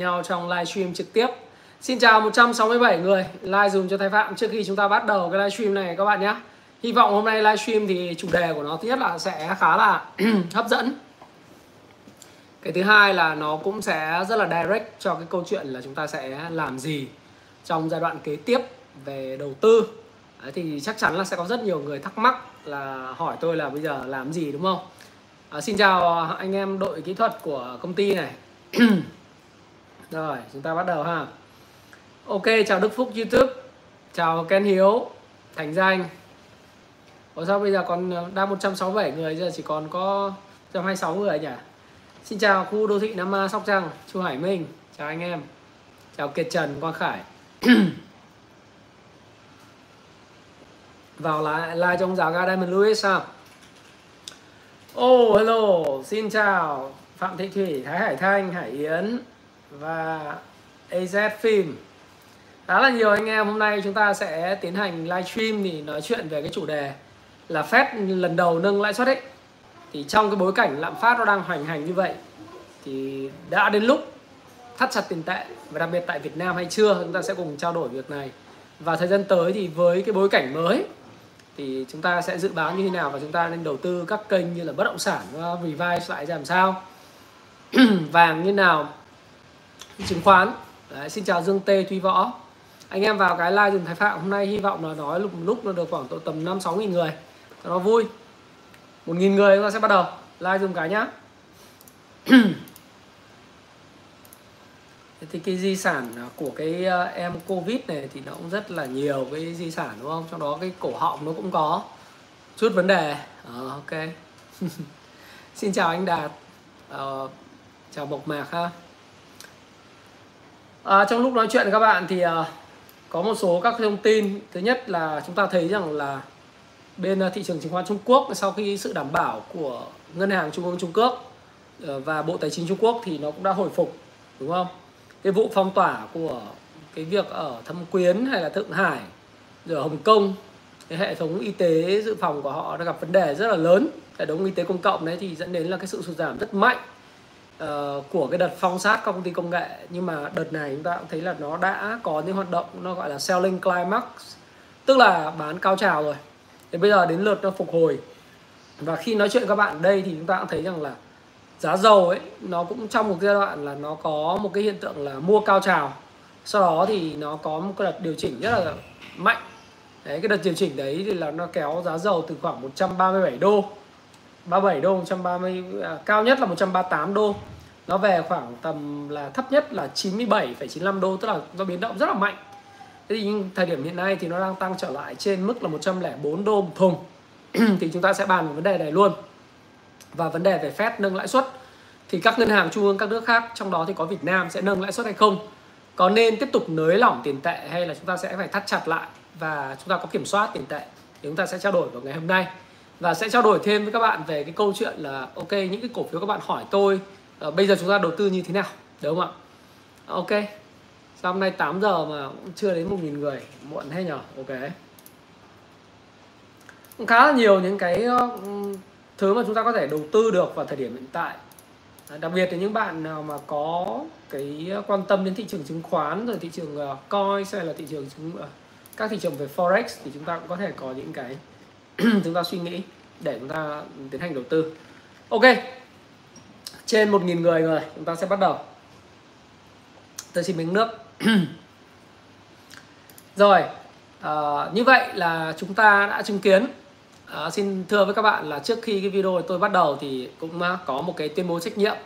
nhau trong livestream trực tiếp. Xin chào 167 người like dùng cho Thái Phạm trước khi chúng ta bắt đầu cái livestream này các bạn nhé. Hy vọng hôm nay livestream thì chủ đề của nó thứ nhất là sẽ khá là hấp dẫn. Cái thứ hai là nó cũng sẽ rất là direct cho cái câu chuyện là chúng ta sẽ làm gì trong giai đoạn kế tiếp về đầu tư. Đấy, thì chắc chắn là sẽ có rất nhiều người thắc mắc là hỏi tôi là bây giờ làm gì đúng không? À, xin chào anh em đội kỹ thuật của công ty này Rồi, chúng ta bắt đầu ha. Ok, chào Đức Phúc YouTube. Chào Ken Hiếu, Thành Danh. Ủa sao bây giờ còn ờ, đang 167 người giờ chỉ còn có 126 người nhỉ? Xin chào khu đô thị Nam Ma Sóc Trăng, Chu Hải Minh. Chào anh em. Chào Kiệt Trần, Quang Khải. Vào lại like trong giáo ga Diamond Lewis sao? Oh, hello, xin chào Phạm Thị Thủy, Thái Hải Thanh, Hải Yến, và AZ phim khá là nhiều anh em hôm nay chúng ta sẽ tiến hành livestream thì nói chuyện về cái chủ đề là Fed lần đầu nâng lãi suất ấy. Thì trong cái bối cảnh lạm phát nó đang hoành hành như vậy thì đã đến lúc thắt chặt tiền tệ, và đặc biệt tại Việt Nam hay chưa, chúng ta sẽ cùng trao đổi việc này. Và thời gian tới thì với cái bối cảnh mới thì chúng ta sẽ dự báo như thế nào và chúng ta nên đầu tư các kênh như là bất động sản revive lại làm sao? Vàng như nào? Chứng khoán. Đấy, xin chào Dương Tê Thúy Võ. Anh em vào cái live dùng Thái Phạm hôm nay hy vọng là nói lúc lúc nó được khoảng tầm năm sáu nghìn người. Cho nó vui. Một nghìn người chúng ta sẽ bắt đầu. Live dùng cái nhá. Thì cái di sản của cái ờ, em covid này thì nó cũng rất là nhiều cái di sản đúng không? Trong đó cái cổ họng nó cũng có chút vấn đề. À, ok. Xin chào anh đạt. À, chào mộc mạc ha à, trong lúc nói chuyện các bạn thì à, có một số các thông tin. Thứ nhất là chúng ta thấy rằng là bên à, thị trường chứng khoán Trung Quốc sau khi sự đảm bảo của ngân hàng trung ương Trung Quốc ờ, và bộ tài chính Trung Quốc thì nó cũng đã hồi phục đúng không? Cái vụ phong tỏa của cái việc ở Thâm Quyến hay là Thượng Hải rồi ở Hồng Kông cái hệ thống y tế dự phòng của họ đã gặp vấn đề rất là lớn. Hệ thống y tế công cộng đấy thì dẫn đến là cái sự sụt giảm rất mạnh uh, của cái đợt phong sát các công ty công nghệ. Nhưng mà đợt này chúng ta cũng thấy là nó đã có những hoạt động nó gọi là selling climax tức là bán cao trào rồi. Thì bây giờ đến lượt nó phục hồi. Và khi nói chuyện các bạn ở đây thì chúng ta cũng thấy rằng là giá dầu ấy nó cũng trong một giai đoạn là nó có một cái hiện tượng là mua cao trào. Sau đó thì nó có một cái đợt điều chỉnh rất là mạnh. Đấy cái đợt điều chỉnh đấy thì là nó kéo giá dầu từ khoảng 137 đô. 37 đô 130 à, cao nhất là 138 đô nó về khoảng tầm là thấp nhất là 97,95 đô tức là do biến động rất là mạnh. Thế thì thời điểm hiện nay thì nó đang tăng trở lại trên mức là 104 đô một thùng. Thì chúng ta sẽ bàn về vấn đề này luôn. Và vấn đề về Fed nâng lãi suất. Thì các ngân hàng trung ương các nước khác trong đó thì có Việt Nam sẽ nâng lãi suất hay không? Có nên tiếp tục nới lỏng tiền tệ hay là chúng ta sẽ phải thắt chặt lại và chúng ta có kiểm soát tiền tệ? Thì chúng ta sẽ trao đổi vào ngày hôm nay. Và sẽ trao đổi thêm với các bạn về cái câu chuyện là ok những cái cổ phiếu các bạn hỏi tôi à, bây giờ chúng ta đầu tư như thế nào? Đúng không ạ? Ờ, ok. Sao hôm nay 8 giờ mà cũng chưa đến một nghìn người? Muộn hay nhở? Ok. Cũng khá là nhiều những cái ờ, thứ mà chúng ta có thể đầu tư được vào thời điểm hiện tại. Đặc biệt là những bạn nào mà có cái quan tâm đến thị trường chứng khoán rồi thị trường uh, coin hay là thị trường chứng uh, các thị trường về forex thì chúng ta cũng có thể có những cái chúng ta suy nghĩ để chúng ta tiến hành đầu tư. Ok trên 1.000 người rồi chúng ta sẽ bắt đầu. Tôi xin miếng nước. Rồi à, như vậy là chúng ta đã chứng kiến. À, xin thưa với các bạn là trước khi cái video tôi bắt đầu thì cũng ờ, có một cái tuyên bố trách nhiệm.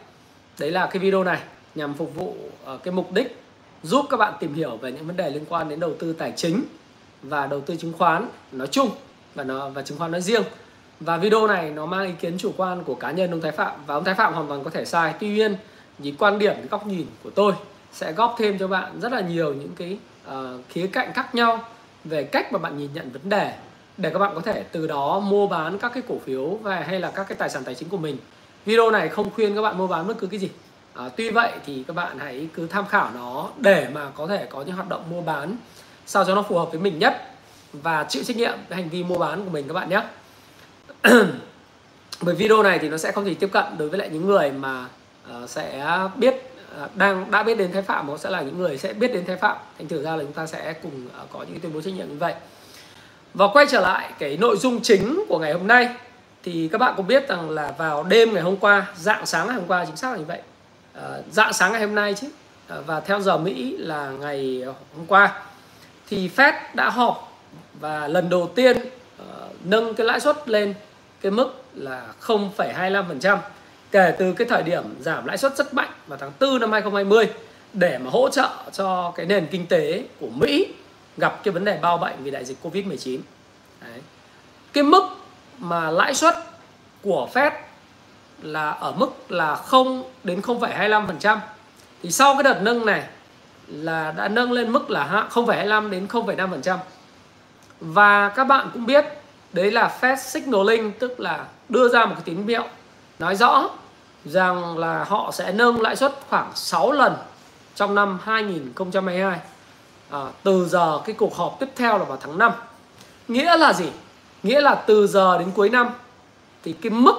Đấy là cái video này nhằm phục vụ uh, cái mục đích giúp các bạn tìm hiểu về những vấn đề liên quan đến đầu tư tài chính và đầu tư chứng khoán nói chung và nó và chứng khoán nói riêng và video này nó mang ý kiến chủ quan của cá nhân ông Thái Phạm. Và ông Thái Phạm hoàn toàn có thể sai. Tuy nhiên những quan điểm góc nhìn của tôi sẽ góp thêm cho bạn rất là nhiều những cái uh, khía cạnh khác nhau về cách mà bạn nhìn nhận vấn đề để các bạn có thể từ đó mua bán các cái cổ phiếu và hay là các cái tài sản tài chính của mình. Video này không khuyên các bạn mua bán bất cứ cái gì. À, tuy vậy thì các bạn hãy cứ tham khảo nó để mà có thể có những hoạt động mua bán sao cho nó phù hợp với mình nhất và chịu trách nhiệm với hành vi mua bán của mình các bạn nhé. bởi video này thì nó sẽ không thể tiếp cận đối với lại những người mà uh, sẽ biết uh, đang đã biết đến thái phạm họ sẽ là những người sẽ biết đến thái phạm. Thành thử ra là chúng ta sẽ cùng uh, có những cái tuyên bố trách nhiệm như vậy. Và quay trở lại cái nội dung chính của ngày hôm nay thì các bạn cũng biết rằng là vào đêm ngày hôm qua dạng sáng ngày hôm qua chính xác là như vậy. Uh, dạng sáng ngày hôm nay chứ. Uh, và theo giờ Mỹ là ngày hôm qua thì Fed đã họp và lần đầu tiên uh, nâng cái lãi suất lên cái mức là 0,25% kể từ cái thời điểm giảm lãi suất rất mạnh vào tháng 4 năm 2020 để mà hỗ trợ cho cái nền kinh tế của Mỹ gặp cái vấn đề bao bệnh vì đại dịch Covid-19. Đấy. Cái mức mà lãi suất của Fed là ở mức là 0 đến 0,25% thì sau cái đợt nâng này là đã nâng lên mức là 0,25 đến 0,5%. Và các bạn cũng biết đấy là Fed signaling tức là đưa ra một cái tín hiệu nói rõ rằng là họ sẽ nâng lãi suất khoảng 6 lần trong năm 2022 à, từ giờ cái cuộc họp tiếp theo là vào tháng 5 nghĩa là gì? Nghĩa là từ giờ đến cuối năm thì cái mức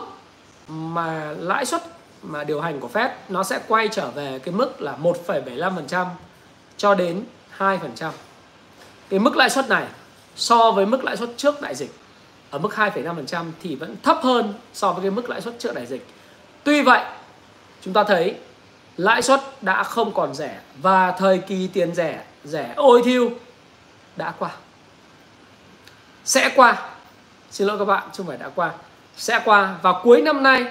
mà lãi suất mà điều hành của Fed nó sẽ quay trở về cái mức là 1,75% cho đến 2%. Cái mức lãi suất này so với mức lãi suất trước đại dịch ở mức 2,5% thì vẫn thấp hơn so với cái mức lãi suất trước đại dịch. Tuy vậy, chúng ta thấy lãi suất đã không còn rẻ và thời kỳ tiền rẻ, rẻ ôi thiêu đã qua. Sẽ qua. Xin lỗi các bạn, chứ không phải đã qua. Sẽ qua và cuối năm nay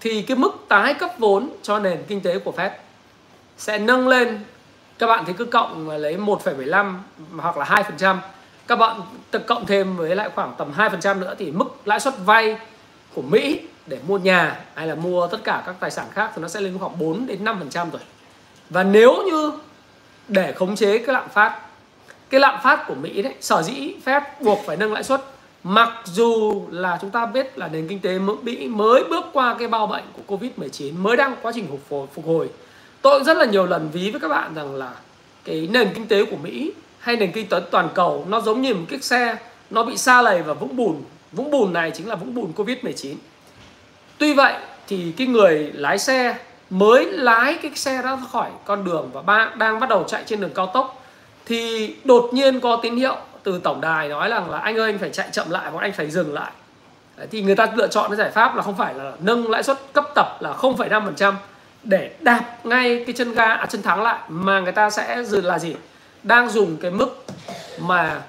thì cái mức tái cấp vốn cho nền kinh tế của Fed sẽ nâng lên các bạn thì cứ cộng và lấy 1,75 hoặc là 2% các bạn cộng thêm với lại khoảng tầm 2% nữa thì mức lãi suất vay của Mỹ để mua nhà hay là mua tất cả các tài sản khác thì nó sẽ lên khoảng 4 đến 5% rồi. Và nếu như để khống chế cái lạm phát cái lạm phát của Mỹ đấy sở dĩ phép buộc phải nâng lãi suất mặc dù là chúng ta biết là nền kinh tế Mỹ mới bước qua cái bao bệnh của Covid-19 mới đang quá trình phục hồi, phục hồi tôi rất là nhiều lần ví với các bạn rằng là cái nền kinh tế của Mỹ hay nền kinh tế toàn cầu nó giống như một chiếc xe nó bị xa lầy và vũng bùn. Vũng bùn này chính là vũng bùn covid 19 tuy vậy thì cái người lái xe mới lái cái xe đó khỏi con đường và ba đang bắt đầu chạy trên đường cao tốc thì đột nhiên có tín hiệu từ tổng đài nói rằng là anh ơi anh phải chạy chậm lại hoặc anh phải dừng lại. Thì người ta lựa chọn cái giải pháp là không phải là nâng lãi suất cấp tập là 0,5% để đạp ngay cái chân ga à, chân thắng lại mà người ta sẽ dừng là gì? Đang dùng cái mức mà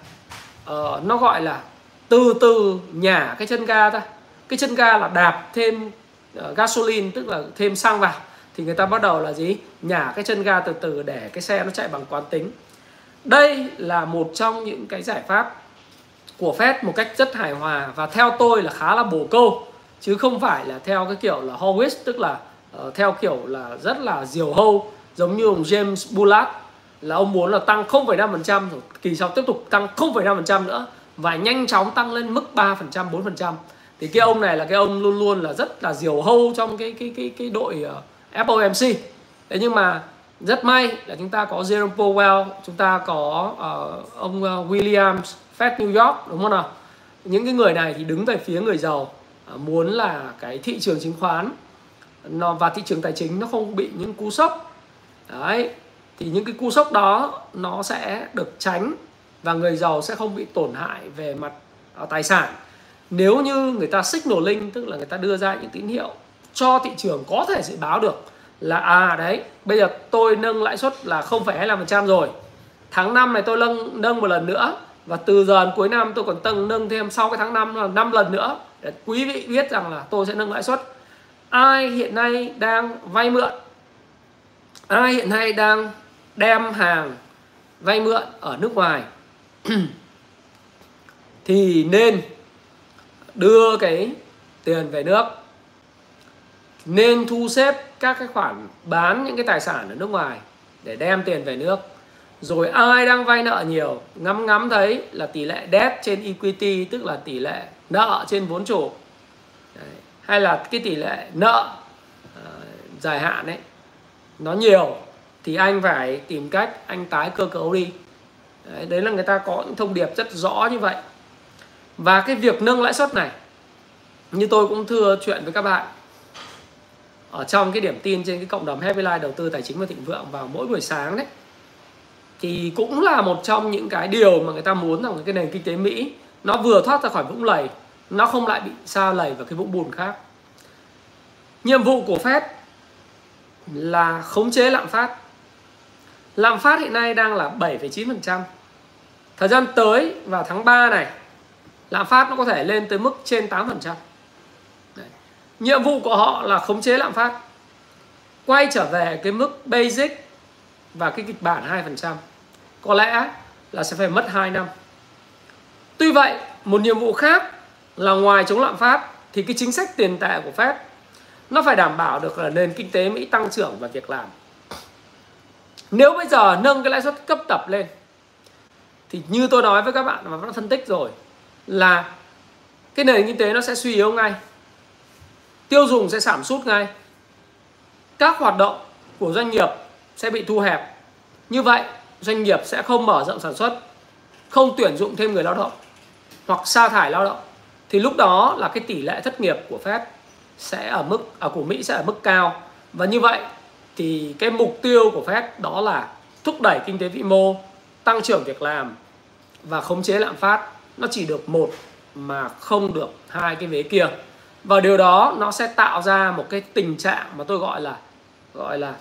uh, nó gọi là từ từ nhả cái chân ga ra. Cái chân ga là đạp thêm uh, gasoline tức là thêm xăng vào. Thì người ta bắt đầu là gì? Nhả cái chân ga từ từ để cái xe nó chạy bằng quán tính. Đây là một trong những cái giải pháp của Fed một cách rất hài hòa và theo tôi là khá là bổ câu chứ không phải là theo cái kiểu là hawkish tức là uh, theo kiểu là rất là diều hâu giống như ông James Bullard là ông muốn là tăng 0,5% rồi. Kỳ sau tiếp tục tăng 0,5% nữa và nhanh chóng tăng lên mức 3% 4% thì cái ông này là cái ông luôn luôn là rất là diều hâu trong cái cái cái cái đội ờ, FOMC thế nhưng mà rất may là chúng ta có Jerome Powell chúng ta có uh, ông ờ, Williams Fed New York đúng không nào? Những cái người này thì đứng về phía người giàu muốn là cái thị trường chứng khoán nó và thị trường tài chính nó không bị những cú sốc. Đấy thì những cái cú sốc đó nó sẽ được tránh và người giàu sẽ không bị tổn hại về mặt à, tài sản. Nếu như người ta signaling tức là người ta đưa ra những tín hiệu cho thị trường có thể dự báo được là à đấy bây giờ tôi nâng lãi suất là 0,25% rồi. Tháng 5 này tôi nâng nâng một lần nữa và từ giờ đến cuối năm tôi còn tăng nâng thêm sau cái tháng 5 là 5 lần nữa. Để quý vị biết rằng là tôi sẽ nâng lãi suất. Ai hiện nay đang vay mượn? Ai hiện nay đang đem hàng vay mượn ở nước ngoài. Thì nên đưa cái tiền về nước. Nên thu xếp các cái khoản bán những cái tài sản ở nước ngoài để đem tiền về nước. Rồi ai đang vay nợ nhiều ngắm ngắm thấy là tỷ lệ debt trên equity tức là tỷ lệ nợ trên vốn chủ. Đấy. hay là cái tỷ lệ nợ uh, dài hạn ấy nó nhiều thì anh phải tìm cách anh tái cơ cấu đi. Đấy, đấy là người ta có những thông điệp rất rõ như vậy. Và cái việc nâng lãi suất này như tôi cũng thưa chuyện với các bạn ở trong cái điểm tin trên cái cộng đồng Happy Life đầu tư tài chính và thịnh vượng vào mỗi buổi sáng đấy thì cũng là một trong những cái điều mà người ta muốn rằng cái nền kinh tế Mỹ nó vừa thoát ra khỏi vũng lầy nó không lại bị xa lầy vào cái vũng bùn khác. Nhiệm vụ của Fed là khống chế lạm phát lạm phát hiện nay đang là 7,9% thời gian tới vào tháng 3 này lạm phát nó có thể lên tới mức trên 8% Đấy. nhiệm vụ của họ là khống chế lạm phát quay trở về cái mức basic và cái kịch bản 2% có lẽ là sẽ phải mất 2 năm. Tuy vậy một nhiệm vụ khác là ngoài chống lạm phát thì cái chính sách tiền tệ của Fed nó phải đảm bảo được là nền kinh tế Mỹ tăng trưởng và việc làm nếu bây giờ nâng cái lãi suất cấp tập lên, thì như tôi nói với các bạn và vẫn phân tích rồi, là cái nền kinh tế nó sẽ suy yếu ngay, tiêu dùng sẽ giảm sút ngay, các hoạt động của doanh nghiệp sẽ bị thu hẹp. Như vậy, doanh nghiệp sẽ không mở rộng sản xuất, không tuyển dụng thêm người lao động hoặc sa thải lao động. Thì lúc đó là cái tỷ lệ thất nghiệp của Fed sẽ ở mức ở của Mỹ sẽ ở mức cao. Và như vậy thì cái mục tiêu của Fed đó là thúc đẩy kinh tế vĩ mô, tăng trưởng việc làm và khống chế lạm phát. Nó chỉ được một mà không được hai cái vế kia. Và điều đó nó sẽ tạo ra một cái tình trạng mà tôi gọi là gọi là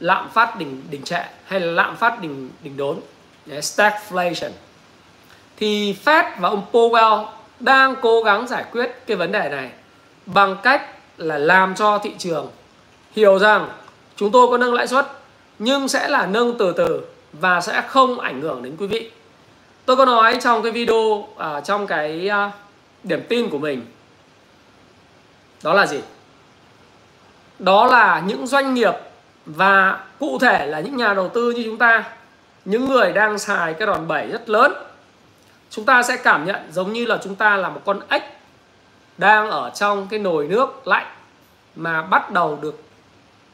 lạm phát đỉnh đỉnh trệ hay là lạm phát đỉnh đỉnh đốn. Stagflation. Thì Fed và ông Powell đang cố gắng giải quyết cái vấn đề này bằng cách là làm cho thị trường hiểu rằng chúng tôi có nâng lãi suất nhưng sẽ là nâng từ từ và sẽ không ảnh hưởng đến quý vị. Tôi có nói trong cái video à, trong cái à, điểm tin của mình. Đó là gì? Đó là những doanh nghiệp và cụ thể là những nhà đầu tư như chúng ta những người đang xài cái đòn bẩy rất lớn. Chúng ta sẽ cảm nhận giống như là chúng ta là một con ếch đang ở trong cái nồi nước lạnh mà bắt đầu được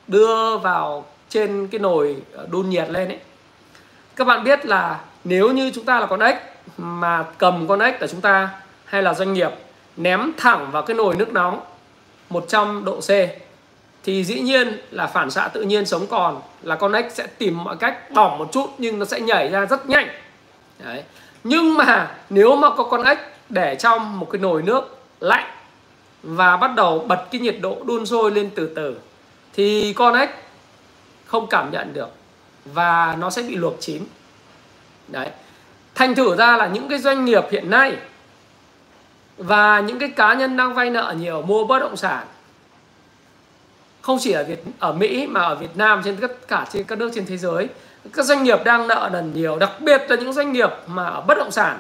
đưa vào trên cái nồi ờ, đun nhiệt lên ấy các bạn biết là nếu như chúng ta là con ếch mà cầm con ếch của chúng ta hay là doanh nghiệp ném thẳng vào cái nồi nước nóng 100 độ C, thì dĩ nhiên là phản xạ tự nhiên sống còn, là con ếch sẽ tìm mọi cách bỏng một chút nhưng nó sẽ nhảy ra rất nhanh Đấy. nhưng mà nếu mà có con ếch để trong một cái nồi nước lạnh và bắt đầu bật cái nhiệt độ đun sôi lên từ từ thì con ếch không cảm nhận được và nó sẽ bị luộc chín. Đấy. Thành thử ra là những cái doanh nghiệp hiện nay và những cái cá nhân đang vay nợ nhiều, mua bất động sản, không chỉ ở Việt, ở Mỹ mà ở Việt Nam, trên tất cả trên các nước trên thế giới, các doanh nghiệp đang nợ nần nhiều, đặc biệt là những doanh nghiệp mà ở bất động sản.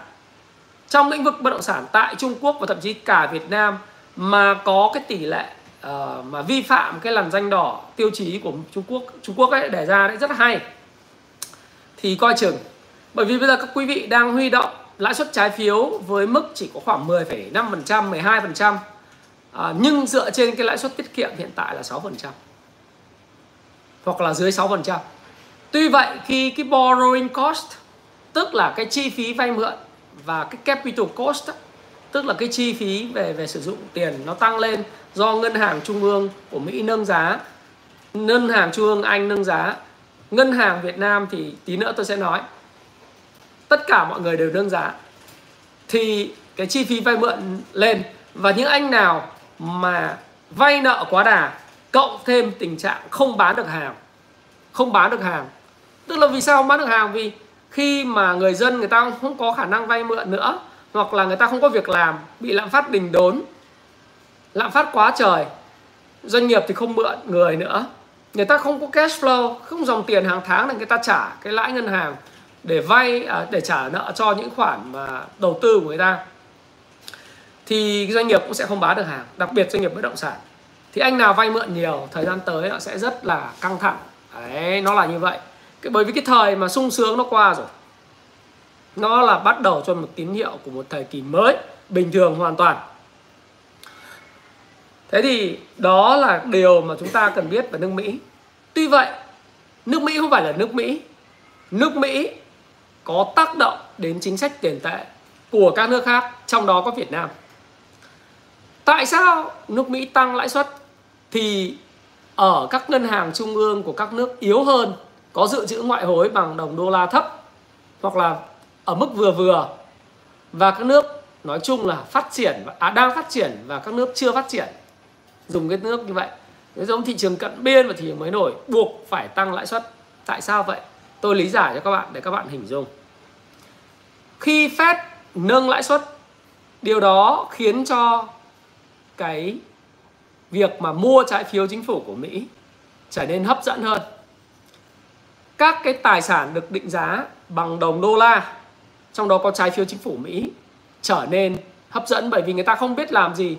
Trong lĩnh vực bất động sản tại Trung Quốc và thậm chí cả Việt Nam mà có cái tỷ lệ uh, mà vi phạm cái làn danh đỏ tiêu chí của Trung Quốc Trung Quốc ấy để ra đấy rất hay. Thì coi chừng. Bởi vì bây giờ các quý vị đang huy động lãi suất trái phiếu với mức chỉ có khoảng 10,5%, 12% à, nhưng dựa trên cái lãi suất tiết kiệm hiện tại là 6% hoặc là dưới 6%. Tuy vậy khi cái borrowing cost tức là cái chi phí vay mượn và cái capital cost tức là cái chi phí về về sử dụng tiền nó tăng lên do ngân hàng trung ương của Mỹ nâng giá, ngân hàng trung ương Anh nâng giá, ngân hàng Việt Nam thì tí nữa tôi sẽ nói. Tất cả mọi người đều nâng giá. Thì cái chi phí vay mượn lên và những anh nào mà vay nợ quá đà cộng thêm tình trạng không bán được hàng. Không bán được hàng. Tức là vì sao không bán được hàng? Vì khi mà người dân người ta không có khả năng vay mượn nữa hoặc là người ta không có việc làm bị lạm phát đình đốn lạm phát quá trời. Doanh nghiệp thì không mượn người nữa. Người ta không có cash flow không dòng tiền hàng tháng để người ta trả cái lãi ngân hàng để vay à, để trả nợ cho những khoản mà đầu tư của người ta. Thì doanh nghiệp cũng sẽ không bán được hàng đặc biệt doanh nghiệp bất động sản. Thì anh nào vay mượn nhiều thời gian tới họ sẽ rất là căng thẳng. Đấy nó là như vậy. Cái bởi vì cái thời mà sung sướng nó qua rồi. Nó là bắt đầu cho một tín hiệu của một thời kỳ mới bình thường hoàn toàn thế thì đó là điều mà chúng ta cần biết về nước mỹ. Tuy vậy nước mỹ không phải là nước mỹ. Nước mỹ có tác động đến chính sách tiền tệ của các nước khác trong đó có việt nam. Tại sao nước mỹ tăng lãi suất? Thì ở các ngân hàng trung ương của các nước yếu hơn có dự trữ ngoại hối bằng đồng đô la thấp hoặc là ở mức vừa vừa. Và các nước nói chung là phát triển à, đang phát triển và các nước chưa phát triển dùng cái nước như vậy. Nếu giống thị trường cận biên và thị trường mới nổi, buộc phải tăng lãi suất. Tại sao vậy? Tôi lý giải cho các bạn để các bạn hình dung. Khi Fed nâng lãi suất, điều đó khiến cho cái việc mà mua trái phiếu chính phủ của Mỹ trở nên hấp dẫn hơn. Các cái tài sản được định giá bằng đồng đô la, trong đó có trái phiếu chính phủ Mỹ, trở nên hấp dẫn bởi vì người ta không biết làm gì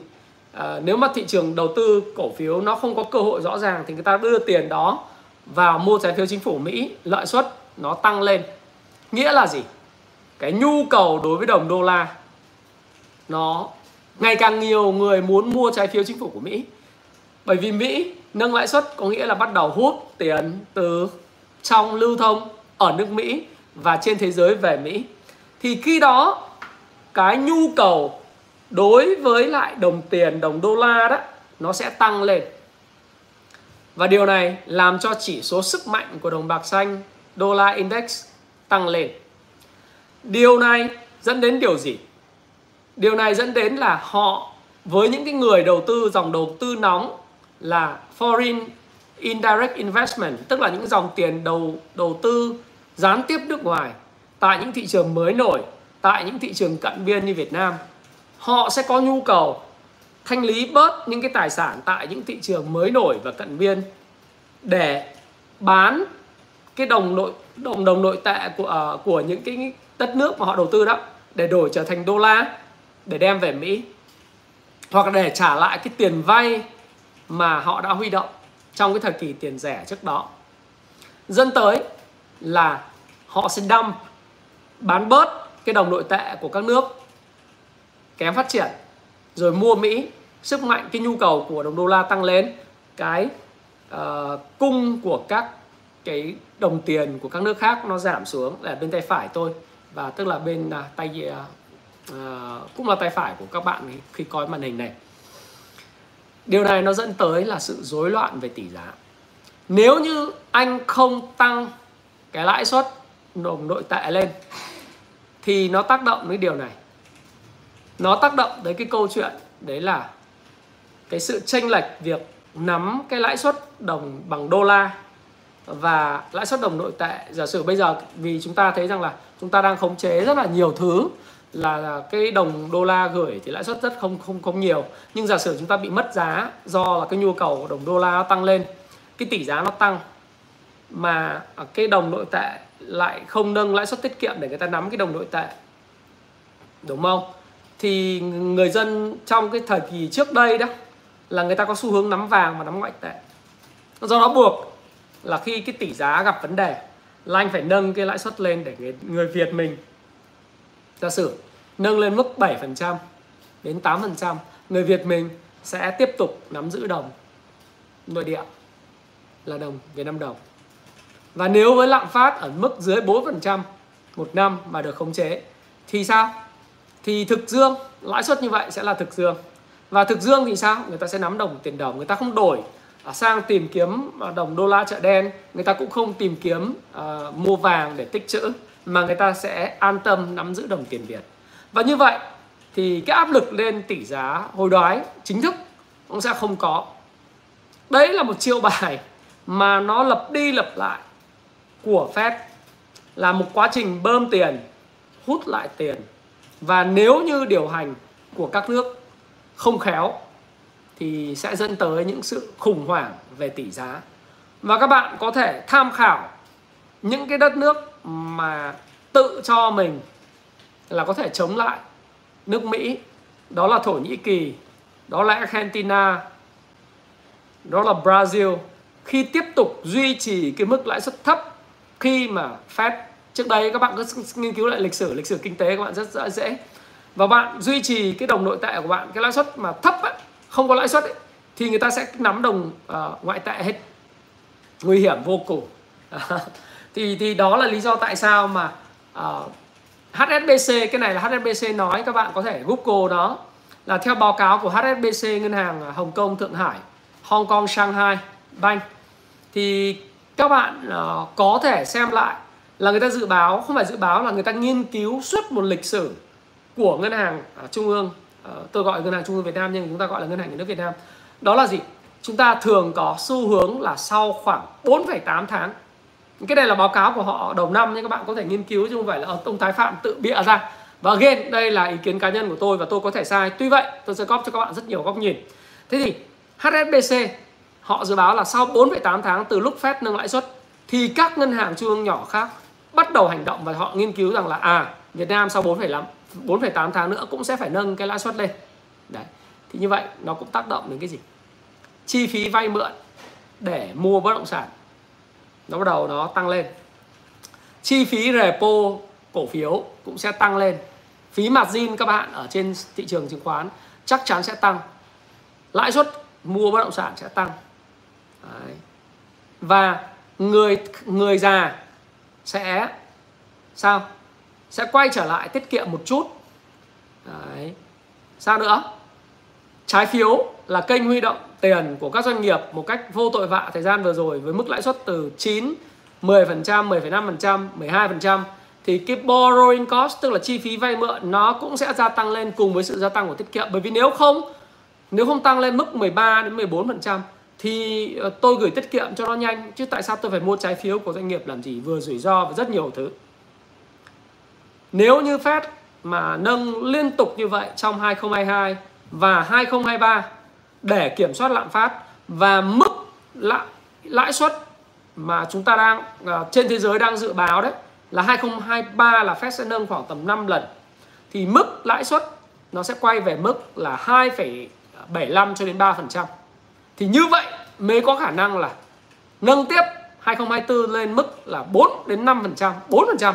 à, nếu mà thị trường đầu tư cổ phiếu nó không có cơ hội rõ ràng thì người ta đưa tiền đó vào mua trái phiếu chính phủ Mỹ lợi suất nó tăng lên. Nghĩa là gì? Cái nhu cầu đối với đồng đô la nó ngày càng nhiều người muốn mua trái phiếu chính phủ của Mỹ. Bởi vì Mỹ nâng lãi suất có nghĩa là bắt đầu hút tiền từ trong lưu thông ở nước Mỹ và trên thế giới về Mỹ. Thì khi đó cái nhu cầu đối với lại đồng tiền, đồng đô la đó, nó sẽ tăng lên. Và điều này làm cho chỉ số sức mạnh của đồng bạc xanh, đô la index tăng lên. Điều này dẫn đến điều gì? Điều này dẫn đến là họ, với những cái người đầu tư, dòng đầu tư nóng là foreign indirect investment, tức là những dòng tiền đầu đầu tư gián tiếp nước ngoài tại những thị trường mới nổi, tại những thị trường cận biên như Việt Nam họ sẽ có nhu cầu thanh lý bớt những cái tài sản tại những thị trường mới nổi và cận biên để bán cái đồng nội đồng đồng nội tệ của uh, của những cái đất nước mà họ đầu tư đó để đổi trở thành đô la để đem về Mỹ hoặc để trả lại cái tiền vay mà họ đã huy động trong cái thời kỳ tiền rẻ trước đó. Dân tới là họ sẽ đâm bán bớt cái đồng nội tệ của các nước kém phát triển rồi mua Mỹ sức mạnh cái nhu cầu của đồng đô la tăng lên cái uh, cung của các cái đồng tiền của các nước khác nó giảm xuống là bên tay phải tôi. Và tức là bên uh, tay uh, cũng là tay phải của các bạn khi coi màn hình này. Điều này nó dẫn tới là sự rối loạn về tỷ giá. Nếu như anh không tăng cái lãi suất đồng nội tệ lên thì nó tác động đến điều này nó tác động tới cái câu chuyện đấy là cái sự chênh lệch việc nắm cái lãi suất đồng bằng đô la và lãi suất đồng nội tệ. Giả sử bây giờ vì chúng ta thấy rằng là chúng ta đang khống chế rất là nhiều thứ là, cái đồng đô la gửi thì lãi suất rất không không không nhiều. Nhưng giả sử chúng ta bị mất giá do là cái nhu cầu của đồng đô la nó tăng lên cái tỷ giá nó tăng mà cái đồng nội tệ lại không nâng lãi suất tiết kiệm để người ta nắm cái đồng nội tệ đúng không? Thì người dân trong cái thời kỳ trước đây đó là người ta có xu hướng nắm vàng và nắm ngoại tệ do đó buộc là khi cái tỷ giá gặp vấn đề là anh phải nâng cái lãi suất lên để người, người Việt mình giả sử nâng lên mức 7% đến 8% người Việt mình sẽ tiếp tục nắm giữ đồng nội địa là đồng Việt Nam đồng và nếu với lạm phát ở mức dưới 4% một năm mà được khống chế thì sao? Thì thực dương, lãi suất như vậy sẽ là thực dương. Và thực dương thì sao? Người ta sẽ nắm đồng tiền đồng, người ta không đổi à, sang tìm kiếm à, đồng đô la chợ đen, người ta cũng không tìm kiếm uh, mua vàng để tích trữ mà người ta sẽ an tâm nắm giữ đồng tiền Việt. Và như vậy thì cái áp lực lên tỷ giá hồi đoái chính thức cũng sẽ không có. Đấy là một chiêu bài mà nó lập đi lập lại của Fed là một quá trình bơm tiền, hút lại tiền. Và nếu như điều hành của các nước không khéo thì sẽ dẫn tới những sự khủng hoảng về tỷ giá. Và các bạn có thể tham khảo những cái đất nước mà tự cho mình là có thể chống lại nước Mỹ. Đó là Thổ Nhĩ Kỳ, đó là Argentina, đó là Brazil. Khi tiếp tục duy trì cái mức lãi suất thấp khi mà Fed trước đây các bạn cứ nghiên cứu lại lịch sử lịch sử kinh tế các bạn rất, rất dễ. Và bạn duy trì cái đồng nội tệ của bạn cái lãi suất mà thấp ấy, không có lãi suất ấy, thì người ta sẽ nắm đồng uh, ngoại tệ hết. Nguy hiểm vô cùng. Thì thì đó là lý do tại sao mà ờ, uh, HSBC cái này là HSBC nói các bạn có thể Google đó là theo báo cáo của HSBC ngân hàng ờ, Hồng Kông Thượng Hải Hong Kong Shanghai Bank. Thì các bạn uh, có thể xem lại là người ta dự báo không phải dự báo là người ta nghiên cứu suốt một lịch sử của ngân hàng à, trung ương ờ, tôi gọi ngân hàng trung ương Việt Nam nhưng chúng ta gọi là ngân hàng nhà nước Việt Nam. Đó là gì? Chúng ta thường có xu hướng là sau khoảng 4,8 tháng. Cái này là báo cáo của họ đầu năm nhưng các bạn có thể nghiên cứu chứ không phải là ờ, ông tái phạm tự bịa ra. Và again đây là ý kiến cá nhân của tôi và tôi có thể sai. Tuy vậy tôi sẽ góp cho các bạn rất nhiều góc nhìn. Thế thì HSBC họ dự báo là sau 4,8 tháng từ lúc Fed nâng lãi suất thì các ngân hàng trung ương nhỏ khác bắt đầu hành động và họ nghiên cứu rằng là à Việt Nam sau 4,5 4,8 tháng nữa cũng sẽ phải nâng cái lãi suất lên. Đấy. Thì như vậy nó cũng tác động đến cái gì? Chi phí vay mượn để mua bất động sản nó bắt đầu nó tăng lên. Chi phí repo cổ phiếu cũng sẽ tăng lên. Phí margin các bạn ở trên thị trường chứng khoán chắc chắn sẽ tăng. Lãi suất mua bất động sản sẽ tăng. Đấy. Và người người già sẽ sao? Sẽ quay trở lại tiết kiệm một chút. Đấy. sao nữa? Trái phiếu là kênh huy động tiền của các doanh nghiệp một cách vô tội vạ thời gian vừa rồi với mức lãi suất từ 9 10%, 10,5%, 12% thì cái borrowing cost tức là chi phí vay mượn nó cũng sẽ gia tăng lên cùng với sự gia tăng của tiết kiệm. Bởi vì nếu không nếu không tăng lên mức 13 đến 14% thì ờ, tôi gửi tiết kiệm cho nó nhanh chứ tại sao tôi phải mua trái phiếu của doanh nghiệp làm gì? Vừa rủi ro và rất nhiều thứ. Nếu như Fed mà nâng liên tục như vậy trong 2022 và 2023 để kiểm soát lạm phát và mức lãi lãi suất mà chúng ta đang uh, trên thế giới đang dự báo đấy là 2023 là Fed sẽ nâng khoảng tầm 5 lần thì mức lãi suất nó sẽ quay về mức là 2,75 cho đến 3% thì như vậy mới có khả năng là nâng tiếp 2024 lên mức là 4 đến 5%, 4%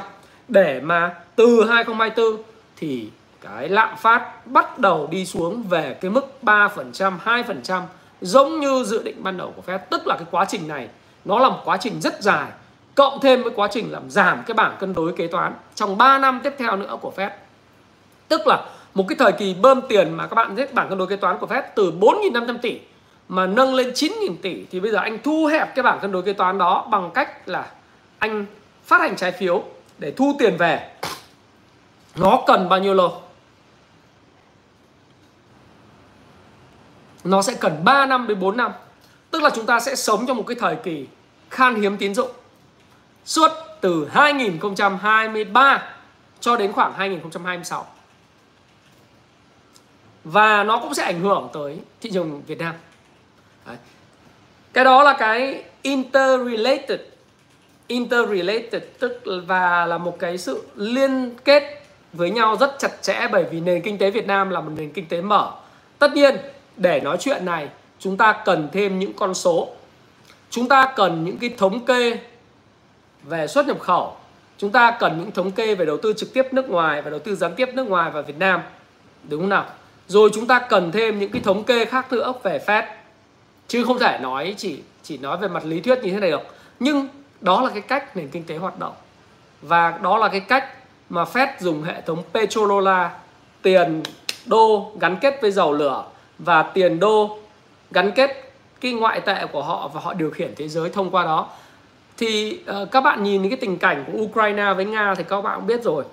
để mà từ 2024 thì cái lạm phát bắt đầu đi xuống về cái mức 3%, 2% giống như dự định ban đầu của Fed, tức là cái quá trình này nó là một quá trình rất dài cộng thêm với quá trình làm giảm cái bảng cân đối kế toán trong 3 năm tiếp theo nữa của Fed. Tức là một cái thời kỳ bơm tiền mà các bạn biết bảng cân đối kế toán của Fed từ 4.500 tỷ mà nâng lên 9.000 tỷ thì bây giờ anh thu hẹp cái bảng cân đối kế toán đó bằng cách là anh phát hành trái phiếu để thu tiền về. Nó cần bao nhiêu lô? Nó sẽ cần 3 năm đến 4 năm. Tức là chúng ta sẽ sống trong một cái thời kỳ khan hiếm tín dụng. Suốt từ 2023 cho đến khoảng 2026 và nó cũng sẽ ảnh hưởng tới thị trường Việt Nam. Đấy. cái đó là cái interrelated interrelated, tức và là một cái sự liên kết với nhau rất chặt chẽ bởi vì nền kinh tế Việt Nam là một nền kinh tế mở. Tất nhiên, để nói chuyện này, chúng ta cần thêm những con số. Chúng ta cần những cái thống kê về xuất nhập khẩu. Chúng ta cần những thống kê về đầu tư trực tiếp nước ngoài và đầu tư gián tiếp nước ngoài vào Việt Nam. Đúng không nào? Rồi chúng ta cần thêm những cái thống kê khác nữa về Fed. Chứ không thể nói chỉ chỉ nói về mặt lý thuyết như thế này được. Nhưng đó là cái cách nền kinh tế hoạt động. Và đó là cái cách mà Fed dùng hệ thống petrodollar tiền đô gắn kết với dầu lửa và tiền đô gắn kết cái ngoại tệ của họ và họ điều khiển thế giới thông qua đó. Thì uh, các bạn nhìn cái tình cảnh của Ukraine với Nga thì các bạn cũng biết rồi.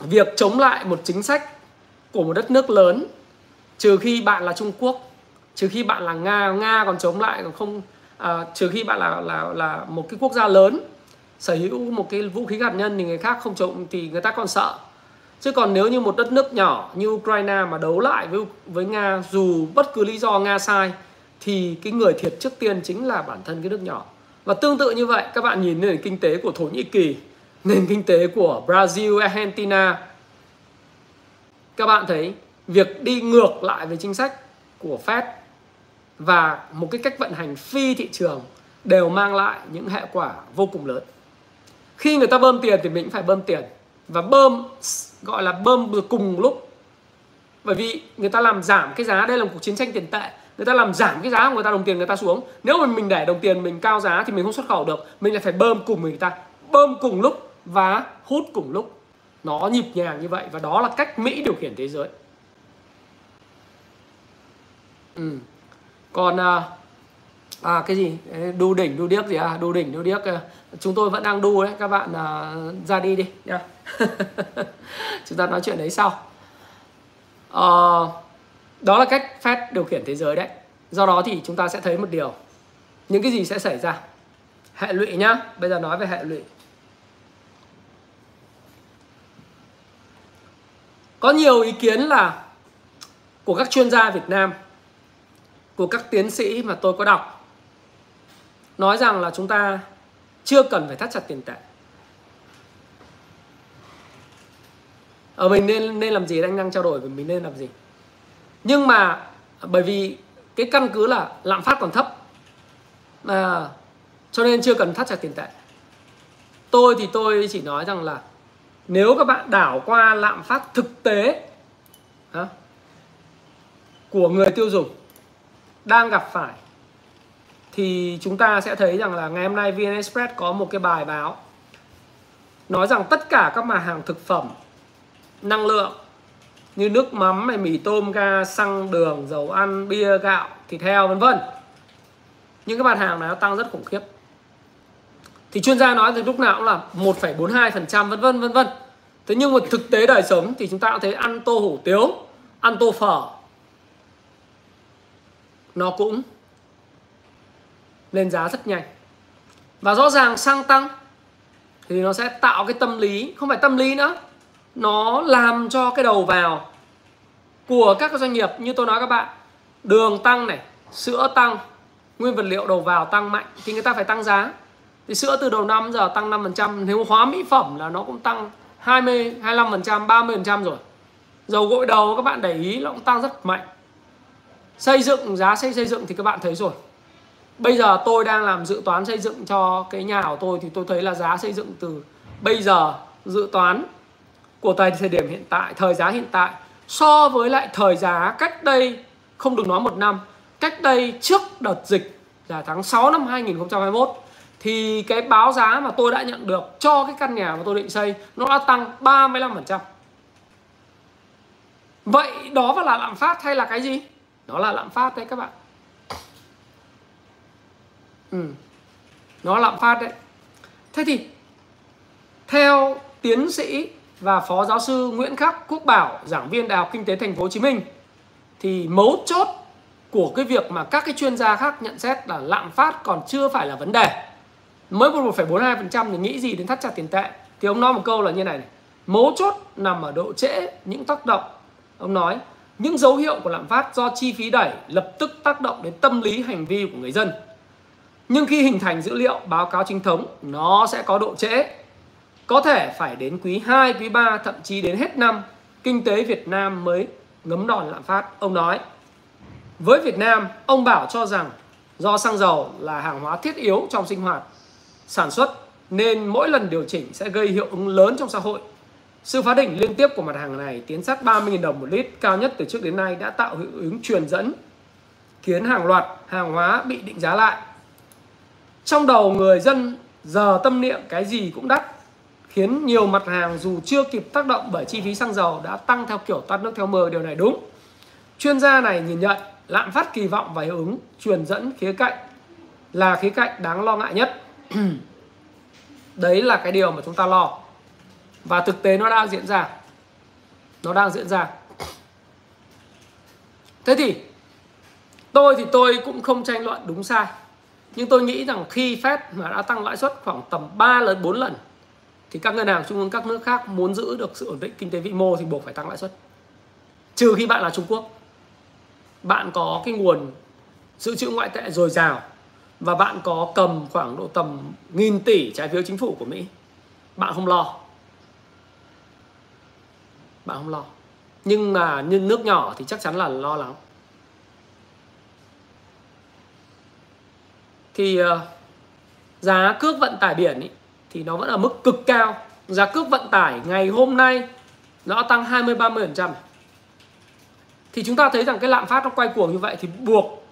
Việc chống lại một chính sách của một đất nước lớn trừ khi bạn là Trung Quốc trừ khi bạn là Nga Nga còn chống lại còn không à, trừ khi bạn là là là một cái quốc gia lớn sở hữu một cái vũ khí hạt nhân thì người khác không chống thì người ta còn sợ. Chứ còn nếu như một đất nước nhỏ như Ukraine mà đấu lại với với Nga dù bất cứ lý do Nga sai thì cái người thiệt trước tiên chính là bản thân cái nước nhỏ. Và tương tự như vậy các bạn nhìn nền kinh tế của Thổ Nhĩ Kỳ nền kinh tế của Brazil, Argentina. Các bạn thấy việc đi ngược lại với chính sách của Fed và một cái cách vận hành phi thị trường đều mang lại những hệ quả vô cùng lớn. Khi người ta bơm tiền thì mình cũng phải bơm tiền. Và bơm, gọi là bơm cùng lúc. Bởi vì người ta làm giảm cái giá, đây là một cuộc chiến tranh tiền tệ. Người ta làm giảm cái giá của người ta, đồng tiền người ta xuống. Nếu mà mình để đồng tiền mình cao giá thì mình không xuất khẩu được. Mình lại phải bơm cùng người ta. Bơm cùng lúc và hút cùng lúc. Nó nhịp nhàng như vậy và đó là cách mỹ điều khiển thế giới. Ừ còn à, à cái gì? Đu đỉnh đu điếc gì à? Đu đỉnh đu điếc à. chúng tôi vẫn đang đu đấy các bạn à, ra đi đi nhá. Chúng ta nói chuyện đấy sau. À, đó là cách Fed điều khiển thế giới đấy. Do đó thì chúng ta sẽ thấy một điều. Những cái gì sẽ xảy ra? Hệ lụy nhá. Bây giờ nói về hệ lụy. Có nhiều ý kiến là của các chuyên gia Việt Nam của các tiến sĩ mà tôi có đọc nói rằng là chúng ta chưa cần phải thắt chặt tiền tệ. Ở mình nên nên làm gì? Anh đang trao đổi với mình nên làm gì? Nhưng mà bởi vì cái căn cứ là lạm phát còn thấp à, cho nên chưa cần thắt chặt tiền tệ. Tôi thì tôi chỉ nói rằng là nếu các bạn đảo qua lạm phát thực tế à, của người tiêu dùng đang gặp phải thì chúng ta sẽ thấy rằng là ngày hôm nay VN Express có một cái bài báo nói rằng tất cả các mặt hàng thực phẩm năng lượng như nước mắm này mì tôm ga xăng đường dầu ăn bia gạo thịt heo vân vân. Những cái mặt hàng này nó tăng rất khủng khiếp. Thì chuyên gia nói từ lúc nào cũng là 1,42% vân vân vân vân. Thế nhưng mà thực tế đời sống thì chúng ta cũng thấy ăn tô hủ tiếu ăn tô phở nó cũng lên giá rất nhanh. Và rõ ràng xăng tăng thì nó sẽ tạo cái tâm lý, không phải tâm lý nữa, nó làm cho cái đầu vào của các doanh nghiệp như tôi nói các bạn. Đường tăng này, sữa tăng, nguyên vật liệu đầu vào tăng mạnh thì người ta phải tăng giá. Thì sữa từ đầu năm giờ tăng 5% nếu hóa mỹ phẩm là nó cũng tăng 20 25% 30% rồi. Dầu gội đầu các bạn để ý nó cũng tăng rất mạnh xây dựng, giá xây xây dựng thì các bạn thấy rồi bây giờ tôi đang làm dự toán xây dựng cho cái nhà của tôi thì tôi thấy là giá xây dựng từ bây giờ dự toán của thời điểm hiện tại, thời giá hiện tại so với lại thời giá cách đây, không được nói một năm, cách đây trước đợt dịch là tháng 6 năm 2021 thì cái báo giá mà tôi đã nhận được cho cái căn nhà mà tôi định xây nó đã tăng 35%. Vậy đó là lạm phát hay là cái gì? Nó là lạm phát đấy các bạn. Ừ. Nó lạm phát đấy. Thế thì theo tiến sĩ và phó giáo sư Nguyễn Khắc Quốc Bảo, giảng viên Đại học Kinh tế Thành phố Hồ Chí Minh thì mấu chốt của cái việc mà các cái chuyên gia khác nhận xét là lạm phát còn chưa phải là vấn đề. Mới 1,42% thì nghĩ gì đến thắt chặt tiền tệ? Thì ông nói một câu là như này, này. Mấu chốt nằm ở độ trễ những tác động. Ông nói những dấu hiệu của lạm phát do chi phí đẩy lập tức tác động đến tâm lý hành vi của người dân. Nhưng khi hình thành dữ liệu báo cáo chính thống nó sẽ có độ trễ có thể phải đến quý 2, quý 3 thậm chí đến hết năm kinh tế Việt Nam mới ngấm đòn lạm phát. Ông nói, với Việt Nam, ông Bảo cho rằng do xăng dầu là hàng hóa thiết yếu trong sinh hoạt, sản xuất nên mỗi lần điều chỉnh sẽ gây hiệu ứng lớn trong xã hội. Sự phá đỉnh liên tiếp của mặt hàng này tiến sát 30.000 đồng một lít, cao nhất từ trước đến nay đã tạo hiệu ứng truyền dẫn, khiến hàng loạt, hàng hóa bị định giá lại. Trong đầu người dân, giờ tâm niệm cái gì cũng đắt, khiến nhiều mặt hàng dù chưa kịp tác động bởi chi phí xăng dầu đã tăng theo kiểu tắt nước theo mưa điều này đúng. Chuyên gia này nhìn nhận, lạm phát kỳ vọng và hiệu ứng truyền dẫn khía cạnh là khía cạnh đáng lo ngại nhất. Đấy là cái điều mà chúng ta lo. Và thực tế nó đang diễn ra. Nó đang diễn ra. Thế thì, tôi thì tôi cũng không tranh luận đúng sai. Nhưng tôi nghĩ rằng khi Fed mà đã tăng lãi suất khoảng tầm 3 lần 4 lần, thì các ngân hàng trung ương các nước khác muốn giữ được sự ổn định kinh tế vĩ mô thì buộc phải tăng lãi suất trừ khi bạn là Trung Quốc bạn có cái nguồn dự trữ ngoại tệ dồi dào và bạn có cầm khoảng độ tầm nghìn tỷ trái phiếu chính phủ của Mỹ bạn không lo bạn không lo. Nhưng mà như nước nhỏ thì chắc chắn là lo lắng thì uh, giá cước vận tải biển ý, thì nó vẫn ở mức cực cao. Giá cước vận tải ngày hôm nay nó tăng 20 30% thì chúng ta thấy rằng cái lạm phát nó quay cuồng như vậy thì buộc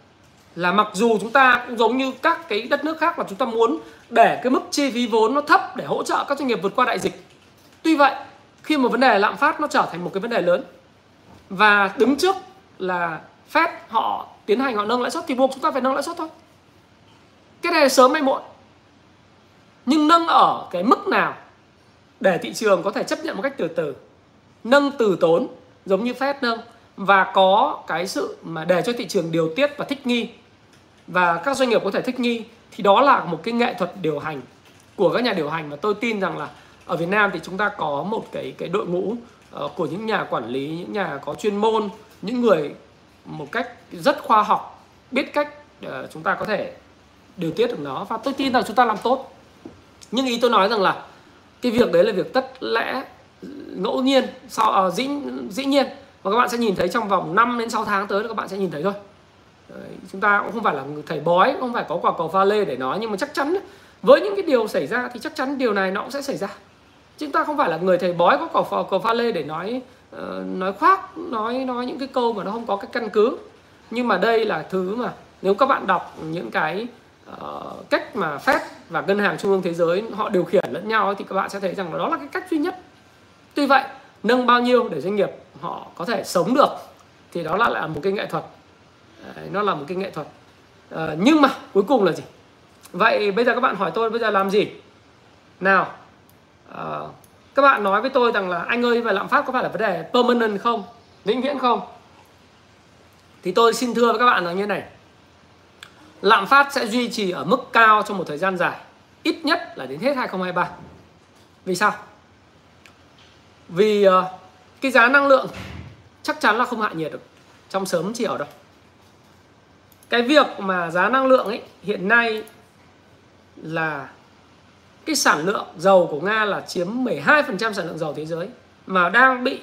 là mặc dù chúng ta cũng giống như các cái đất nước khác là chúng ta muốn để cái mức chi phí vốn nó thấp để hỗ trợ các doanh nghiệp vượt qua đại dịch. Tuy vậy, khi một vấn đề lạm phát nó trở thành một cái vấn đề lớn, và đứng trước là Fed họ tiến hành họ nâng lãi suất, thì buộc chúng ta phải nâng lãi suất thôi. cái này sớm hay muộn, nhưng nâng ở cái mức nào để thị trường có thể chấp nhận một cách từ từ nâng từ tốn, giống như Fed nâng, và có cái sự mà để cho thị trường điều tiết và thích nghi, và các doanh nghiệp có thể thích nghi, thì đó là một cái nghệ thuật điều hành của các nhà điều hành mà tôi tin rằng là ở Việt Nam thì chúng ta có một cái cái đội ngũ uh, của những nhà quản lý những nhà có chuyên môn những người một cách rất khoa học biết cách uh, chúng ta có thể điều tiết được nó và tôi tin rằng chúng ta làm tốt. Nhưng ý tôi nói rằng là cái việc đấy là việc tất lẽ ngẫu nhiên sau uh, ờ, dĩ dĩ nhiên. Và các bạn sẽ nhìn thấy trong vòng 5 đến 6 tháng tới các bạn sẽ nhìn thấy thôi. Đấy, chúng ta cũng không phải là thầy bói không phải có quả cầu pha lê để nói nhưng mà chắc chắn với những cái điều xảy ra thì chắc chắn điều này nó cũng sẽ xảy ra chúng ta không phải là người thầy bói có quả cầu pha lê để nói uh, nói khoác nói nói những cái câu mà nó không có cái căn cứ. Nhưng mà đây là thứ mà nếu các bạn đọc những cái uh, cách mà Fed và ngân hàng trung ương thế giới họ điều khiển lẫn nhau thì các bạn sẽ thấy rằng đó là cái cách duy nhất. Tuy vậy nâng bao nhiêu để doanh nghiệp họ có thể sống được thì đó là lại một cái nghệ thuật. Đấy, nó là một cái nghệ thuật. Uh, nhưng mà cuối cùng là gì? Vậy bây giờ các bạn hỏi tôi bây giờ làm gì? Nào Ờ, các bạn nói với tôi rằng là anh ơi về lạm phát có phải là vấn đề permanent không? Vĩnh viễn không? Thì tôi xin thưa với các bạn là như này. Lạm phát sẽ duy trì ở mức cao trong một thời gian dài ít nhất là đến hết 2023 vì sao? Vì uh, cái giá năng lượng chắc chắn là không hạ nhiệt được. Trong sớm chiều đâu. Cái việc mà giá năng lượng ấy hiện nay là cái sản lượng dầu của Nga là chiếm 12% sản lượng dầu thế giới mà đang bị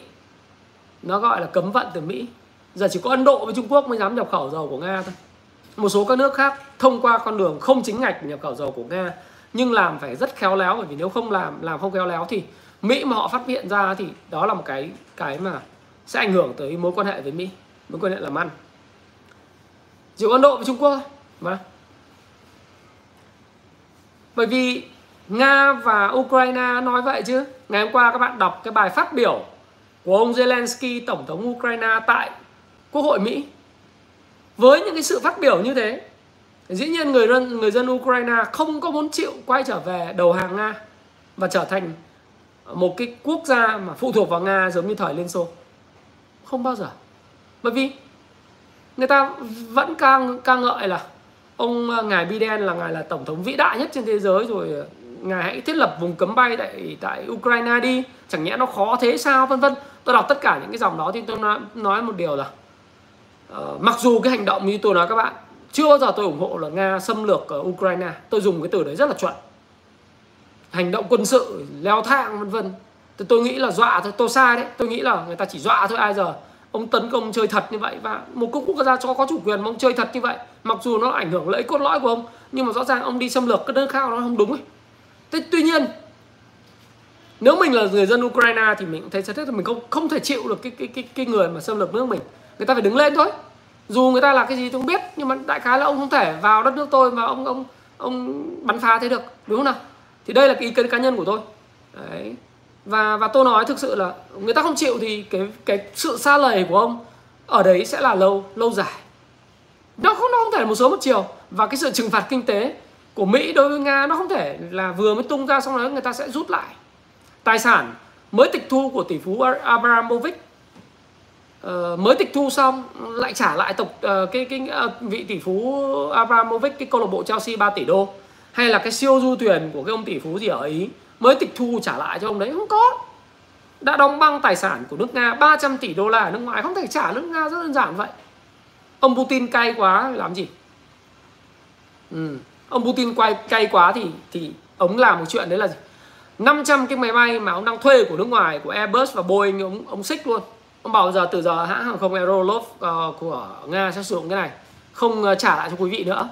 nó gọi là cấm vận từ Mỹ. Giờ chỉ có Ấn Độ với Trung Quốc mới dám nhập khẩu dầu của Nga thôi. Một số các nước khác thông qua con đường không chính ngạch nhập khẩu dầu của Nga nhưng làm phải rất khéo léo bởi vì nếu không làm làm không khéo léo thì Mỹ mà họ phát hiện ra thì đó là một cái cái mà sẽ ảnh hưởng tới mối quan hệ với Mỹ, mối quan hệ làm ăn. Chỉ có Ấn Độ với Trung Quốc thôi mà. Bởi vì Nga và Ukraine nói vậy chứ. Ngày hôm qua các bạn đọc cái bài phát biểu của ông Zelensky, Tổng thống Ukraine tại Quốc hội Mỹ. Với những cái sự phát biểu như thế, dĩ nhiên người dân người dân Ukraine không có muốn chịu quay trở về đầu hàng Nga và trở thành một cái quốc gia mà phụ thuộc vào Nga giống như thời Liên Xô. Không bao giờ. Bởi vì người ta vẫn ca ca ngợi là ông ờ, ngài Biden là ngài là tổng thống vĩ đại nhất trên thế giới rồi ngài hãy thiết lập vùng cấm bay tại tại Ukraine đi. Chẳng nhẽ nó khó thế sao? Vân vân. Tôi đọc tất cả những cái dòng đó thì tôi nói, nói một điều là uh, mặc dù cái hành động như tôi nói các bạn chưa bao giờ tôi ủng hộ là nga xâm lược ở Ukraine. Tôi dùng cái từ đấy rất là chuẩn. Hành động quân sự leo thang vân vân. Thì tôi nghĩ là dọa thôi. Tôi sai đấy. Tôi nghĩ là người ta chỉ dọa thôi. Ai giờ ông tấn công chơi thật như vậy và một quốc gia cho có chủ quyền mà ông chơi thật như vậy. Mặc dù nó ảnh hưởng lợi cốt lõi của ông nhưng mà rõ ràng ông đi xâm lược cái nước khác nó không đúng ấy tuy nhiên, nếu mình là người dân Ukraine thì mình thấy rất là mình không không thể chịu được cái cái cái cái người mà xâm lược nước mình. Người ta phải đứng lên thôi. Dù người ta là cái gì tôi không biết, nhưng mà đại khái là ông không thể vào đất nước tôi mà ông ông ông bắn phá thế được, đúng không nào? Thì đây là cái ý kiến cá nhân của tôi. Đấy. Và và tôi nói thực sự là người ta không chịu thì cái cái sự xa lầy của ông ở đấy sẽ là lâu lâu dài. Nó không nó không thể là một số một chiều. Và cái sự trừng phạt kinh tế của Mỹ đối với Nga nó không thể là vừa mới tung ra xong đó người ta sẽ rút lại. Tài sản mới tịch thu của tỷ phú Abramovich uh, mới tịch thu xong lại trả lại tộc uh, cái cái uh, vị tỷ phú Abramovich cái câu lạc bộ Chelsea 3 tỷ đô. Hay là cái siêu du thuyền của cái ông tỷ phú gì ở Ý mới tịch thu trả lại cho ông đấy? Không có. Đã đóng băng tài sản của nước Nga 300 tỷ đô la ở nước ngoài không thể trả nước Nga rất đơn giản vậy. Ông Putin cay quá làm gì? Ừ ông Putin quay cay quá thì thì ông làm một chuyện đấy là gì? 500 cái máy bay mà ông đang thuê của nước ngoài của Airbus và Boeing ông ông xích luôn. Ông bảo giờ từ giờ hãng hàng không Aerolov uh, ờ, của Nga sẽ sử dụng cái này không uh, trả lại cho quý vị nữa.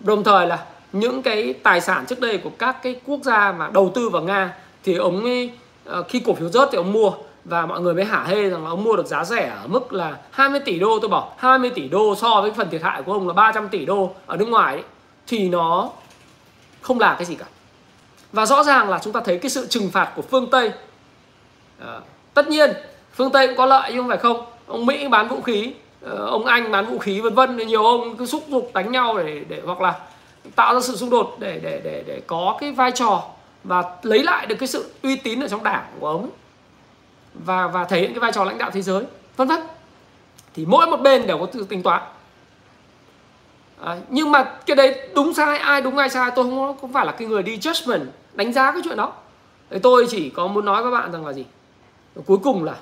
Đồng thời là những cái tài sản trước đây của các cái quốc gia mà đầu tư vào Nga thì ông ấy, uh, khi cổ phiếu rớt thì ông mua. Và mọi người mới hả hê rằng là ông mua được giá rẻ ở mức là 20 tỷ đô. Tôi bảo 20 tỷ đô so với phần thiệt hại của ông là 300 tỷ đô ở nước ngoài ấy, thì nó không là cái gì cả. Và rõ ràng là chúng ta thấy cái sự trừng phạt của phương Tây à, tất nhiên phương Tây cũng có lợi nhưng không phải không? Ông Mỹ bán vũ khí ờ, ông Anh bán vũ khí vân vân nhiều ông cứ xúc dục đánh nhau để để hoặc là tạo ra sự xung đột để để để để có cái vai trò và lấy lại được cái sự uy tín ở trong đảng của ông và và thể hiện cái vai trò lãnh đạo thế giới vân vân. Thì mỗi một bên đều có sự tính toán à, nhưng mà cái đấy đúng sai ai đúng ai sai tôi không không phải là cái người đi judgment đánh giá cái chuyện đó. Thì tôi chỉ có muốn nói với bạn rằng là gì? Cuối cùng là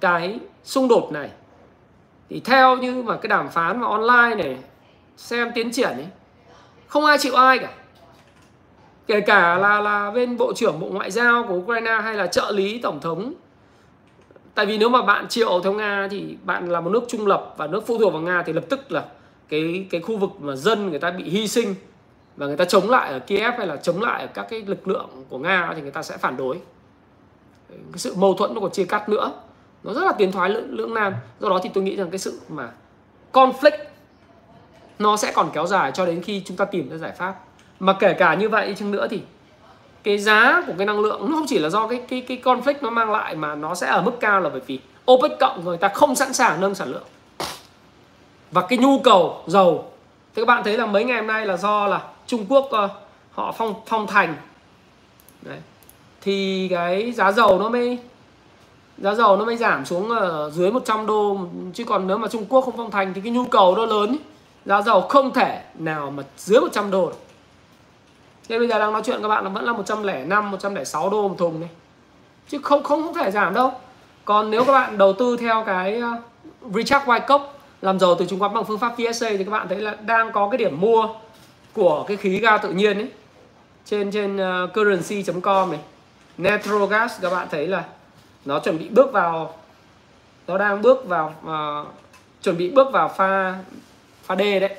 cái xung đột này thì theo như mà cái đàm phán mà online này xem tiến triển ấy không ai chịu ai cả. Kể cả là là bên bộ trưởng bộ ngoại giao của Ukraine hay là trợ lý tổng thống. Tại vì nếu mà bạn triệu theo Nga thì bạn là một nước trung lập và nước phụ thuộc vào Nga thì lập tức là cái cái khu vực mà dân người ta bị hy sinh và người ta chống lại ở Kiev hay là chống lại ở các cái lực lượng của Nga thì người ta sẽ phản đối. Cái sự mâu thuẫn nó còn chia cắt nữa. Nó rất là tiến thoái lưỡng, lưỡng nan. Do đó thì tôi nghĩ rằng cái sự mà conflict nó sẽ còn kéo dài cho đến khi chúng ta tìm ra giải pháp. Mà kể cả như vậy chăng nữa thì cái giá của cái năng lượng nó không chỉ là do cái cái cái conflict nó mang lại mà nó sẽ ở mức cao là bởi vì OPEC cộng người ta không sẵn sàng nâng sản lượng và cái nhu cầu dầu thì các bạn thấy là mấy ngày hôm nay là do là Trung Quốc uh, họ phong phong thành Đấy. thì cái giá dầu nó mới giá dầu nó mới giảm xuống ở dưới 100 đô chứ còn nếu mà Trung Quốc không phong thành thì cái nhu cầu nó lớn giá dầu không thể nào mà dưới 100 đô được. Thế bây giờ đang nói chuyện các bạn là vẫn là 105, 106 đô một thùng này. Chứ không không không thể giảm đâu. Còn nếu các bạn đầu tư theo cái ờ, uh, Richard Wyckoff làm giàu từ chứng khoán bằng phương pháp VSA thì các bạn thấy là đang có cái điểm mua của cái khí ga tự nhiên ấy trên trên ờ, uh, currency.com này. Natural gas các bạn thấy là nó chuẩn bị bước vào nó đang bước vào uh, chuẩn bị bước vào pha pha D đấy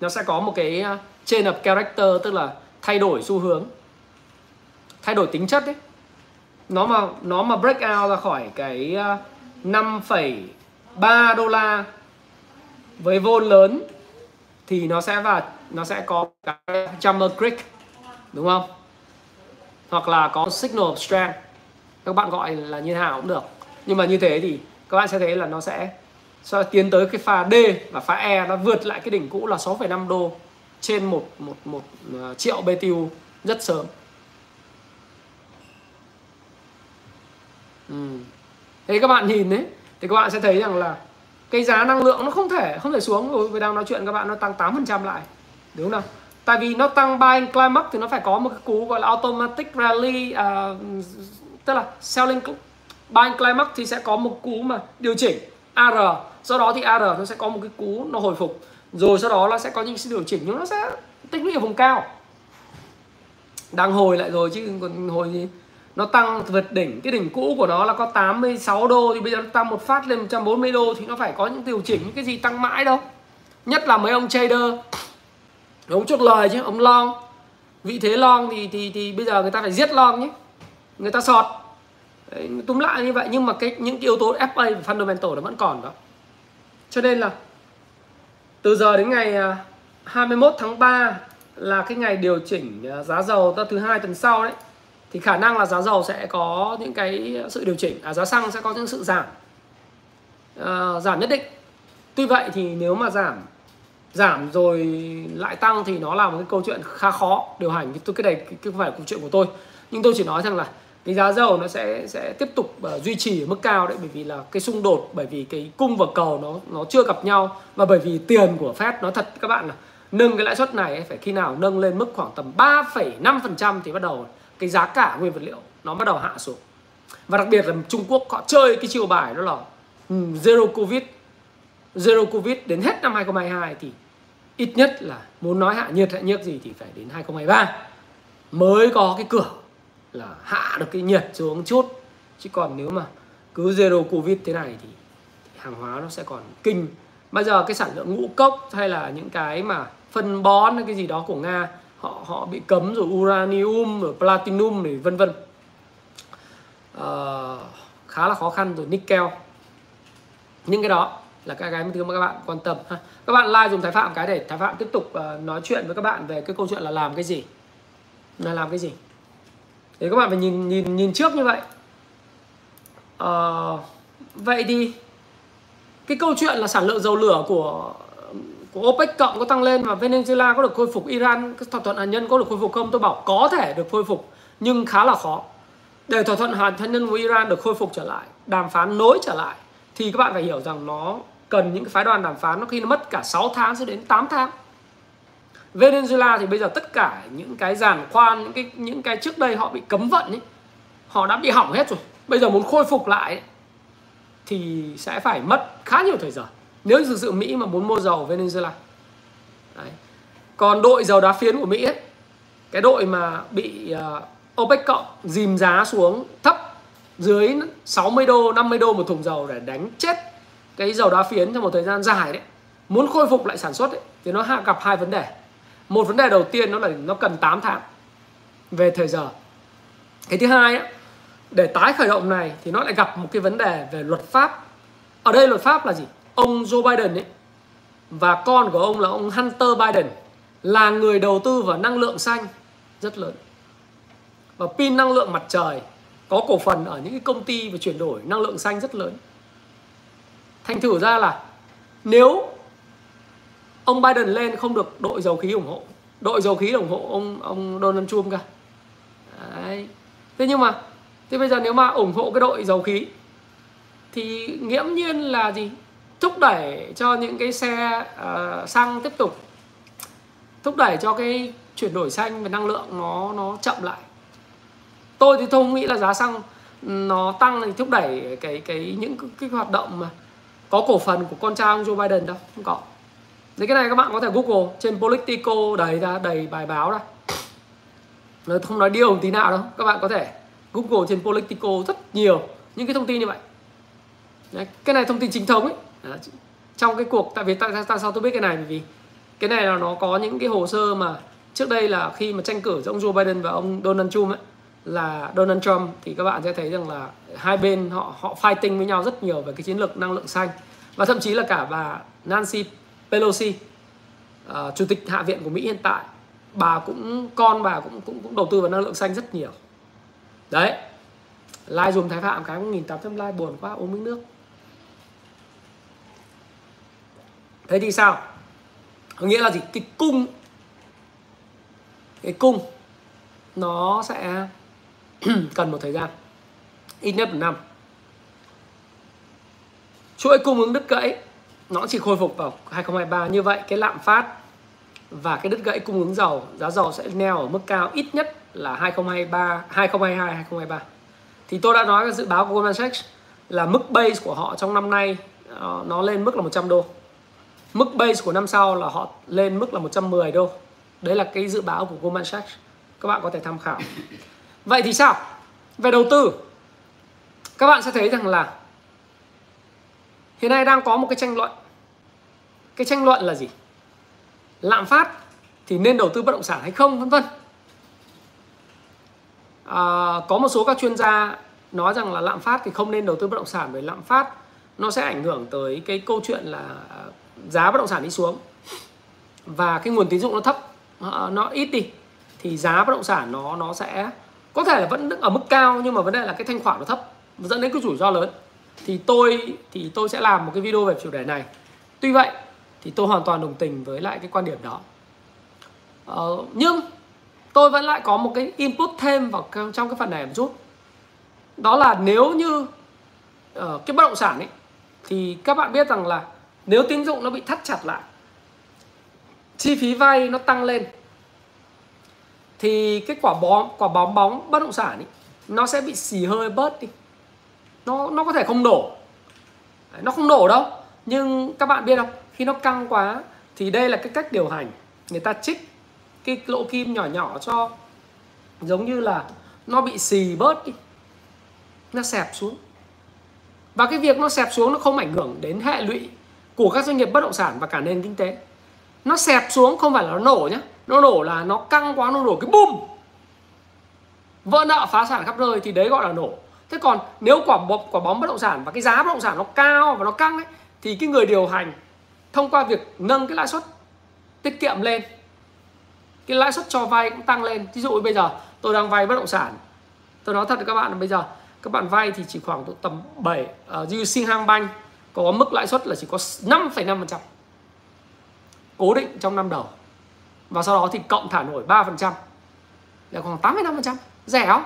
nó sẽ có một cái uh, of character tức là thay đổi xu hướng thay đổi tính chất đấy nó mà nó mà break out ra khỏi cái uh, 3 đô la với vôn lớn thì nó sẽ và nó sẽ có cái Jumper Creek đúng không? Hoặc là có signal of strength. Các bạn gọi là như thế nào cũng được. Nhưng mà như thế thì các bạn sẽ thấy là nó sẽ, sẽ tiến tới cái pha D và pha E nó vượt lại cái đỉnh cũ là 6,5 đô trên một một một ờ, triệu BTU rất sớm. Ừ. thế các bạn nhìn đấy thì các bạn sẽ thấy rằng là cái giá năng lượng nó không thể không thể xuống rồi. Vừa đang nói chuyện các bạn nó tăng 8% lại. Đúng không nào? Tại vì nó tăng buying climax thì nó phải có một cái cú gọi là automatic rally uh, tức là selling buying climax thì sẽ có một cú mà điều chỉnh AR sau đó thì AR nó sẽ có một cái cú nó hồi phục. Rồi sau đó nó sẽ có những sự điều chỉnh nhưng nó sẽ tích lũy ở vùng cao. Đang hồi lại rồi chứ còn hồi gì nó tăng vượt đỉnh. Cái đỉnh cũ của nó là có 86 đô thì bây giờ nó tăng một phát lên 140 đô thì nó phải có những điều chỉnh những cái gì tăng mãi đâu. Nhất là mấy ông trader. Ông chốt lời chứ ông long. Vị thế long thì thì thì bây giờ người ta phải giết long nhé. Người ta sọt. Đấy, túm lại như vậy. Nhưng mà cái những cái yếu tố FA và fundamental nó vẫn còn đó. Cho nên là từ giờ đến ngày à, 21 tháng 3 là cái ngày điều chỉnh à, giá dầu ta thứ hai tuần sau đấy thì khả năng là giá dầu sẽ có những cái sự điều chỉnh à, giá xăng sẽ có những sự giảm à, giảm nhất định. Tuy vậy thì nếu mà giảm giảm rồi lại tăng thì nó là một cái câu chuyện khá khó điều hành. Tôi cái này không phải là câu chuyện của tôi. Nhưng tôi chỉ nói rằng là cái giá dầu nó sẽ sẽ tiếp tục uh, duy trì ở mức cao đấy bởi vì là cái xung đột bởi vì cái cung và cầu nó nó chưa gặp nhau. Và bởi vì tiền của Fed nó thật các bạn là nâng cái lãi suất này phải khi nào nâng lên mức khoảng tầm 3,5% thì bắt đầu cái giá cả nguyên vật liệu nó bắt đầu hạ xuống. Và đặc biệt là Trung Quốc họ chơi cái chiêu bài đó là ừ, zero covid. Zero covid đến hết năm 2022 thì ít nhất là muốn nói hạ nhiệt hạ nhiệt gì thì phải đến 2023 mới có cái cửa là hạ được cái nhiệt xuống chút. Chứ còn nếu mà cứ zero covid thế này thì, thì hàng hóa nó sẽ còn kinh. Bây giờ cái sản lượng ngũ cốc hay là những cái mà phân bón hay cái gì đó của nga họ họ bị cấm rồi uranium rồi platinum rồi vân vân. À, khá là khó khăn rồi nickel. Những cái đó là các cái thứ mà các bạn quan tâm ha. Các bạn like dùng thái phạm cái để thái phạm tiếp tục uh, nói chuyện với các bạn về cái câu chuyện là làm cái gì. Là làm cái gì. Thì các bạn phải nhìn nhìn nhìn trước như vậy. À, vậy thì cái câu chuyện là sản lượng dầu lửa của của OPEC cộng có tăng lên và Venezuela có được khôi phục Iran cái thỏa thuận hạt nhân có được khôi phục không? Tôi bảo có thể được khôi phục nhưng khá là khó. Để thỏa thuận hạt nhân của Iran được khôi phục trở lại đàm phán nối trở lại thì các bạn phải hiểu rằng nó cần những cái phái đoàn đàm phán nó khi nó mất cả 6 tháng cho đến 8 tháng. Venezuela thì bây giờ tất cả những cái giàn khoan những cái những cái trước đây họ bị cấm vận ấy họ đã bị hỏng hết rồi. Bây giờ muốn khôi phục lại ấy, thì sẽ phải mất khá nhiều thời gian nếu thực sự Mỹ mà muốn mua dầu Venezuela Đấy. còn đội dầu đá phiến của Mỹ ấy, cái đội mà bị uh, OPEC cộng dìm giá xuống thấp dưới 60 đô 50 đô một thùng dầu để đánh chết cái dầu đá phiến trong một thời gian dài đấy. Muốn khôi phục lại sản xuất ấy, thì nó gặp hai vấn đề. Một vấn đề đầu tiên nó là nó cần 8 tháng về thời giờ. Cái thứ hai ấy, để tái khởi động này thì nó lại gặp một cái vấn đề về luật pháp. Ở đây luật pháp là gì? Ông Joe Biden ấy, và con của ông là ông Hunter Biden, là người đầu tư vào năng lượng xanh rất lớn. Và pin năng lượng mặt trời có cổ phần ở những cái công ty về chuyển đổi năng lượng xanh rất lớn. Thành thử ra là nếu ông Biden lên không được đội dầu khí ủng hộ, đội dầu khí ủng hộ ông ông Donald Trump cả. Đấy. thế nhưng mà, thế bây giờ nếu mà ủng hộ cái đội dầu khí, thì nghiễm nhiên là gì? Thúc đẩy cho những cái xe uh, xăng tiếp tục. Thúc đẩy cho cái chuyển đổi xanh và năng lượng nó nó chậm lại. Tôi thì tôi không nghĩ là giá xăng nó tăng thì thúc đẩy cái cái những cái, cái hoạt động mà có cổ phần của con trai ông Joe Biden đâu không có. Đấy cái này các bạn có thể Google trên Politico đầy ra đầy bài báo ra. Nó không nói điều một tí nào đâu các bạn có thể Google trên Politico rất nhiều những cái thông tin như vậy. Đấy, cái này thông tin chính thống ấy. Đó. trong cái cuộc tại vì tại, tại sao tôi biết cái này? Bởi vì cái này là nó có những cái hồ sơ mà trước đây là khi mà tranh cử giữa ông Joe Biden và ông Donald Trump ấy là Donald Trump thì các bạn sẽ thấy rằng là hai bên họ họ fighting với nhau rất nhiều về cái chiến lược năng lượng xanh. Và thậm chí là cả bà Nancy Pelosi uh, chủ tịch hạ viện của Mỹ hiện tại bà cũng con bà cũng cũng, cũng đầu tư vào năng lượng xanh rất nhiều. Đấy like dùm thái phạm cái một nghìn tám trăm like buồn quá uống miếng nước. Thế thì sao? Có nghĩa là gì? Cái cung cái cung nó sẽ cần một thời gian, ít nhất một năm. Chuỗi cung ứng đứt gãy, nó chỉ khôi phục vào 2023 như vậy, cái lạm phát và cái đứt gãy cung ứng dầu, giá dầu sẽ neo ở mức cao ít nhất là 2023 2022 2023 thì tôi đã nói cái dự báo của Goldman Sachs là mức base của họ trong năm nay ờ, nó lên mức là 100 đô mức base của năm sau là họ lên mức là 110 đô. Đấy là cái dự báo của Goldman Sachs. Các bạn có thể tham khảo. Vậy thì sao? Về đầu tư các bạn sẽ thấy rằng là hiện nay đang có một cái tranh luận. Cái tranh luận là gì? Lạm phát thì nên đầu tư bất động sản hay không vân vân. À, có một số các chuyên gia nói rằng là lạm phát thì không nên đầu tư bất động sản bởi lạm phát nó sẽ ảnh hưởng tới cái câu chuyện là giá bất động sản đi xuống. Và cái nguồn tín dụng nó thấp nó ít đi thì giá bất động sản nó nó sẽ có thể là vẫn đứng ở mức cao nhưng mà vấn đề là cái thanh khoản nó thấp dẫn đến cái rủi ro lớn. Thì tôi thì tôi sẽ làm một cái video về chủ đề này. Tuy vậy thì tôi hoàn toàn đồng tình với lại cái quan điểm đó. Ờ, nhưng tôi vẫn lại có một cái input thêm vào trong cái phần này một chút. Đó là nếu như uh, cái bất động sản ấy thì các bạn biết rằng là nếu tín dụng nó bị thắt chặt lại chi phí vay nó tăng lên thì cái quả bóng quả bóng bóng bất động sản ấy, nó sẽ bị xì hơi bớt đi. Nó nó có thể không nổ nó không nổ đâu. Nhưng các bạn biết không? Khi nó căng quá thì đây là cái cách điều hành. Người ta trích cái lỗ kim nhỏ nhỏ cho giống như là nó bị xì bớt đi. Nó xẹp xuống. Và cái việc nó xẹp xuống nó không ảnh hưởng đến hệ lụy của các doanh nghiệp bất động sản và cả nền kinh tế. Nó xẹp xuống không phải là nó nổ nhé nó nổ là nó căng quá nó nổ cái bùm. Vỡ nợ phá sản khắp nơi thì đấy gọi là nổ. Thế còn nếu quả bóng, quả bóng bất động sản và cái giá bất động sản nó cao và nó căng ấy thì cái người điều hành thông qua việc nâng cái lãi suất tiết kiệm lên cái lãi suất cho vay cũng tăng lên. Ví dụ bây giờ tôi đang vay bất động sản tôi nói thật với các bạn là bây giờ các bạn vay thì chỉ khoảng tầm 7 uh, ờ, như Singhang Bank có mức lãi suất là chỉ có 5,5% cố định trong năm đầu. Và sau đó thì cộng thả nổi 3% là khoảng 85% rẻ không?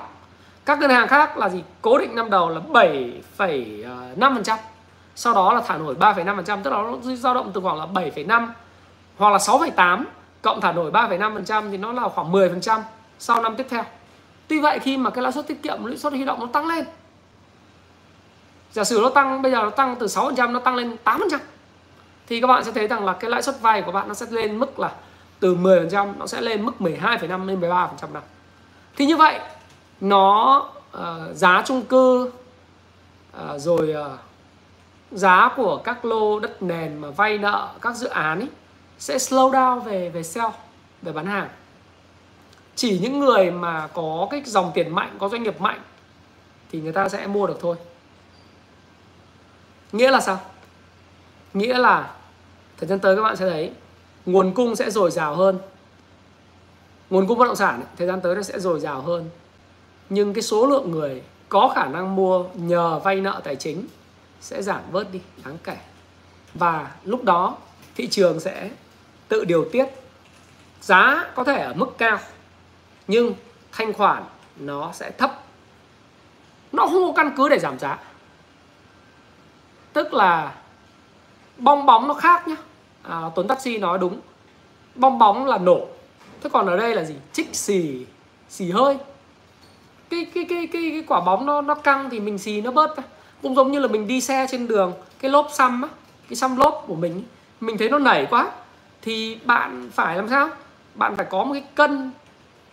Các ngân hàng khác là gì? Cố định năm đầu là 7,5% sau đó là thả nổi 3,5% tức là nó dao động từ khoảng là 7,5 hoặc là 6,8 cộng thả nổi 3,5% thì nó là khoảng 10% sau năm tiếp theo. Tuy vậy khi mà cái lãi suất tiết kiệm lãi suất huy động nó tăng lên giả sử nó tăng bây giờ nó tăng từ 6% nó tăng lên 8% thì các bạn sẽ thấy rằng là cái lãi suất vay của bạn nó sẽ lên mức là từ 10% nó sẽ lên mức 12,5 lên 13% năm. Thì như vậy nó uh, giá chung cư uh, rồi uh, giá của các lô đất nền mà vay nợ các dự án ấy sẽ slow down về về sell về bán hàng chỉ những người mà có cái dòng tiền mạnh có doanh nghiệp mạnh thì người ta sẽ mua được thôi nghĩa là sao? Nghĩa là, thời gian tới các bạn sẽ thấy, nguồn cung sẽ dồi dào hơn. Nguồn cung bất động sản, thời gian tới nó sẽ dồi dào hơn. Nhưng cái số lượng người có khả năng mua nhờ vay nợ tài chính sẽ giảm bớt đi, đáng kể. Và lúc đó, thị trường sẽ tự điều tiết. Giá có thể ở mức cao, nhưng thanh khoản nó sẽ thấp. Nó không có căn cứ để giảm giá tức là bong bóng nó khác nhá. À, Tuấn Taxi nói đúng. Bong bóng là nổ. Thế còn ở đây là gì? Chích xì xì hơi. Cái cái cái cái, cái quả bóng nó nó căng thì mình xì nó bớt cũng giống như là mình đi xe trên đường cái lốp xăm á cái xăm lốp của mình mình thấy nó nảy quá. Thì bạn phải làm sao? Bạn phải có một cái cân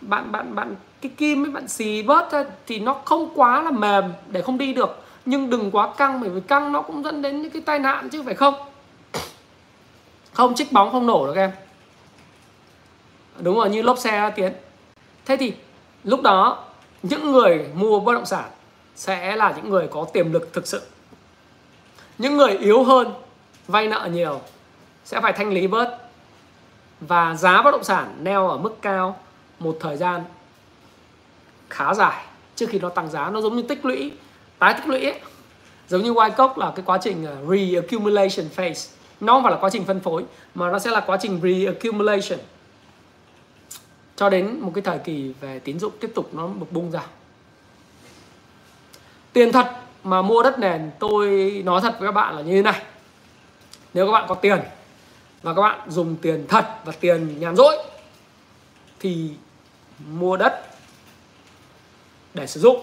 bạn bạn bạn cái kim ấy bạn xì bớt ra thì nó không quá là mềm để không đi được nhưng đừng quá căng, bởi vì căng nó cũng dẫn đến những cái tai nạn chứ, phải không? Không trích bóng không nổ được em. Đúng rồi, như lốp xe tiến. Thế thì lúc đó, những người mua bất động sản sẽ là những người có tiềm lực thực sự. Những người yếu hơn, vay nợ nhiều, sẽ phải thanh lý bớt. Và giá bất động sản neo ở mức cao một thời gian khá dài, trước khi nó tăng giá. Nó giống như tích lũy tái tích lũy ấy. giống như white là cái quá trình ờ, reaccumulation phase. Nó không phải là quá trình phân phối, mà nó sẽ là quá trình reaccumulation. Cho đến một cái thời kỳ về tín dụng tiếp tục nó bực bung ra. Tiền thật mà mua đất nền, tôi nói thật với các bạn là như thế này. Nếu các bạn có tiền và các bạn dùng tiền thật và tiền nhàn rỗi, thì mua đất để sử dụng,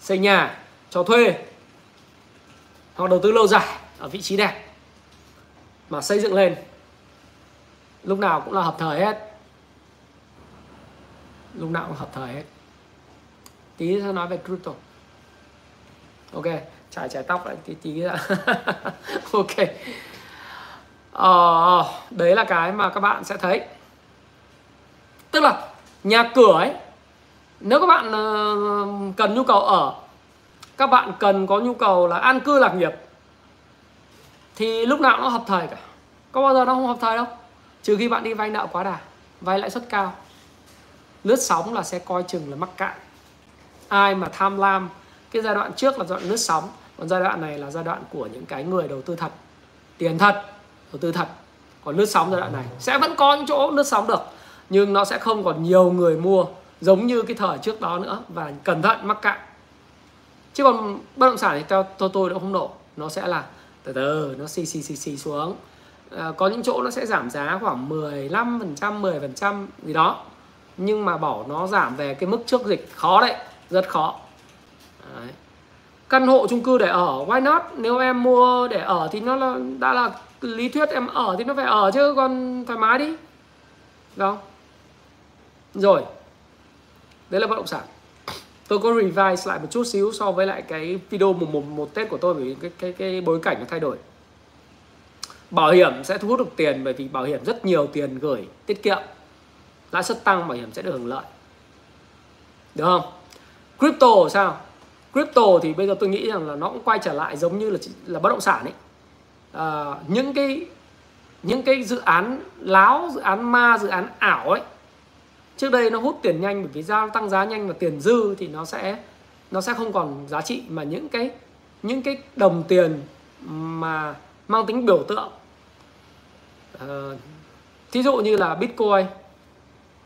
xây nhà cho thuê. Hoặc đầu tư lâu dài ở vị trí đẹp mà xây dựng lên. Lúc nào cũng là hợp thời hết. Lúc nào cũng hợp thời hết. Tí sẽ nói về crypto. Ok trải trải tóc lại tí tí ra ok. Ờ, đấy là cái mà các bạn sẽ thấy. Tức là nhà cửa ấy nếu các bạn ờ, cần nhu cầu ở các bạn cần có nhu cầu là an cư lạc nghiệp. Thì lúc nào nó hợp thời cả. Có bao giờ nó không hợp thời đâu? Trừ khi bạn đi vay nợ quá đà, vay lãi suất cao. Lướt sóng là sẽ coi chừng là mắc cạn. Ai mà tham lam, cái giai đoạn trước là giai đoạn lướt sóng, còn giai đoạn này là giai đoạn của những cái người đầu tư thật. Tiền thật, đầu tư thật. Còn lướt sóng giai đoạn này, sẽ vẫn có những chỗ lướt sóng được, nhưng nó sẽ không còn nhiều người mua giống như cái thời trước đó nữa. Và cẩn thận, mắc cạn chứ còn bất động sản thì theo tôi tôi nó không nổ. Nó sẽ là từ từ nó xì xì xì xì xuống. À, có những chỗ nó sẽ giảm giá khoảng 15 phần trăm 10 phần trăm gì đó. Nhưng mà bảo nó giảm về cái mức trước dịch khó đấy rất khó. Đấy. căn hộ chung cư để ở why not? Nếu em mua để ở thì nó là đã là lý thuyết em ở thì nó phải ở chứ còn thoải mái đi. Không? Rồi. Đấy là bất động sản tôi có revise lại một chút xíu so với lại cái video một một, một tết của tôi vì cái cái cái bối cảnh nó thay đổi. Bảo hiểm sẽ thu hút được tiền bởi vì bảo hiểm rất nhiều tiền gửi tiết kiệm. Lãi suất tăng bảo hiểm sẽ được hưởng lợi. Được không? Crypto sao? Crypto thì bây giờ tôi nghĩ rằng là nó cũng quay trở lại giống như là là bất động sản ấy. À, những cái những cái dự án láo dự án ma dự án ảo ấy trước đây nó hút tiền nhanh bởi vì giao tăng giá nhanh và tiền dư thì nó sẽ nó sẽ không còn giá trị. Mà những cái những cái đồng tiền mà mang tính biểu tượng uh, thí dụ như là bitcoin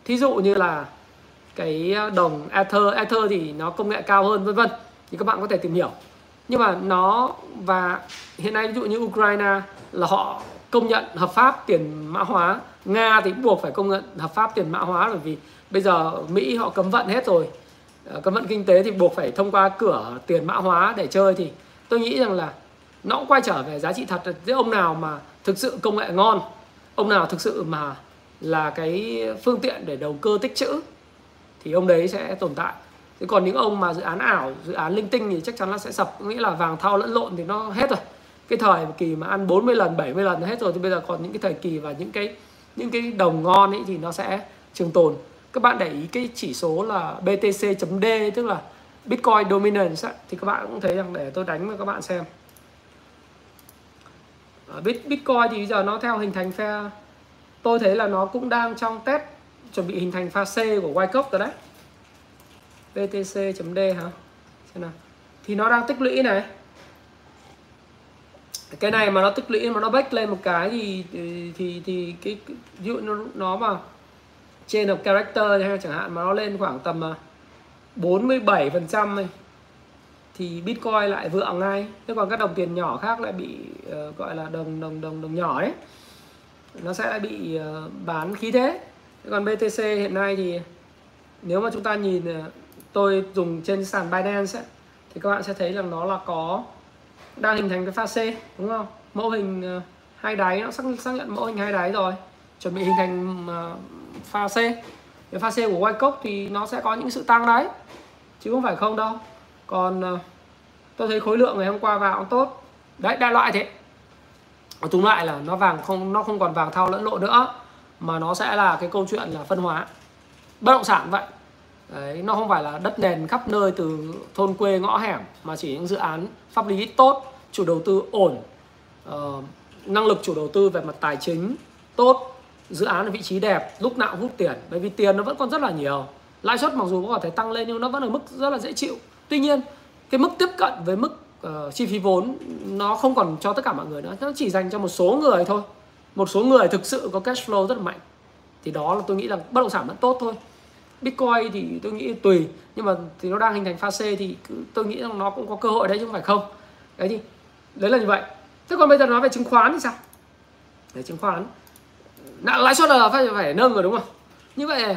thí dụ như là cái ờ, đồng ether ether thì nó công nghệ cao hơn vân vân. Thì các bạn có thể tìm hiểu. Nhưng mà nó và hiện nay ví dụ như Ukraine là họ công nhận hợp pháp tiền mã hóa. Nga thì buộc phải công nhận hợp pháp tiền mã hóa bởi vì bây giờ Mỹ họ cấm vận hết rồi. Ờ, cấm vận kinh tế thì buộc phải thông qua cửa tiền mã hóa để chơi thì tôi nghĩ rằng là nó cũng quay trở về giá trị thật. Giữa ông nào mà thực sự công nghệ ngon, ông nào thực sự mà là cái phương tiện để đầu cơ tích trữ thì ông đấy sẽ tồn tại. Thế còn những ông mà dự án ảo, dự án linh tinh thì chắc chắn là sẽ sập. Nghĩa là vàng thao lẫn lộn thì nó hết rồi cái thời kỳ mà ăn 40 lần 70 lần hết rồi, thì bây giờ còn những cái thời kỳ và những cái những cái đồng ngon ấy thì nó sẽ trường tồn. Các bạn để ý cái chỉ số là BTC.D tức là Bitcoin Dominance thì các bạn cũng thấy rằng để tôi đánh cho các bạn xem. Bitcoin thì bây giờ nó theo hình thành phe tôi thấy là nó cũng đang trong test, chuẩn bị hình thành pha C của Wyckoff rồi đấy. BTC.D hả? Xem nào. Thì nó đang tích lũy này cái này mà nó tích lũy mà nó bách lên một cái thì thì thì, thì cái ví dụ nó, nó mà trên of character hay chẳng hạn mà nó lên khoảng tầm à, 47 phần trăm này thì Bitcoin lại vượng ngay. Thế còn các đồng tiền nhỏ khác lại bị uh, gọi là đồng đồng đồng đồng nhỏ đấy. Nó sẽ lại bị uh, bán khí thế. Thế còn BTC hiện nay thì nếu mà chúng ta nhìn uh, tôi dùng trên sàn Binance ấy, thì các bạn sẽ thấy rằng nó là có đang hình thành cái pha C đúng không? Mẫu hình ờ, hai đáy nó xác, xác nhận mẫu hình hai đáy rồi. Chuẩn bị hình thành ờ, pha C. Cái pha C của Wyckoff thì nó sẽ có những sự tăng đấy chứ không phải không đâu. Còn ờ, tôi thấy khối lượng ngày hôm qua vào cũng tốt. Đấy đại loại thế. Tóm lại là nó vàng không nó không còn vàng thao lẫn lộ nữa mà nó sẽ là cái câu chuyện là phân hóa. Bất động sản vậy. Đấy, nó không phải là đất nền khắp nơi từ thôn quê ngõ hẻm mà chỉ những dự án pháp lý tốt chủ đầu tư ổn. Uh, năng lực chủ đầu tư về mặt tài chính tốt dự án ở vị trí đẹp lúc nào hút tiền bởi vì tiền nó vẫn còn rất là nhiều. Lãi suất mặc dù có thể tăng lên nhưng nó vẫn ở mức rất là dễ chịu. Tuy nhiên cái mức tiếp cận với mức uh, chi phí vốn nó không còn cho tất cả mọi người nữa nó chỉ dành cho một số người thôi. Một số người thực sự có cash flow rất là mạnh. Thì đó là tôi nghĩ là bất động sản vẫn tốt thôi. Bitcoin thì tôi nghĩ tùy, nhưng mà thì nó đang hình thành pha C thì tôi nghĩ rằng nó cũng có cơ hội đấy chứ không phải không. Đấy thì, đấy là như vậy. Thế còn bây giờ nói về chứng khoán thì sao? Để chứng khoán. Lãi suất là phải phải nâng rồi đúng không? Như vậy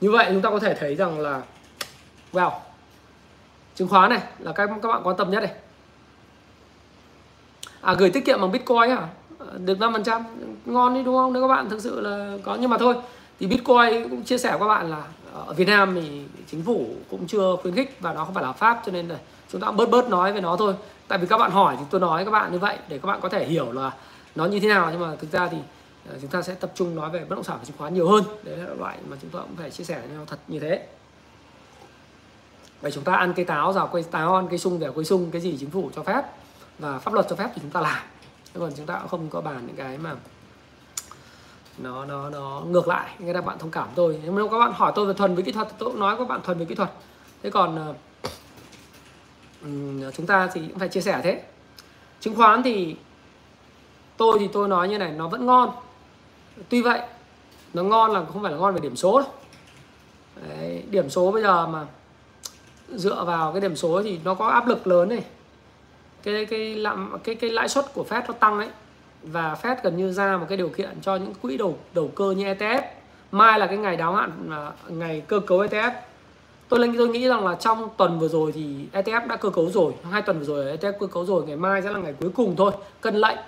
như vậy chúng ta có thể thấy rằng là, wow, chứng khoán này là các các bạn quan tâm nhất này à gửi tiết kiệm bằng bitcoin à? Được 5% ngon đi đúng không? Nếu các bạn thực sự là có, nhưng mà thôi thì bitcoin cũng chia sẻ với các bạn là ờ, ở Việt Nam thì chính phủ cũng chưa khuyến khích và nó không phải là pháp, cho nên là chúng ta bớt bớt nói về nó thôi. Tại vì các bạn hỏi thì tôi nói các bạn như vậy để các bạn có thể hiểu là nó như thế nào. Nhưng mà thực ra thì ờ, chúng ta sẽ tập trung nói về bất động sản và chứng khoán nhiều hơn. Đấy là loại mà chúng ta cũng phải chia sẻ với nhau thật như thế. Vậy chúng ta ăn cây táo rào, cây táo ăn cây sung về cây sung, cái gì chính phủ cho phép và pháp luật cho phép thì chúng ta làm. Còn chúng ta cũng không có bàn những cái mà nó nó nó. Ngược lại nghe các bạn thông cảm tôi. Nếu các bạn hỏi tôi về thuần về kỹ thuật tôi cũng nói các bạn thuần về kỹ thuật. Thế còn uh, chúng ta thì cũng phải chia sẻ thế. Chứng khoán thì tôi thì tôi nói như này nó vẫn ngon. Tuy vậy nó ngon là không phải là ngon về điểm số đâu. Đấy, điểm số bây giờ mà dựa vào cái điểm số thì nó có áp lực lớn này. Cái cái lạm cái cái lãi suất của Fed nó tăng ấy và Fed gần như ra một cái điều kiện cho những quỹ đầu đầu cơ như ETF mai là cái ngày đáo hạn à, ngày cơ cấu ETF tôi lên, tôi nghĩ rằng là trong tuần vừa rồi thì ETF đã cơ cấu rồi. Hai tuần vừa rồi ETF cơ cấu rồi. Ngày mai sẽ là ngày cuối cùng thôi. Cân lệnh.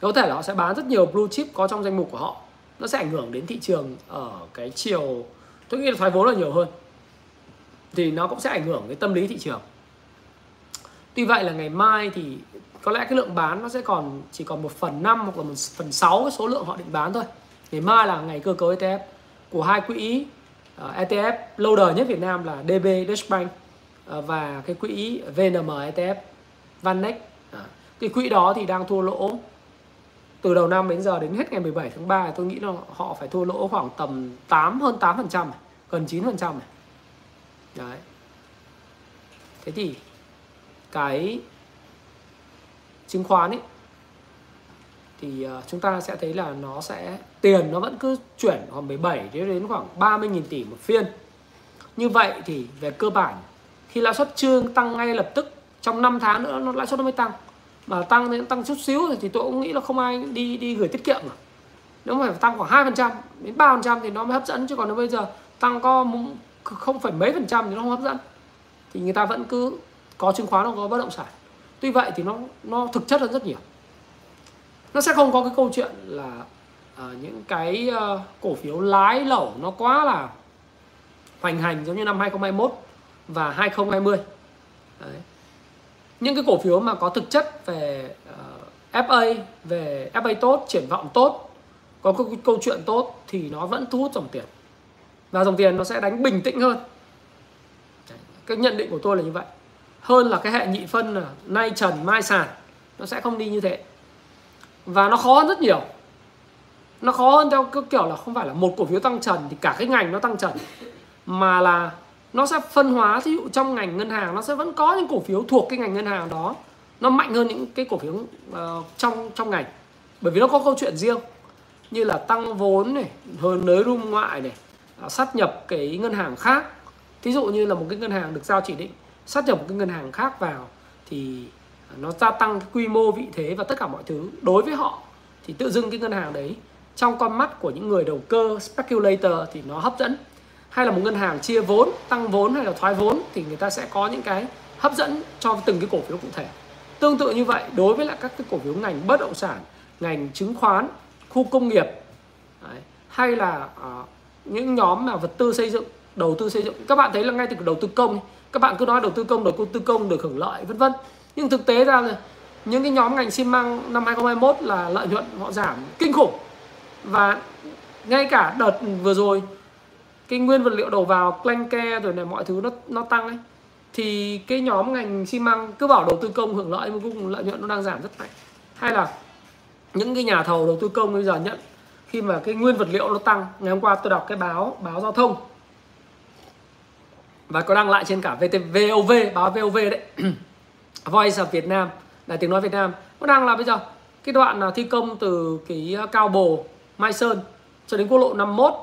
Có thể là họ sẽ bán rất nhiều blue chip có trong danh mục của họ. Nó sẽ ảnh hưởng đến thị trường ở cái chiều, tôi nghĩ là thoái vốn là nhiều hơn. Thì nó cũng sẽ ảnh hưởng đến tâm lý thị trường. Tuy vậy là ngày mai thì có lẽ cái lượng bán nó sẽ còn chỉ còn một phần năm hoặc là một phần sáu cái số lượng họ định bán thôi. Ngày mai là ngày cơ cấu ETF của hai quỹ ờ, uh, ETF lâu đời nhất Việt Nam là DB Dashbank uh, ờ, và cái quỹ VNM ETF Vanex. Uh, cái quỹ đó thì đang thua lỗ từ đầu năm đến giờ đến hết ngày 17 tháng 3 tôi nghĩ là họ phải thua lỗ khoảng tầm 8 hơn 8 phần trăm gần 9 phần trăm này. Đấy. Thế thì cái chứng khoán ấy thì ờ, chúng ta sẽ thấy là nó sẽ, tiền nó vẫn cứ chuyển khoảng 17 đến khoảng 30.000 tỷ một phiên. Như vậy thì về cơ bản, khi lãi suất chưa tăng ngay lập tức, trong 5 tháng nữa nó lãi suất nó mới tăng. Mà tăng đến tăng chút xíu thì tôi cũng nghĩ là không ai đi đi gửi tiết kiệm mà nếu mà phải tăng khoảng hai phần trăm đến ba phần trăm thì nó mới hấp dẫn, chứ còn nếu bây giờ tăng có không phải mấy phần trăm thì nó không hấp dẫn. Thì người ta vẫn cứ có chứng khoán, nó có bất động sản tuy vậy thì nó nó thực chất hơn rất nhiều. Nó sẽ không có cái câu chuyện là uh, những cái uh, cổ phiếu lái lẩu nó quá là hoành hành giống như năm 2021 và 2020 Đấy. những cái cổ phiếu mà có thực chất về ờ, uh, FA về FA tốt triển vọng tốt có câu, câu chuyện tốt thì nó vẫn thu hút dòng tiền. Và dòng tiền nó sẽ đánh bình tĩnh hơn. Đấy. cái nhận định của tôi là như vậy hơn là cái hệ nhị phân là nay trần mai sàn. Nó sẽ không đi như thế. Và nó khó hơn rất nhiều. Nó khó hơn theo cái kiểu là không phải là một cổ phiếu tăng trần thì cả cái ngành nó tăng trần mà là nó sẽ phân hóa. Thí dụ trong ngành ngân hàng nó sẽ vẫn có những cổ phiếu thuộc cái ngành ngân hàng đó. Nó mạnh hơn những cái cổ phiếu uh, trong trong ngành. Bởi vì nó có câu chuyện riêng như là tăng vốn này hơn nới room ngoại này ờ, sát nhập cái ngân hàng khác. Thí dụ như là một cái ngân hàng được giao chỉ định sát nhập một cái ngân hàng khác vào thì nó gia tăng cái quy mô vị thế và tất cả mọi thứ. Đối với họ thì tự dưng cái ngân hàng đấy trong con mắt của những người đầu cơ speculator thì nó hấp dẫn. Hay là một ngân hàng chia vốn tăng vốn hay là thoái vốn thì người ta sẽ có những cái hấp dẫn cho từng cái cổ phiếu cụ thể. Tương tự như vậy đối với lại các cái cổ phiếu ngành bất động sản ngành chứng khoán khu công nghiệp đấy, hay là uh, những nhóm mà vật tư xây dựng đầu tư xây dựng. Các bạn thấy là ngay từ đầu tư công các bạn cứ nói đầu tư công, đầu tư công, được hưởng lợi, vân vân. Nhưng thực tế ra là những cái nhóm ngành xi măng năm 2021 là lợi nhuận họ giảm kinh khủng. Và ngay cả đợt vừa rồi, cái nguyên vật liệu đầu vào clanke rồi này, mọi thứ nó nó tăng ấy, thì cái nhóm ngành xi măng cứ bảo đầu tư công hưởng lợi nhưng cũng lợi nhuận nó đang giảm rất mạnh. Hay là những cái nhà thầu đầu tư công bây giờ nhận, khi mà cái nguyên vật liệu nó tăng, ngày hôm qua tôi đọc cái báo báo giao thông và có đăng lại trên cả VTV VOV báo VOV đấy. Voice of Việt Nam là tiếng nói Việt Nam. Có đăng là bây giờ cái đoạn à, thi công từ cái à, cao bồ Mai Sơn cho đến quốc lộ 51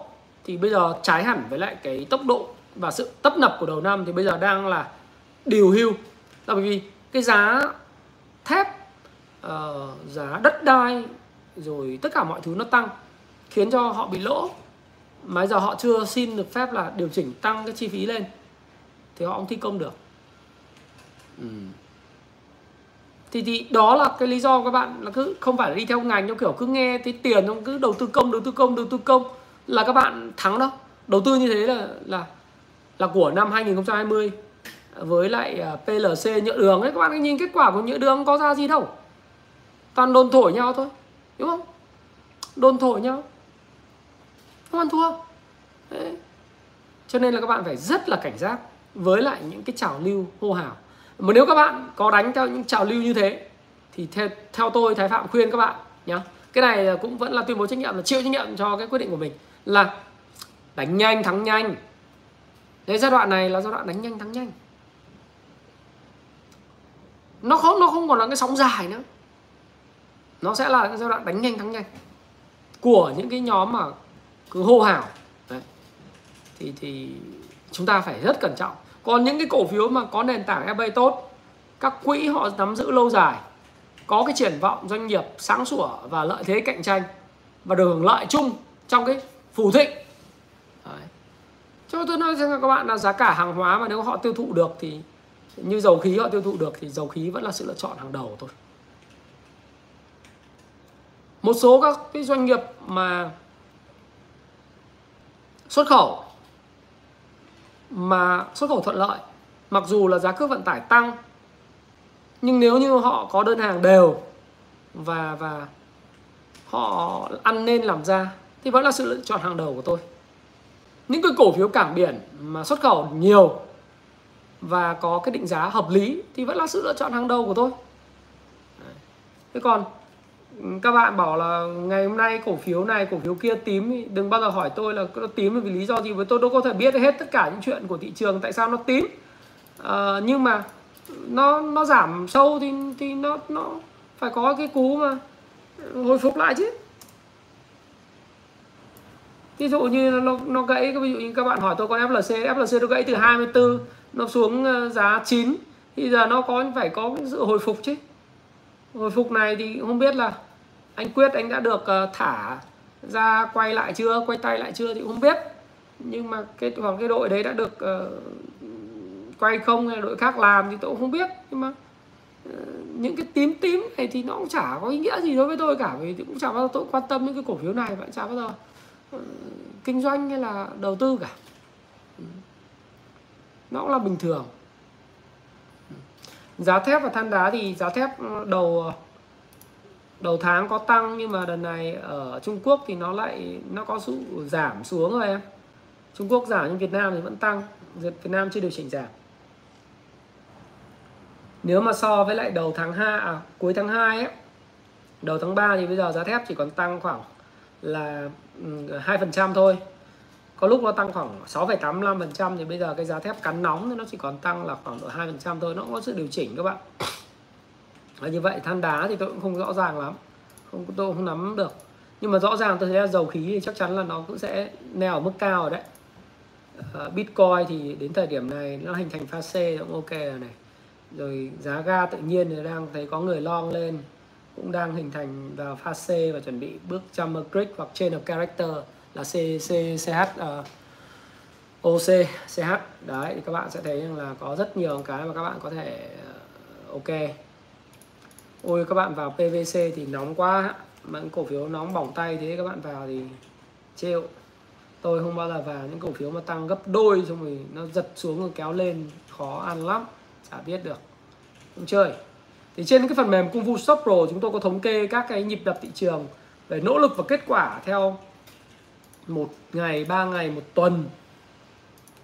thì bây giờ trái hẳn với lại cái tốc độ và sự tấp nập của đầu năm thì bây giờ đang là điều hưu. Là bởi vì cái giá thép uh, giá đất đai rồi tất cả mọi thứ nó tăng khiến cho họ bị lỗ. Mà bây giờ họ chưa xin được phép là điều chỉnh tăng cái chi phí lên thì họ không thi công được. Ừ. thì thì đó là cái lý do các bạn là cứ không phải là đi theo ngành theo kiểu cứ nghe thấy tiền không cứ đầu tư công đầu tư công đầu tư công là các bạn thắng đâu đầu tư như thế là là là của năm 2020 với lại à, PLC nhựa đường ấy. Các bạn nhìn kết quả của nhựa đường có ra gì đâu. Toàn đồn thổi nhau thôi đúng không? Đồn thổi nhau. Các bạn thua. Đấy. cho nên là các bạn phải rất là cảnh giác với lại những cái trào lưu hô hào. Mà nếu các bạn có đánh theo những trào lưu như thế thì theo, theo tôi thái phạm khuyên các bạn nhá cái này cũng vẫn là tuyên bố trách nhiệm là chịu trách nhiệm cho cái quyết định của mình là đánh nhanh thắng nhanh. Cái giai đoạn này là giai đoạn đánh nhanh thắng nhanh. Nó không nó không còn là cái sóng dài nữa. Nó sẽ là cái giai đoạn đánh nhanh thắng nhanh. Của những cái nhóm mà cứ hô hào. Đấy. thì thì chúng ta phải rất cẩn trọng còn những cái cổ phiếu mà có nền tảng FA tốt, các quỹ họ nắm giữ lâu dài, có cái triển vọng doanh nghiệp sáng sủa và lợi thế cạnh tranh và được hưởng lợi chung trong cái phù thịnh Đấy. cho tôi nói cho các bạn là giá cả hàng hóa mà nếu họ tiêu thụ được thì, như dầu khí họ tiêu thụ được thì dầu khí vẫn là sự lựa chọn hàng đầu thôi một số các cái doanh nghiệp mà xuất khẩu mà xuất khẩu thuận lợi, mặc dù là giá cước vận tải tăng, nhưng nếu như họ có đơn hàng đều và và họ ăn nên làm ra, thì vẫn là sự lựa chọn hàng đầu của tôi. Những cái cổ phiếu cảng biển mà xuất khẩu nhiều và có cái định giá hợp lý thì vẫn là sự lựa chọn hàng đầu của tôi. Thế còn các bạn bảo là ngày hôm nay cổ phiếu này cổ phiếu kia tím đừng bao giờ hỏi tôi là nó tím vì lý do gì với tôi đâu có thể biết hết tất cả những chuyện của thị trường tại sao nó tím. À, nhưng mà nó nó giảm sâu thì thì nó nó phải có cái cú mà hồi phục lại chứ. Ví dụ như nó nó gãy ví dụ như các bạn hỏi tôi con FLC FLC nó gãy từ 24 nó xuống ờ, giá 9 thì giờ nó có phải có sự hồi phục chứ hồi phục này thì không biết là anh Quyết anh đã được ờ, thả ra quay lại chưa quay tay lại chưa thì không biết. Nhưng mà cái hoặc cái đội đấy đã được uh, quay không hay đội khác làm thì tôi cũng không biết. Nhưng mà uh, những cái tím tím này thì nó cũng chả có ý nghĩa gì đối với tôi cả vì cũng chả bao giờ tôi quan tâm những cái cổ phiếu này vẫn chả bao giờ uh, kinh doanh hay là đầu tư cả. Ừ. Nó cũng là bình thường giá thép và than đá thì giá thép ừ, đầu đầu tháng có tăng nhưng mà đợt này ở Trung Quốc thì nó lại nó có sự giảm xuống rồi em. Trung Quốc giảm nhưng Việt Nam thì vẫn tăng. Việt Nam chưa điều chỉnh giảm. Nếu mà so với lại đầu tháng 2 à, cuối tháng 2 ấy đầu tháng 3 thì bây giờ giá thép chỉ còn tăng khoảng là ừ, 2% trăm thôi có lúc nó tăng khoảng 6,85% thì bây giờ cái giá thép cắn nóng thì nó chỉ còn tăng là khoảng độ 2% thôi. Nó cũng có sự điều chỉnh các bạn. Và như vậy than đá thì tôi cũng không rõ ràng lắm. Không tôi không nắm được. Nhưng mà rõ ràng tôi thấy là dầu khí thì chắc chắn là nó cũng sẽ neo ở mức cao rồi đấy. Ờ, Bitcoin thì đến thời điểm này nó hình thành pha C cũng ok rồi này. Rồi giá ga tự nhiên thì đang thấy có người long lên cũng đang hình thành vào pha C và chuẩn bị bước Chamber Creek hoặc trên of Character là C C CH uh, ờ, OC CH đấy thì các bạn sẽ thấy rằng là có rất nhiều cái mà các bạn có thể uh, ok. Ôi các bạn vào PVC thì nóng quá. Mà những cổ phiếu nóng bỏng tay thế các bạn vào thì chịu. tôi không bao giờ vào những cổ phiếu mà tăng gấp đôi xong rồi nó giật xuống rồi kéo lên. Khó ăn lắm chả biết được. Không chơi. Thì trên cái phần mềm Kung Fu Shop Pro chúng tôi có thống kê các cái nhịp đập thị trường về nỗ lực và kết quả theo một ngày, ba ngày, một tuần,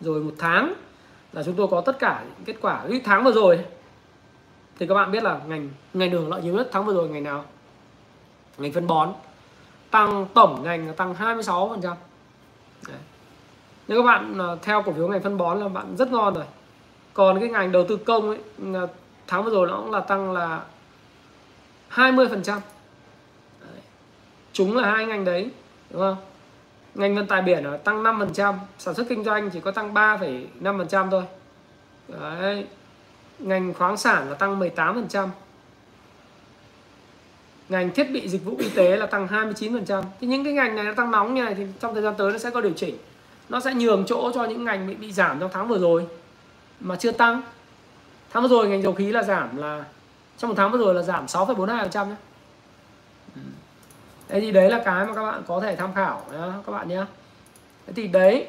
rồi một tháng là chúng tôi có tất cả kết quả. Cái tháng vừa rồi, thì các bạn biết là ngành ngành đường lợi nhiều nhất tháng vừa rồi ngành nào? Ngành phân bón. Tăng tổng ngành là tăng 26 phần trăm. Nếu các bạn à, theo cổ phiếu ngành phân bón là bạn rất ngon rồi. Còn cái ngành đầu tư công ấy tháng vừa rồi nó cũng là tăng là 20 phần trăm. Chúng là hai ngành đấy, đúng không? Ngành vận tải biển là tăng 5 phần trăm sản xuất kinh doanh chỉ có tăng 3,5 phần trăm thôi. Đấy ngành khoáng sản là tăng 18 phần trăm. Ngành thiết bị dịch vụ y tế là tăng 29 phần trăm. Thì những cái ngành này nó tăng nóng như này thì trong thời gian tới nó sẽ có điều chỉnh. Nó sẽ nhường chỗ cho những ngành bị bị giảm trong tháng vừa rồi mà chưa tăng. Tháng vừa rồi ngành dầu khí là giảm là trong một tháng vừa rồi là giảm 6,42 phần trăm nhé. Thế thì đấy là cái mà các bạn có thể tham khảo nhá, các bạn nhé. Thế thì đấy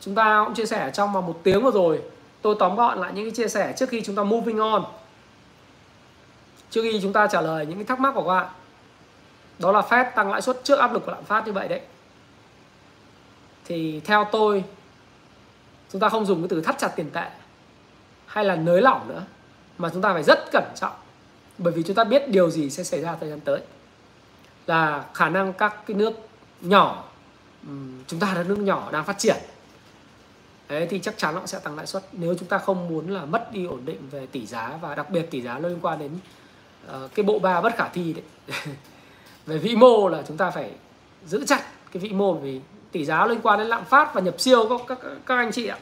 chúng ta cũng chia sẻ trong vòng một tiếng vừa rồi. Tôi tóm gọn lại những cái chia sẻ trước khi chúng ta moving on. Trước khi chúng ta trả lời những cái thắc mắc của các bạn. Đó là Fed tăng lãi suất trước áp lực của lạm phát như vậy đấy. Thì theo tôi chúng ta không dùng cái từ thắt chặt tiền tệ hay là nới lỏng nữa mà chúng ta phải rất cẩn trọng. Bởi vì chúng ta biết điều gì sẽ xảy ra thời gian tới là khả năng các cái nước nhỏ chúng ta là nước nhỏ đang phát triển. Đấy, thì chắc chắn nó sẽ tăng lãi suất. Nếu chúng ta không muốn là mất đi ổn định về tỷ giá và đặc biệt tỷ giá liên quan đến uh, cái bộ ba bất khả thi đấy. Về vĩ mô là chúng ta phải giữ chặt cái vĩ mô vì tỷ giá liên quan đến lạm phát và nhập siêu các các, các anh chị ạ.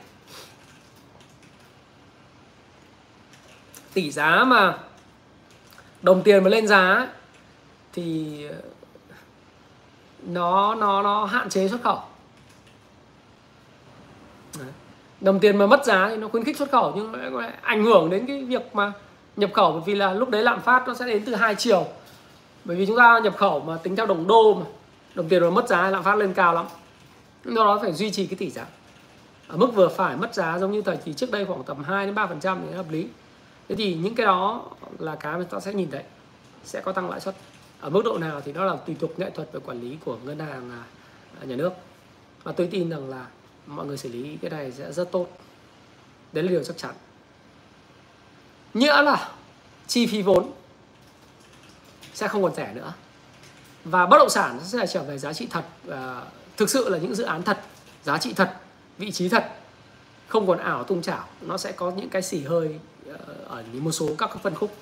Tỷ giá mà đồng tiền mà lên giá thì nó nó nó hạn chế xuất khẩu. Đồng tiền mà mất giá thì nó khuyến khích xuất khẩu, nhưng lại ảnh hưởng đến cái việc mà nhập khẩu, bởi vì là lúc đấy lạm phát nó sẽ đến từ hai chiều. Bởi vì chúng ta nhập khẩu mà tính theo đồng đô mà, đồng tiền mà mất giá, lạm phát lên cao lắm. Do đó phải duy trì cái tỷ giá. Ở mức vừa phải mất giá giống như thời kỳ trước đây khoảng tầm 2 đến 3 phần trăm thì hợp lý. Thế thì những cái đó là cái mà ta sẽ nhìn thấy, sẽ có tăng lãi suất ở mức độ nào thì đó là tùy thuộc nghệ thuật về quản lý của ngân hàng à, nhà nước. Và tôi tin rằng là mọi người xử lý cái này sẽ rất tốt. Đấy là điều chắc chắn. Nghĩa là chi phí vốn sẽ không còn rẻ nữa. Và bất động sản sẽ trở về giá trị thật và thực sự là những dự án thật, giá trị thật, vị trí thật, không còn ảo tung chảo. Nó sẽ có những cái xỉ hơi ờ, ở một số các phân khúc.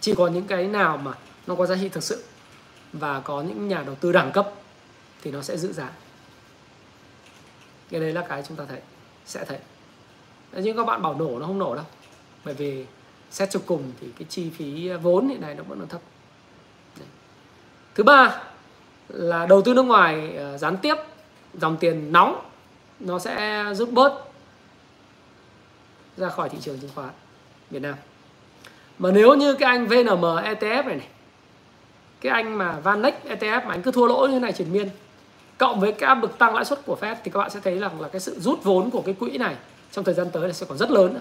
Chỉ có những cái nào mà nó có giá trị thực sự. Và có những nhà đầu tư đẳng cấp thì nó sẽ giữ giá. Cái đấy là cái chúng ta thấy, sẽ thấy. Nhưng các bạn bảo nổ nó không nổ đâu. Bởi vì xét cho cùng thì cái chi phí vốn hiện nay nó vẫn còn thấp. Đấy. thứ ba là đầu tư nước ngoài ờ, gián tiếp, dòng tiền nóng, nó sẽ giúp bớt ra khỏi thị trường chứng khoán Việt Nam. Mà nếu như cái anh VNM ETF này này cái anh mà Vanex ETF mà anh cứ thua lỗ như thế này triển miên. Cộng với cái áp lực tăng lãi suất của Fed thì các bạn sẽ thấy rằng là cái sự rút vốn của cái quỹ này trong thời gian tới là sẽ còn rất lớn.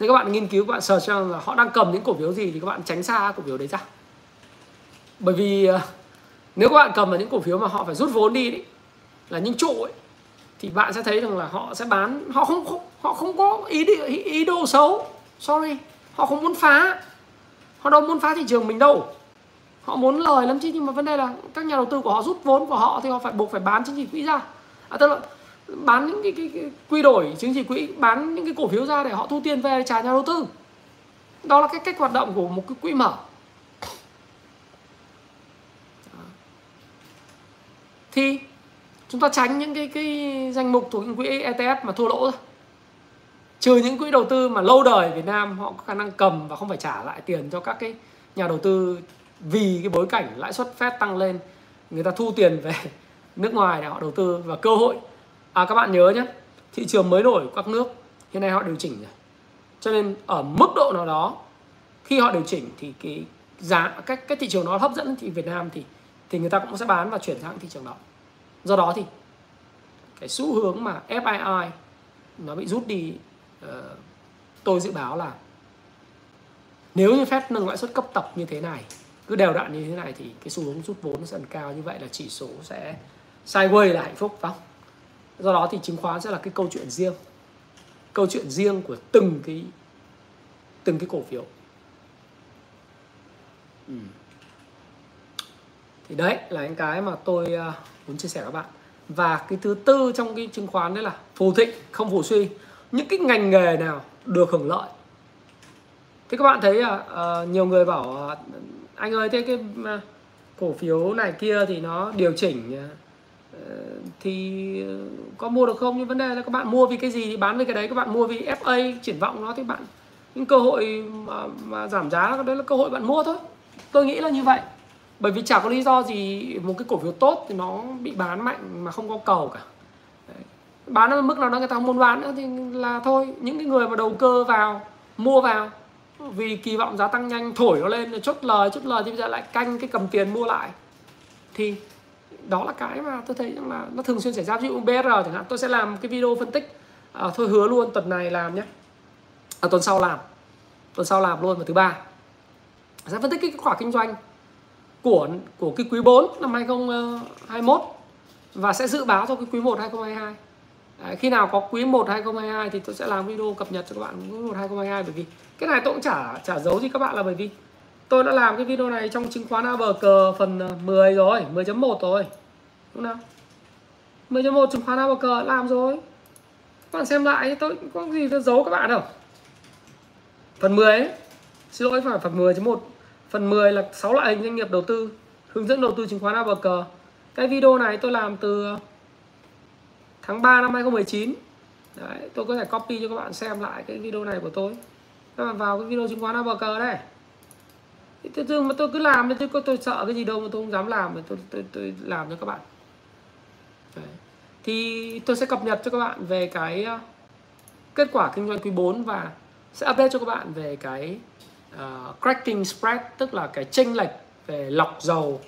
Nên các bạn nghiên cứu các bạn search cho là họ đang cầm những cổ phiếu gì thì các bạn tránh xa cổ phiếu đấy ra. Bởi vì ờ, nếu các bạn cầm vào những cổ phiếu mà họ phải rút vốn đi đấy là những trụ ấy thì bạn sẽ thấy rằng là họ sẽ bán họ không, không họ không có ý, ý ý đồ xấu sorry họ không muốn phá. Họ đâu muốn phá thị trường mình đâu họ muốn lời lắm chứ nhưng mà vấn đề là các nhà đầu tư của họ rút vốn của họ thì họ phải buộc phải bán chứng chỉ quỹ ra. À, tức là bán những cái, cái, cái quy đổi chứng chỉ quỹ bán những cái cổ phiếu ra để họ thu tiền về để trả nhà đầu tư. Đó là cái cách hoạt động của một cái quỹ mở. Thì chúng ta tránh những cái cái danh mục thuộc những quỹ ETF mà thua lỗ thôi. Trừ những quỹ đầu tư mà lâu đời Việt Nam họ có khả năng cầm và không phải trả lại tiền cho các cái nhà đầu tư vì cái bối cảnh lãi suất phép tăng lên người ta thu tiền về nước ngoài để họ đầu tư và cơ hội. À các bạn nhớ nhé thị trường mới nổi của các nước hiện nay họ điều chỉnh rồi. Cho nên ở mức độ nào đó khi họ điều chỉnh thì cái giá cái cái thị trường nó hấp dẫn thì Việt Nam thì thì người ta cũng sẽ bán và chuyển sang thị trường đó. Do đó thì cái xu hướng mà FII nó bị rút đi uh, tôi dự báo là nếu như phép nâng lãi suất cấp tập như thế này cứ đều đặn như thế này thì cái xu hướng rút vốn sẽ cao. Như vậy là chỉ số sẽ sideways là hạnh phúc phải không? Do đó thì chứng khoán sẽ là cái câu chuyện riêng. Câu chuyện riêng của từng cái từng cái cổ phiếu. Ừ. thì đấy là những cái mà tôi uh, muốn chia sẻ với các bạn. Và cái thứ tư trong cái chứng khoán đấy là phù thịnh không phù suy. Những cái ngành nghề nào được hưởng lợi? Thế các bạn thấy à, nhiều người bảo anh ơi thế cái à, cổ phiếu này kia thì nó điều chỉnh à, ờ, thì có mua được không? Nhưng vấn đề là các bạn mua vì cái gì thì bán với cái đấy. Các bạn mua vì FA triển vọng nó thì bạn những cơ hội mà, mà giảm giá đấy là cơ hội bạn mua thôi. Tôi nghĩ là như vậy. Bởi vì chả có lý do gì một cái cổ phiếu tốt thì nó bị bán mạnh mà không có cầu cả. Đấy. bán ở mức nào đó người ta không muốn bán nữa thì là thôi. Những cái người mà đầu cơ vào mua vào vì kỳ vọng giá tăng nhanh thổi nó lên chốt lời chốt lời thì bây giờ lại canh cái cầm tiền mua lại. Thì đó là cái mà tôi thấy rằng là nó thường xuyên xảy ra. Ví dụ BR chẳng hạn tôi sẽ làm cái video phân tích. À, thôi hứa luôn tuần này làm nhé. À, tuần sau làm. Tuần sau làm luôn vào thứ ba sẽ phân tích cái kết quả kinh doanh của của cái quý 4 năm 2021 và sẽ dự báo cho cái quý 1 2022 Đấy, khi nào có quý 1 2022 thì tôi sẽ làm video cập nhật cho các bạn quý 1 2022 bởi vì cái này tôi cũng chả chả giấu gì các bạn là bởi vì tôi đã làm cái video này trong chứng khoán ABG phần ờ, 10 rồi 10.1 rồi. Đúng không 10.1 chứng khoán ABG làm rồi. Các bạn xem lại tôi có gì tôi giấu các bạn đâu. Phần 10 ấy. xin lỗi phải phần 10.1 Phần 10 là 6 loại hình doanh nghiệp đầu tư, hướng dẫn đầu tư chứng khoán ABG. Cái video này tôi làm từ tháng 3 năm 2019. Đấy, tôi có thể copy cho các bạn xem lại cái video này của tôi. Các bạn vào cái video chứng khoán ABG đây. Thế thường mà tôi cứ làm thì tôi, tôi sợ cái gì đâu mà tôi không dám làm mà tôi, tôi, tôi làm cho các bạn. Đấy. Thì tôi sẽ cập nhật cho các bạn về cái ờ, kết quả kinh doanh quý 4 và sẽ update cho các bạn về cái uh, cracking spread tức là cái chênh lệch về lọc dầu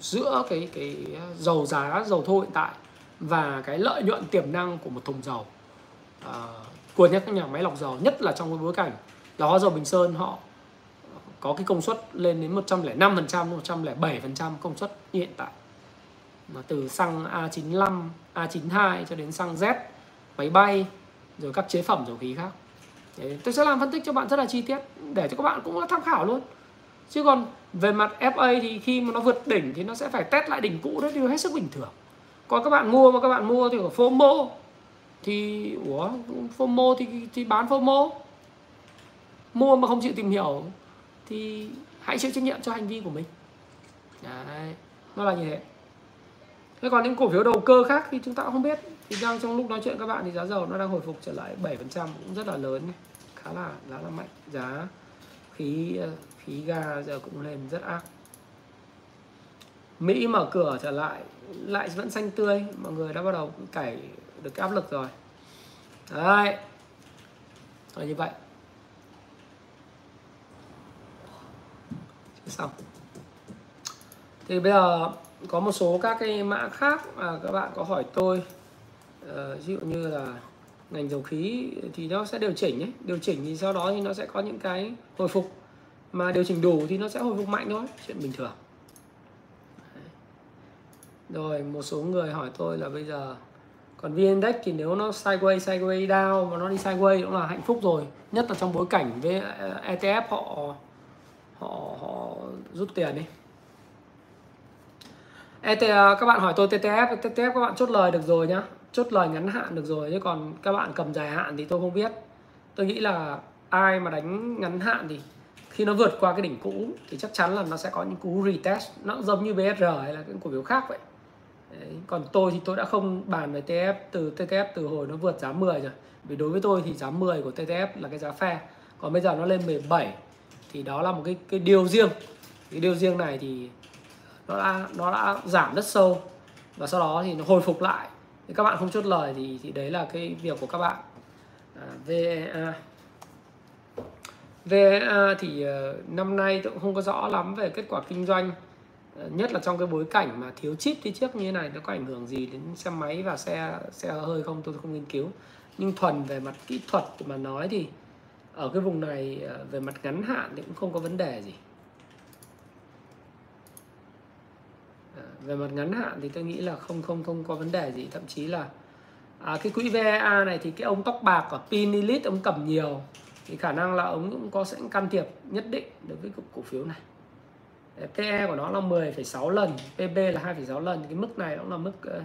giữa cái cái ờ, dầu giá dầu thô hiện tại và cái lợi nhuận tiềm năng của một thùng dầu à, của các nhà máy lọc dầu nhất là trong cái bối cảnh là hóa dầu Bình Sơn họ có cái công suất lên đến 105% 107% công suất như hiện tại. Mà từ xăng A95, A92 cho đến xăng Z máy bay rồi các chế phẩm dầu khí khác. Đấy, tôi sẽ làm phân tích cho bạn rất là chi tiết để cho các bạn cũng tham khảo luôn. Chứ còn về mặt FA thì khi mà nó vượt đỉnh thì nó sẽ phải test lại đỉnh cũ đấy điều hết sức bình thường còn các bạn mua mà các bạn mua thì ở FOMO. Thì, ủa, FOMO thì thì bán FOMO. Mua mà không chịu tìm hiểu thì hãy chịu trách nhiệm cho hành vi của mình. Đấy, nó là như thế. Thế còn những cổ phiếu đầu cơ khác thì chúng ta cũng không biết. Thì đang trong lúc nói chuyện các bạn thì giá dầu nó đang hồi phục trở lại 7% cũng rất là lớn khá là khá là mạnh. Giá khí khí ga giờ cũng lên rất ác. Mỹ mở cửa trở lại lại vẫn xanh tươi. Mọi người đã bắt đầu cải được cái áp lực rồi. Đấy. Rồi như vậy. Xong. Thì bây giờ có một số các cái mã khác mà các bạn có hỏi tôi. Uh, ví dụ như là ngành dầu khí thì nó sẽ điều chỉnh ấy. điều chỉnh thì sau đó thì nó sẽ có những cái hồi phục. Mà điều chỉnh đủ thì nó sẽ hồi phục mạnh thôi. Chuyện bình thường rồi một số người hỏi tôi là bây giờ còn VN Index thì nếu nó sideways sideways down mà nó đi sideways cũng là hạnh phúc rồi. Nhất là trong bối cảnh với ờ, ETF họ họ họ rút tiền đi. ET, các bạn hỏi tôi TTF TTF các bạn chốt lời được rồi nhá. Chốt lời ngắn hạn được rồi chứ còn các bạn cầm dài hạn thì tôi không biết. Tôi nghĩ là ai mà đánh ngắn hạn thì khi nó vượt qua cái đỉnh cũ thì chắc chắn là nó sẽ có những cú retest. Nó giống như BSR hay là những cổ phiếu khác vậy. Đấy. còn tôi thì tôi đã không bàn về TF từ TTF từ hồi nó vượt giá 10 rồi. Vì đối với tôi thì giá 10 của TTF là cái giá phe còn bây giờ nó lên 17 thì đó là một cái cái điều riêng. Cái điều riêng này thì nó đã nó đã giảm rất sâu. Và sau đó thì nó hồi phục lại. Thì các bạn không chốt lời thì thì đấy là cái việc của các bạn. À, VEA VEA thì uh, năm nay tôi cũng không có rõ lắm về kết quả kinh doanh nhất là trong cái bối cảnh mà thiếu chip đi trước như thế này nó có ảnh hưởng gì đến xe máy và xe xe hơi không? Tôi không nghiên cứu. Nhưng thuần về mặt kỹ thuật mà nói thì ở cái vùng này ờ, về mặt ngắn hạn thì cũng không có vấn đề gì. Ờ, về mặt ngắn hạn thì tôi nghĩ là không không không có vấn đề gì. Thậm chí là à, cái quỹ VEA này thì cái ông tóc bạc ở Pinilit ông cầm nhiều thì khả năng là ông cũng có sẽ can thiệp nhất định đối với cổ phiếu này. PE của nó là 10,6 lần PB là 2,6 lần. Cái mức này cũng là mức uh,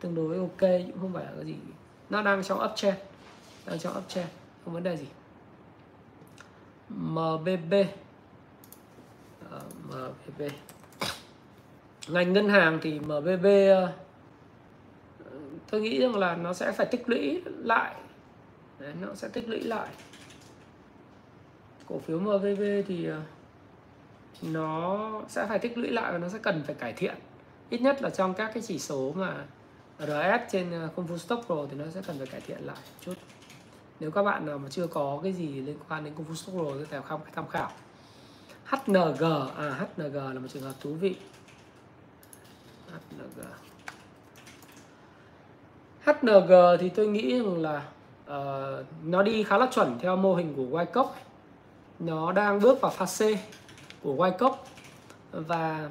tương đối ok cũng không phải là cái gì. Nó đang trong uptrend đang trong uptrend không vấn đề gì. MBB uh, ờ, MBB ngành ngân hàng thì MBB ờ, tôi nghĩ rằng là nó sẽ phải tích lũy lại. Đấy, nó sẽ tích lũy lại. Cổ phiếu MBB thì uh, nó sẽ phải tích lũy lại và nó sẽ cần phải cải thiện. Ít nhất là trong các cái chỉ số mà RS trên ờ, công phu Stock Pro thì nó sẽ cần phải cải thiện lại một chút. Nếu các bạn nào mà chưa có cái gì liên quan đến công phu Stock Pro thì tham tham khảo. HNG à HNG là một trường hợp thú vị. HNG HNG thì tôi nghĩ rằng là uh, nó đi khá là chuẩn theo mô hình của Wyckoff nó đang bước vào pha C của Wyckoff và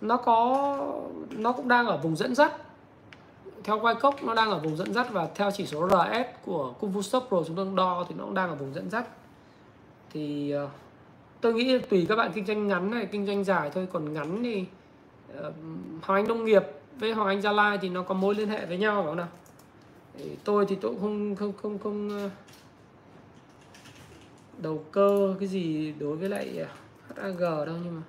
nó có nó cũng đang ở vùng dẫn dắt. Theo Wyckoff nó đang ở vùng dẫn dắt và theo chỉ số RS của Kung Fu Stop Pro chúng tôi đo thì nó cũng đang ở vùng dẫn dắt. Thì uh, tôi nghĩ tùy các bạn kinh doanh ngắn này kinh doanh dài thôi. Còn ngắn thì uh, Hoàng Anh Nông nghiệp với Hoàng Anh Gia Lai thì nó có mối liên hệ với nhau phải không nào? Thì tôi thì tôi cũng không không không không uh, đầu cơ cái gì đối với lại HAG đâu nhưng mà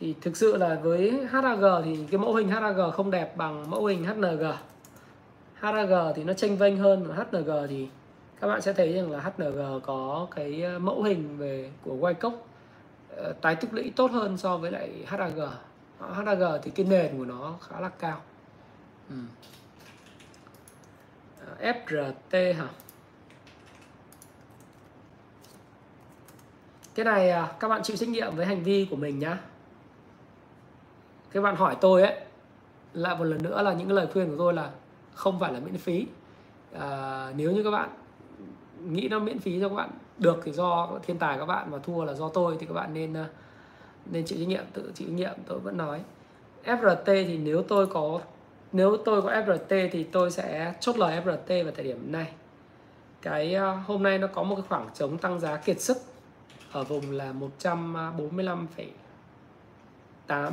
thì thực sự là với HAG thì cái mẫu hình HAG không đẹp bằng mẫu hình HNG HAG thì nó tranh vênh hơn mà HNG thì các bạn sẽ thấy rằng là HNG có cái ờ, mẫu hình về của Wyckoff cốc ờ, tái tích lũy tốt hơn so với lại HAG HAG thì cái nền của nó khá là cao. Ừ. Ờ, FRT hả? Cái này à, các bạn chịu trách nhiệm với hành vi của mình nhá. Các bạn hỏi tôi ấy lại một lần nữa là những lời khuyên của tôi là không phải là miễn phí. À, nếu như các bạn nghĩ nó miễn phí cho các bạn được thì do thiên tài các bạn mà thua là do tôi thì các bạn nên à, nên chịu trách nhiệm tự chịu trách nhiệm tôi vẫn nói. FRT thì nếu tôi có nếu tôi có FRT thì tôi sẽ chốt lời FRT vào thời điểm này. Cái à, hôm nay nó có một cái khoảng trống tăng giá kiệt sức ở vùng là 145,8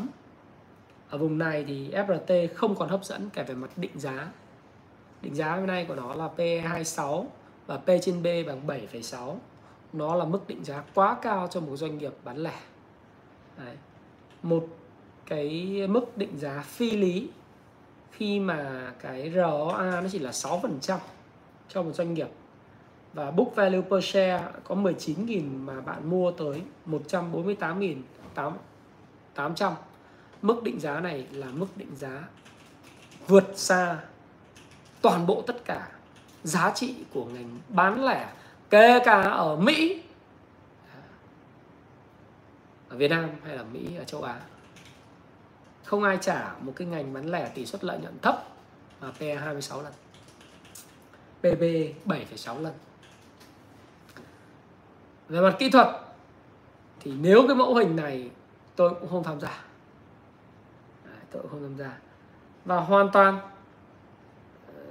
ở vùng này thì FRT không còn hấp dẫn cả về mặt định giá. Định giá hôm nay của nó là P26 và P trên B bằng 7,6 nó là mức định giá quá cao cho một doanh nghiệp bán lẻ. Đấy. một cái mức định giá phi lý khi mà cái ROA nó chỉ là 6% cho một doanh nghiệp và book value per share có 19.000 mà bạn mua tới 148.800 mức định giá này là mức định giá vượt xa toàn bộ tất cả giá trị của ngành bán lẻ kể cả ở Mỹ à, ở Việt Nam hay là Mỹ ở châu Á. Không ai trả một cái ngành bán lẻ tỷ suất lợi nhuận thấp mà PE 26 lần PB 7,6 lần về mặt kỹ thuật thì nếu cái mẫu hình này tôi cũng không tham gia. Tôi cũng không tham gia. Và hoàn toàn ờ,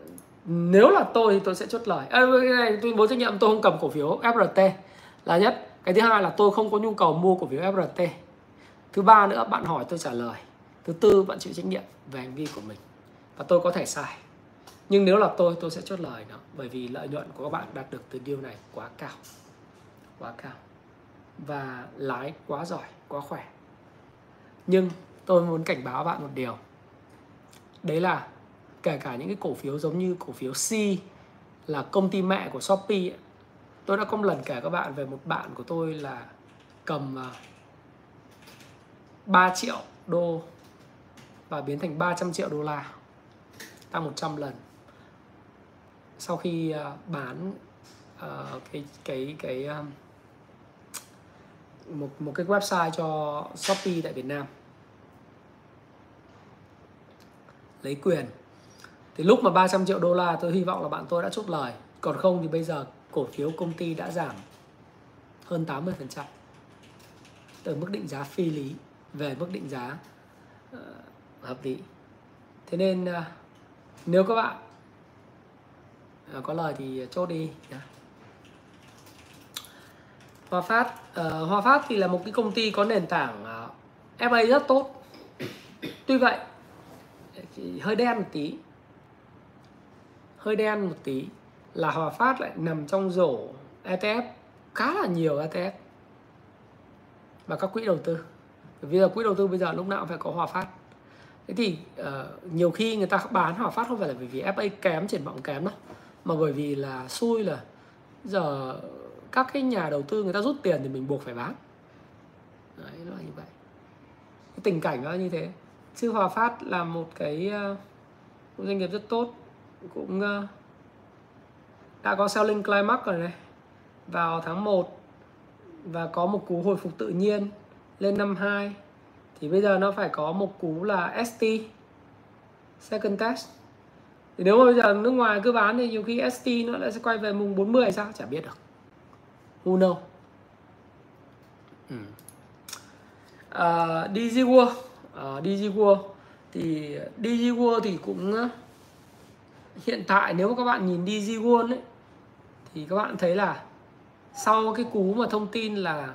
nếu là tôi thì tôi sẽ chốt lời. À, cái này tuyên bố trách nhiệm tôi không cầm cổ phiếu FRT là nhất. Cái thứ hai là tôi không có nhu cầu mua cổ phiếu FRT thứ ba nữa bạn hỏi tôi trả lời. Thứ tư bạn chịu trách nhiệm về hành vi của mình. Và tôi có thể sai. Nhưng nếu là tôi tôi sẽ chốt lời nó bởi vì lợi nhuận của các bạn đạt được từ điều này quá cao quá cao và lái quá giỏi, quá khỏe. Nhưng tôi muốn cảnh báo bạn một điều. Đấy là kể cả những cái cổ phiếu giống như cổ phiếu C là công ty mẹ của Shopee tôi đã có một lần kể các bạn về một bạn của tôi là cầm à, 3 triệu đô và biến thành 300 triệu đô la, tăng 100 lần. Sau khi à, bán à, cái cái cái một một cái website cho Shopee tại Việt Nam. Lấy quyền. Thì lúc mà 300 triệu đô la tôi hy vọng là bạn tôi đã chốt lời. Còn không thì bây giờ cổ phiếu công ty đã giảm hơn 80% từ mức định giá phi lý về mức định giá uh, hợp lý. Thế nên uh, nếu các bạn uh, có lời thì chốt đi nhé. Hòa Phát. Ờ, uh, Hòa Phát thì là một cái công ty có nền tảng ờ, uh, FA rất tốt. Tuy vậy hơi đen một tí. Hơi đen một tí là Hòa Phát lại nằm trong rổ ETF khá là nhiều ETF và các quỹ đầu tư. Vì là quỹ đầu tư bây giờ lúc nào cũng phải có Hòa Phát. Thế thì uh, nhiều khi người ta bán Hòa Phát không phải là bởi vì FA kém triển vọng kém đâu mà bởi vì là xui là giờ các cái nhà đầu tư người ta rút tiền thì mình buộc phải bán. Đấy, nó là như vậy. Cái tình cảnh nó như thế. Chứ Hòa Phát là một cái ờ, một doanh nghiệp rất tốt, cũng ờ, đã có selling climax rồi này. Vào tháng 1 và có một cú hồi phục tự nhiên lên năm 2 thì bây giờ nó phải có một cú là ST second test. Thì nếu mà bây giờ nước ngoài cứ bán thì nhiều khi ST nó lại sẽ quay về mùng 40 sao? Chả biết được who know ừ. uh, DG World à, uh, DG World thì DG World thì cũng ờ, hiện tại nếu mà các bạn nhìn DG World ấy thì các bạn thấy là sau cái cú mà thông tin là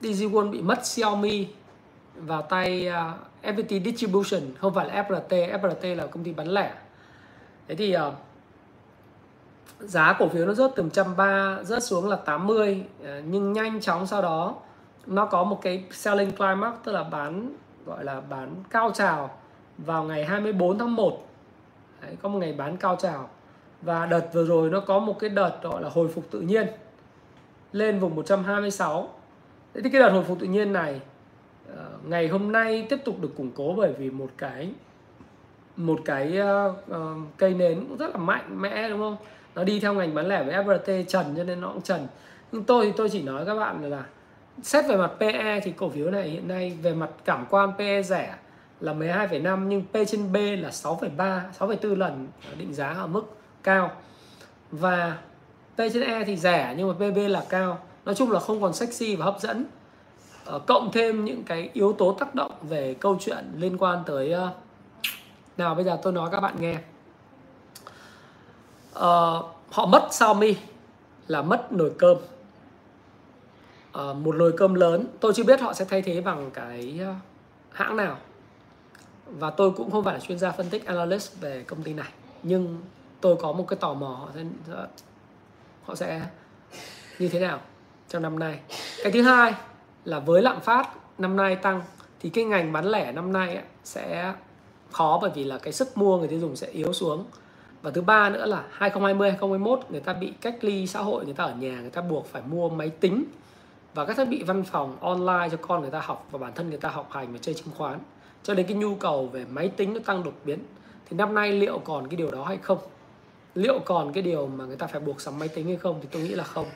DigiWon bị mất Xiaomi vào tay ờ, uh, FPT Distribution không phải là FRT FRT là công ty bán lẻ thế thì uh, giá cổ phiếu nó rớt từ 130 rớt xuống là 80 ờ, nhưng nhanh chóng sau đó nó có một cái selling climax tức là bán gọi là bán cao trào vào ngày 24 tháng 1 Đấy, có một ngày bán cao trào. Và đợt vừa rồi nó có một cái đợt gọi là hồi phục tự nhiên lên vùng 126 thế thì cái đợt hồi phục tự nhiên này ờ, ngày hôm nay tiếp tục được củng cố bởi vì một cái một cái uh, uh, cây nến cũng rất là mạnh mẽ đúng không? Nó đi theo ngành bán lẻ với FRT trần cho nên nó cũng trần. Nhưng tôi thì tôi chỉ nói các bạn là xét về mặt PE thì cổ phiếu này hiện nay về mặt cảm quan PE rẻ là 12,5 nhưng P trên B là 6,3 6,4 lần định giá ở mức cao. Và P trên E thì rẻ nhưng mà PB là cao. Nói chung là không còn sexy và hấp dẫn. Ờ, cộng thêm những cái yếu tố tác động về câu chuyện liên quan tới ờ, nào bây giờ tôi nói các bạn nghe uh, họ mất Xiaomi là mất nồi cơm. Uh, một nồi cơm lớn. Tôi chưa biết họ sẽ thay thế bằng cái uh, hãng nào. Và tôi cũng không phải là chuyên gia phân tích analyst về công ty này. Nhưng tôi có một cái tò mò họ sẽ họ sẽ như thế nào trong năm nay. Cái thứ hai là với lạm phát năm nay tăng thì cái ngành bán lẻ năm nay sẽ khó bởi vì là cái sức mua người tiêu dùng sẽ yếu xuống và thứ ba nữa là 2020 2021 người ta bị cách ly xã hội người ta ở nhà người ta buộc phải mua máy tính. Và các thiết bị văn phòng online cho con người ta học và bản thân người ta học hành và chơi chứng khoán. Cho nên cái nhu cầu về máy tính nó tăng đột biến thì năm nay liệu còn cái điều đó hay không? Liệu còn cái điều mà người ta phải buộc sắm máy tính hay không thì tôi nghĩ là không.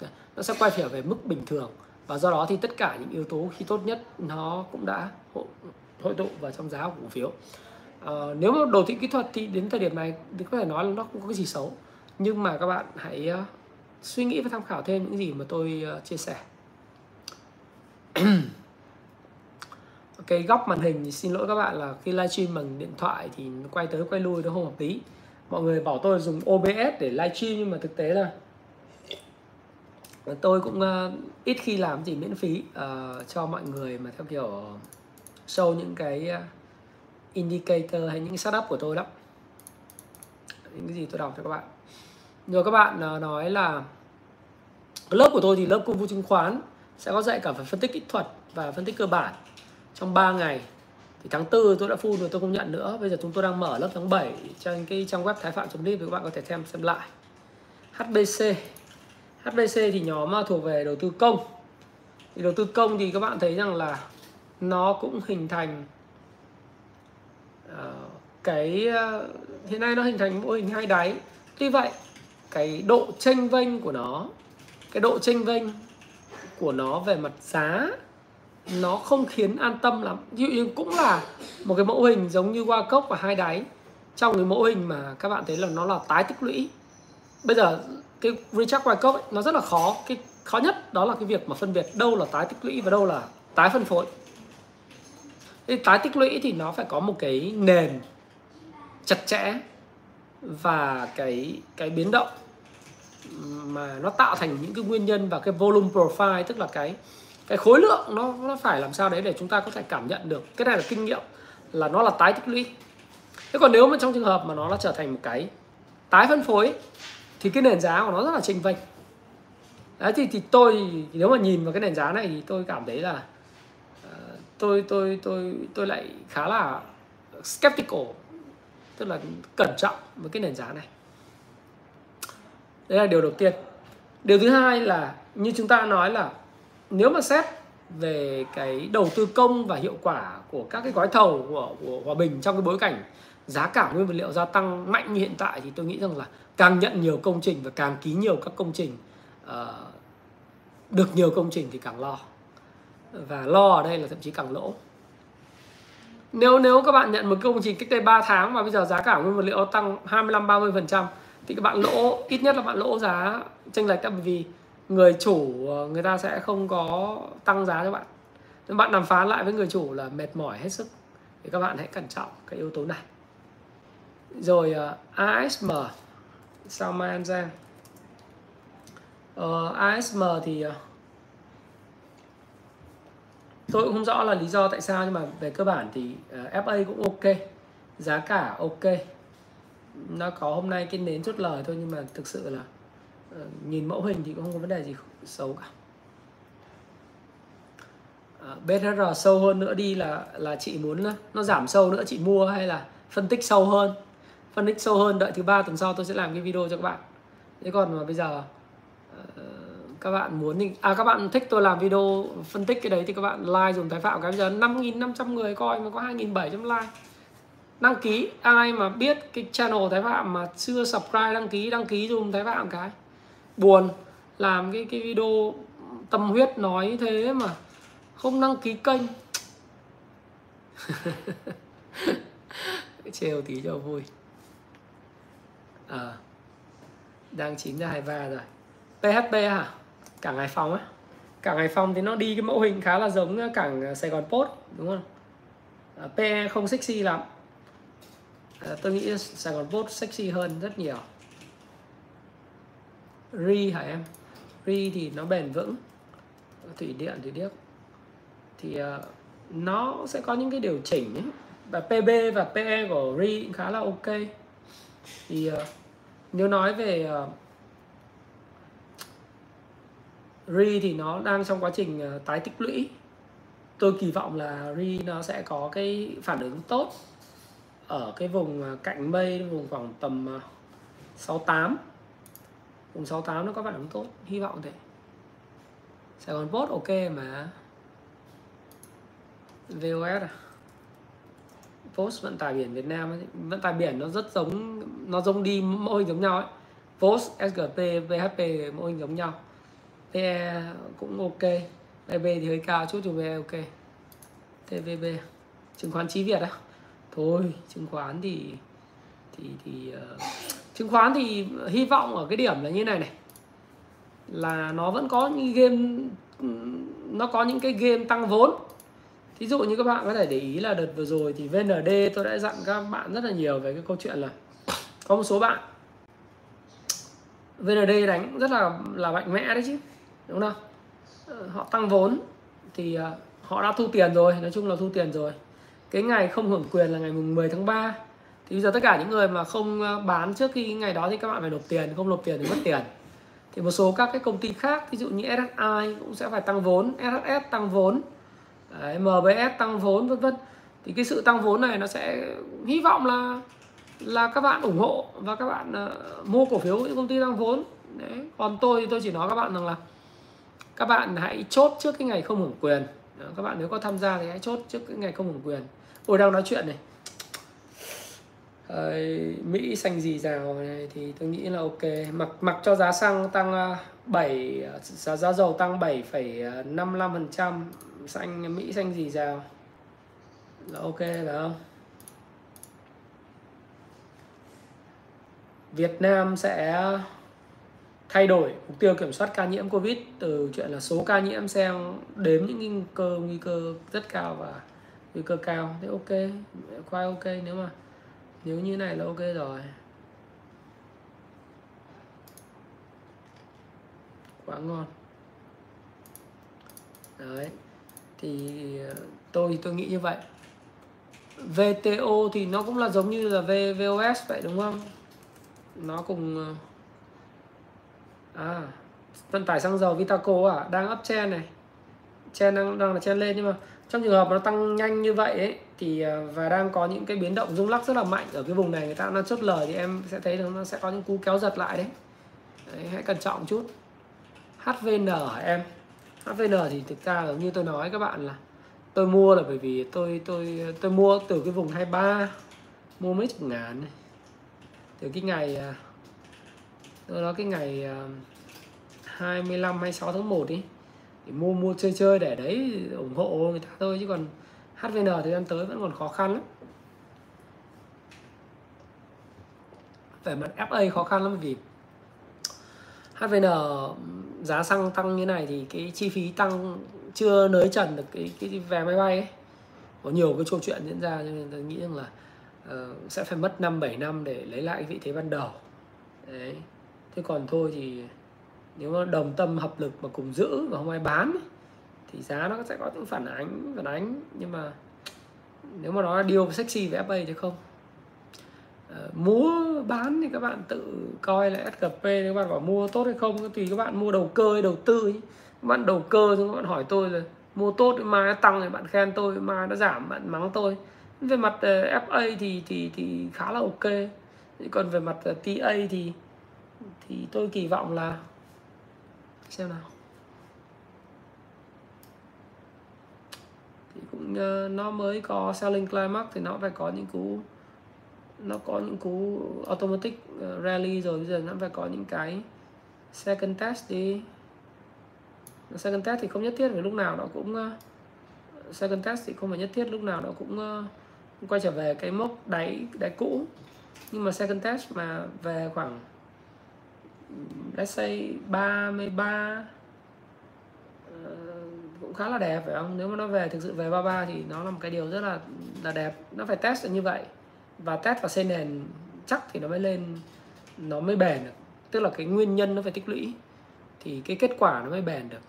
Dạ, nó sẽ quay trở về mức bình thường. Và do đó thì tất cả những yếu tố khi tốt nhất nó cũng đã hội, hội tụ vào trong giá của cổ phiếu. Ờ, nếu mà đồ thị kỹ thuật thì đến thời điểm này thì có thể nói là nó không có cái gì xấu. Nhưng mà các bạn hãy uh, suy nghĩ và tham khảo thêm những gì mà tôi uh, chia sẻ. Cái góc màn hình thì xin lỗi các bạn là khi livestream bằng điện thoại thì nó quay tới quay lui nó không hợp lý. Mọi người bảo tôi dùng OBS để livestream nhưng mà thực tế là tôi cũng uh, ít khi làm gì miễn phí uh, cho mọi người mà theo kiểu show những cái uh, indicator hay những setup của tôi đó những cái gì tôi đọc cho các bạn. Rồi các bạn à, nói là lớp của tôi thì lớp công vụ chứng khoán sẽ có dạy cả phần phân tích kỹ thuật và phân tích cơ bản trong 3 ngày. Thì tháng 4 tôi đã full rồi, tôi không nhận nữa. Bây giờ chúng tôi đang mở lớp tháng 7 trên cái trang web thái phạm net thì các bạn có thể xem xem lại. HBC HBC thì nhóm à, thuộc về đầu tư công. Thì đầu tư công thì các bạn thấy rằng là nó cũng hình thành cái ờ, hiện nay nó hình thành mô hình hai đáy. Tuy vậy cái độ tranh vênh của nó cái độ tranh vênh của nó về mặt giá nó không khiến an tâm lắm. Ví dụ như cũng là một cái mẫu hình giống như qua cốc và hai đáy. Trong cái mẫu hình mà các bạn thấy là nó là tái tích lũy. Bây giờ cái Richard Wyckoff ấy, nó rất là khó. Cái khó nhất đó là cái việc mà phân biệt đâu là tái tích lũy và đâu là tái phân phối. Cái tái tích lũy thì nó phải có một cái nền chặt chẽ và cái cái biến động mà nó tạo thành những cái nguyên nhân và cái volume profile tức là cái cái khối lượng nó nó phải làm sao đấy để chúng ta có thể cảm nhận được. Cái này là kinh nghiệm là nó là tái tích lũy. Thế còn nếu mà trong trường hợp mà nó là trở thành một cái tái phân phối thì cái nền giá của nó rất là chênh vênh. Đấy thì thì tôi nếu mà nhìn vào cái nền giá này thì tôi cảm thấy là uh, tôi tôi tôi tôi lại khá là skeptical tức là cẩn trọng với cái nền giá này. Đấy là điều đầu tiên. Điều thứ hai là như chúng ta nói là nếu mà xét về cái đầu tư công và hiệu quả của các cái gói thầu của, của hòa bình trong cái bối cảnh giá cả nguyên vật liệu gia tăng mạnh như hiện tại thì tôi nghĩ rằng là càng nhận nhiều công trình và càng ký nhiều các công trình uh, được nhiều công trình thì càng lo. Và lo ở đây là thậm chí càng lỗ nếu nếu các bạn nhận một công trình cách đây 3 tháng mà bây giờ giá cả nguyên vật liệu tăng 25 30 phần trăm thì các bạn lỗ ít nhất là bạn lỗ giá tranh lệch bởi vì người chủ ờ, người ta sẽ không có tăng giá cho bạn. Nên bạn đàm phán lại với người chủ là mệt mỏi hết sức. Thì các bạn hãy cẩn trọng cái yếu tố này. Rồi ờ, uh, ASM sao mai an giang uh, ASM thì uh, tôi cũng không rõ là lý do tại sao nhưng mà về cơ bản thì ờ, uh, FA cũng ok giá cả ok. Nó có hôm nay cái nến chốt lời thôi nhưng mà thực sự là uh, nhìn mẫu hình thì cũng không có vấn đề gì xấu cả. Ờ, uh, BTR sâu hơn nữa đi là là chị muốn nó giảm sâu nữa chị mua hay là phân tích sâu hơn? Phân tích sâu hơn đợi thứ ba tuần sau tôi sẽ làm cái video cho các bạn. Thế còn mà bây giờ uh, các bạn muốn thì à các bạn thích tôi làm video phân tích cái đấy thì các bạn like dùng thái phạm cái. Bây giờ 5.500 người coi mà có 2.700 like. Đăng ký ai mà biết cái channel thái phạm mà chưa subscribe đăng ký đăng ký dùng thái phạm cái. Buồn làm cái cái video tâm huyết nói thế mà không đăng ký kênh. Trêu tí cho vui. À, đang chín ra 23 rồi. PHP hả? Cảng Hải Phòng á. Cảng Hải Phòng thì nó đi cái mẫu hình khá là giống ờ, cảng ờ, Sài Gòn Post đúng không? Ờ, à, PE không sexy lắm. À, tôi nghĩ Sài Gòn Post sexy hơn rất nhiều. Ri hả em? Ri thì nó bền vững. Thủy điện thì điếc. Thì uh, nó sẽ có những cái điều chỉnh ấy. và PB và PE của Ri khá là ok. Thì uh, nếu nói về uh, Re thì nó đang trong quá trình ờ, tái tích lũy. Tôi kỳ vọng là Re nó sẽ có cái phản ứng tốt ở cái vùng ờ, cạnh mây, vùng khoảng tầm ờ, 68 vùng 68 nó có phản ứng tốt, hy vọng thế. Sài Gòn Post ok mà. VOS à? Post vận tải biển Việt Nam ấy. vận tải biển nó rất giống, nó giống đi mô hình giống nhau ấy. Post SGP VHP mô hình giống nhau. PE cũng ok. PB thì hơi cao chút rồi PE ok. TVB chứng khoán chí Việt á. Thôi chứng khoán thì thì thì uh, chứng khoán thì hy vọng ở cái điểm là như này này. Là nó vẫn có những game nó có những cái game tăng vốn. Thí dụ như các bạn có thể để ý là đợt vừa rồi thì VND tôi đã dặn các bạn rất là nhiều về cái câu chuyện là có một số bạn VND đánh rất là là mạnh mẽ đấy chứ đúng không? Ờ, họ tăng vốn thì ờ, họ đã thu tiền rồi nói chung là thu tiền rồi. Cái ngày không hưởng quyền là ngày mùng 10 tháng 3 thì bây giờ tất cả những người mà không ờ, bán trước khi ngày đó thì các bạn phải nộp tiền không nộp tiền thì mất tiền. Thì một số các cái công ty khác ví dụ như SSI cũng sẽ phải tăng vốn SHS tăng vốn Đấy, MBS tăng vốn vân vân. Thì cái sự tăng vốn này nó sẽ hy vọng là là các bạn ủng hộ và các bạn uh, mua cổ phiếu những công ty tăng vốn. Đấy. còn tôi thì tôi chỉ nói các bạn rằng là các bạn hãy chốt trước cái ngày không hưởng quyền. Đó, các bạn nếu có tham gia thì hãy chốt trước cái ngày không hưởng quyền. Ôi đang nói chuyện này. À, Mỹ xanh gì rào này thì tôi nghĩ là ok. Mặc mặc cho giá xăng tăng à, 7 giá giá dầu tăng 7,55% à, xanh Mỹ xanh gì rào. Là ok phải không? Việt Nam sẽ thay đổi mục tiêu kiểm soát ca nhiễm Covid từ chuyện là số ca nhiễm sang đếm những nguy cơ nguy cơ rất cao và nguy cơ cao. Thế ok, khoai ok nếu mà, nếu như này là ok rồi. Quá ngon. Đấy, thì ờ, tôi tôi nghĩ như vậy. VTO thì nó cũng là giống như là vvos VOS vậy, đúng không? Nó cùng ờ, à vận tải xăng dầu Vitaco à đang uptrend này. Trend đang đang là trend lên nhưng mà trong trường hợp nó tăng nhanh như vậy ấy thì à, và đang có những cái biến động rung lắc rất là mạnh ở cái vùng này người ta đang chốt lời thì em sẽ thấy nó sẽ có những cú kéo giật lại đấy, đấy hãy cẩn trọng chút. HVN em? HVN thì thực ra là như tôi nói các bạn là tôi mua là bởi vì tôi tôi tôi mua từ cái vùng 23 mua mấy chục ngàn này từ cái ngày à, ờ, tôi nói cái ngày ờ, 25 26 tháng 1 đi thì mua mua chơi chơi để đấy ủng hộ người ta thôi chứ còn HVN thời gian tới vẫn còn khó khăn lắm. Về mặt FA khó khăn lắm vì HVN giá xăng tăng như này thì cái chi phí tăng chưa nới trần được cái cái vé máy bay ấy. Có nhiều cái câu chuyện diễn ra cho nên tôi nghĩ rằng là uh, sẽ phải mất 5 7 năm để lấy lại vị thế ban đầu. Đấy thế còn thôi thì nếu mà đồng tâm hợp lực mà cùng giữ và không ai bán ấy, thì giá nó sẽ có những phản ánh phản ánh. Nhưng mà nếu mà nó là điều sexy về FA thì không. Ờ, à, mua bán thì các bạn tự coi là SGP các bạn bảo mua tốt hay không tùy các bạn mua đầu cơ hay đầu tư các bạn đầu cơ thì các bạn hỏi tôi là mua tốt mai nó tăng thì bạn khen tôi mai nó giảm bạn mắng tôi. Về mặt ờ, FA thì thì thì khá là ok. Còn về mặt ờ, TA thì thì tôi kỳ vọng là xem nào. Thì cũng uh, nó mới có selling climax thì nó phải có những cú nó có những cú automatic uh, rally rồi bây giờ nó phải có những cái second test đi. Second test thì không nhất thiết phải lúc nào nó cũng uh, second test thì không phải nhất thiết lúc nào nó cũng quay trở về cái mốc đáy đáy cũ. Nhưng mà second test mà về khoảng let's say 33 uh, ờ, cũng khá là đẹp phải không? Nếu mà nó về thực sự về 33 thì nó là một cái điều rất là là đẹp. Nó phải test như vậy. Và test và xây nền chắc thì nó mới lên nó mới bền được. Tức là cái nguyên nhân nó phải tích lũy thì cái kết quả nó mới bền được.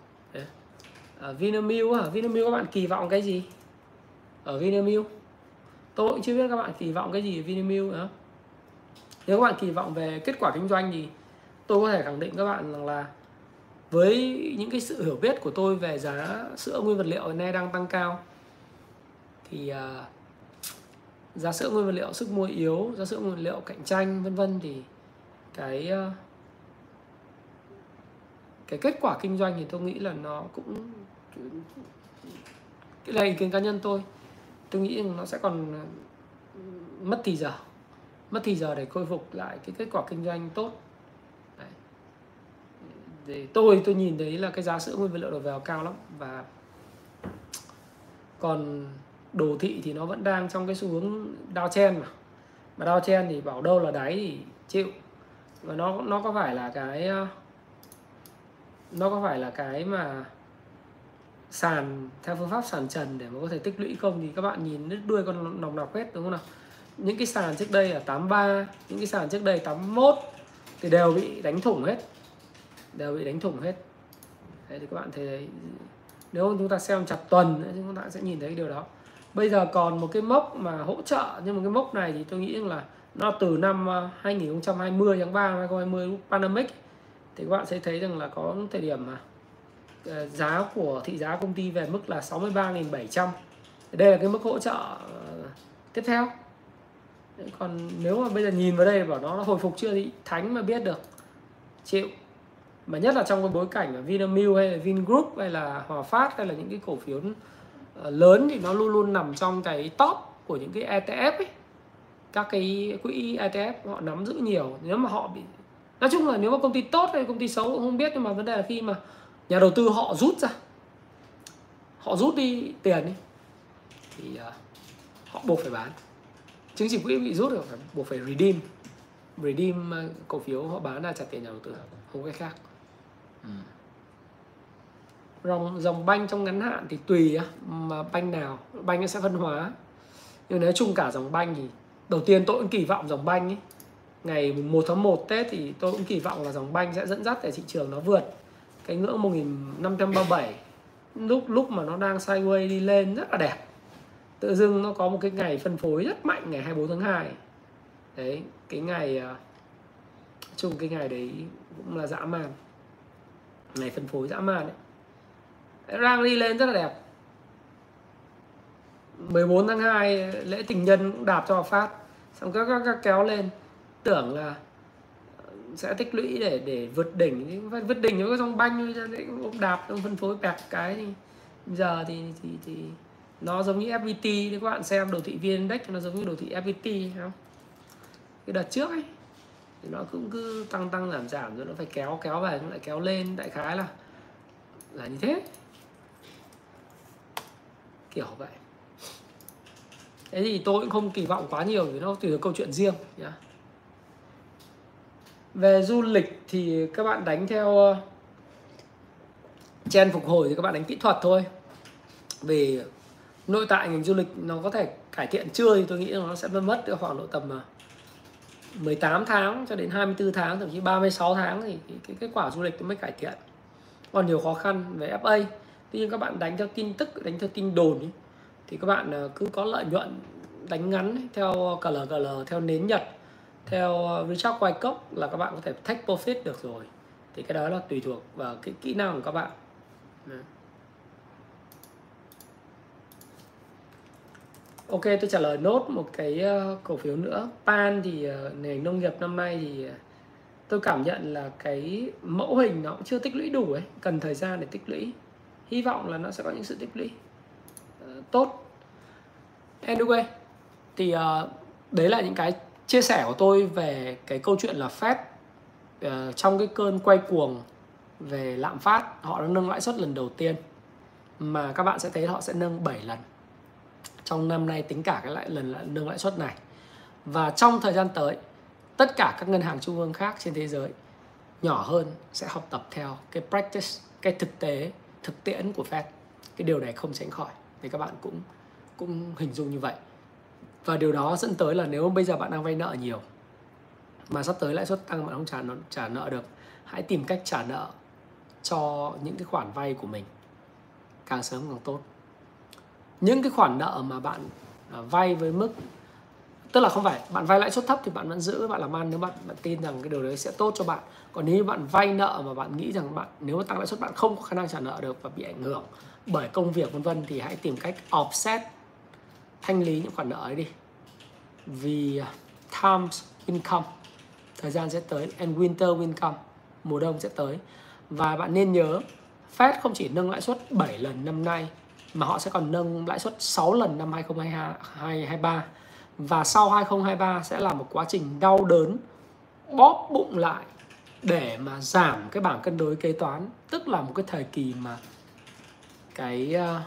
Ở Vinamilk ở Vinamilk các bạn kỳ vọng cái gì? Ở Vinamilk. Tôi cũng chưa biết các bạn kỳ vọng cái gì ở Vinamilk nữa. Nếu các bạn kỳ vọng về kết quả kinh doanh thì tôi có thể khẳng định các bạn rằng là với những cái sự hiểu biết của tôi về giá sữa nguyên vật liệu hiện nay đang tăng cao thì uh, giá sữa nguyên vật liệu sức mua yếu giá sữa nguyên vật liệu cạnh tranh vân vân thì cái uh, cái kết quả kinh doanh thì tôi nghĩ là nó cũng cái này ý kiến cá nhân tôi. Tôi nghĩ nó sẽ còn à, mất thì giờ mất thì giờ để khôi phục lại cái kết quả kinh doanh tốt thì tôi tôi nhìn thấy là cái giá sữa nguyên vật liệu đầu vào cao lắm. Và còn đồ thị thì nó vẫn đang trong cái xu hướng đao chen mà. Mà đao chen thì bảo đâu là đáy thì chịu. Và nó nó có phải là cái ờ, nó có phải là cái mà sàn, theo phương pháp sàn trần để mà có thể tích lũy không thì các bạn nhìn đứt đuôi con nòng nọc hết, đúng không nào? Những cái sàn trước đây là 83 những cái sàn trước đây 81 thì đều bị đánh thủng hết đều bị đánh thủng hết. Đấy, thì các bạn thấy nếu chúng ta xem chặt tuần chúng ta sẽ nhìn thấy điều đó. Bây giờ còn một cái mốc mà hỗ trợ nhưng mà cái mốc này thì tôi nghĩ là nó từ năm à, 2020 tháng 3 năm 2020 lúc pandemic thì các bạn sẽ thấy rằng là có thời điểm mà ờ, giá của thị giá công ty về mức là 63.700 đây là cái mức hỗ trợ ờ, tiếp theo. Còn nếu mà bây giờ nhìn vào đây bảo nó hồi phục chưa thì thánh mà biết được. Chịu mà nhất là trong cái bối cảnh Vinamilk hay là Vingroup hay là Hòa Phát hay là những cái cổ phiếu ờ, lớn thì nó luôn luôn nằm trong cái top của những cái ETF ấy. Các cái quỹ ETF họ nắm giữ nhiều. Nếu mà họ bị nói chung là nếu mà công ty tốt hay công ty xấu cũng không biết nhưng mà vấn đề là khi mà nhà đầu tư họ rút ra họ rút đi tiền ấy, thì uh, họ buộc phải bán. Chứng chỉ quỹ bị rút rồi phải buộc phải redeem. Redeem ờ, cổ phiếu họ bán ra trả tiền nhà đầu tư không cái khác. Ừ. dòng dòng banh trong ngắn hạn thì tùy mà banh nào, banh nó sẽ phân hóa. Nhưng nói chung cả dòng banh thì đầu tiên tôi cũng kỳ vọng dòng banh ấy ngày 1 tháng 1 Tết thì tôi cũng kỳ vọng là dòng banh sẽ dẫn dắt để thị trường nó vượt cái ngưỡng 1537 lúc lúc mà nó đang sideways đi lên rất là đẹp. Tự dưng nó có một cái ngày phân phối rất mạnh ngày 24 tháng 2 đấy, cái ngày à, chung cái ngày đấy cũng là dã man này phân phối dã man đấy. Đang đi lên rất là đẹp. 14 tháng 2 lễ tình nhân cũng đạp cho phát. Xong các các, các kéo lên. Tưởng là ờ, sẽ tích lũy để để vượt đỉnh. Vượt đỉnh với trong banh ông đạp ông phân phối bẹp cái thì giờ thì thì thì nó giống như FPT đấy các bạn xem đồ thị viên index nó giống như đồ thị FPT không? Cái đợt trước ấy thì nó cũng cứ tăng tăng, giảm giảm, rồi nó phải kéo kéo về, nó lại kéo lên, đại khái là là như thế. Kiểu vậy. Thế thì tôi cũng không kỳ vọng quá nhiều vì nó tùy vào câu chuyện riêng, nhá. Về du lịch thì các bạn đánh theo ờ, chen phục hồi thì các bạn đánh kỹ thuật thôi. Vì nội tại ngành du lịch nó có thể cải thiện chưa thì tôi nghĩ nó sẽ mất khoảng độ tầm ờ, 18 tháng cho đến 24 tháng thậm chí 36 tháng thì cái, cái kết quả du lịch nó mới cải thiện. Còn nhiều khó khăn về FA tuy nhiên các bạn đánh theo tin tức đánh theo tin đồn ý, thì các bạn à, cứ có lợi nhuận đánh ngắn theo cờ lờ theo nến Nhật theo ờ, Richard Wyckoff là các bạn có thể take profit được rồi. Thì cái đó là tùy thuộc vào cái kỹ năng của các bạn. Ok tôi trả lời nốt một cái ờ, cổ phiếu nữa. Pan thì ờ, nền nông nghiệp năm nay thì ờ, tôi cảm nhận là cái mẫu hình nó cũng chưa tích lũy đủ ấy. Cần thời gian để tích lũy. Hy vọng là nó sẽ có những sự tích lũy uh, tốt. Anyway thì uh, đấy là những cái chia sẻ của tôi về cái câu chuyện là Fed uh, trong cái cơn quay cuồng về lạm phát họ đã nâng lãi suất lần đầu tiên. Mà các bạn sẽ thấy họ sẽ nâng 7 lần trong năm nay tính cả cái lại lần nâng lãi suất này. Và trong thời gian tới tất cả các ngân hàng trung ương khác trên thế giới nhỏ hơn sẽ học tập theo cái practice cái thực tế thực tiễn của Fed. Cái điều này không tránh khỏi thì các bạn cũng cũng hình dung như vậy. Và điều đó dẫn tới là nếu bây giờ bạn đang vay nợ nhiều mà sắp tới lãi suất tăng bạn không trả nợ, trả nợ được hãy tìm cách trả nợ cho những cái khoản vay của mình. Càng sớm càng tốt những cái khoản nợ mà bạn à, vay với mức, tức là không phải, bạn vay lãi suất thấp thì bạn vẫn giữ bạn làm ăn. Nếu bạn bạn tin rằng cái điều đấy sẽ tốt cho bạn. Còn nếu bạn vay nợ mà bạn nghĩ rằng bạn, nếu mà tăng lãi suất bạn không có khả năng trả nợ được và bị ảnh hưởng bởi công việc, vân vân, thì hãy tìm cách offset thanh lý những khoản nợ ấy đi. Vì à, times income, thời gian sẽ tới and winter will come mùa đông sẽ tới. Và bạn nên nhớ, Fed không chỉ nâng lãi suất 7 lần năm nay mà họ sẽ còn nâng lãi suất 6 lần năm 2023 và sau 2023 sẽ là một quá trình đau đớn bóp bụng lại để mà giảm cái bảng cân đối kế toán. Tức là một cái thời kỳ mà cái uh,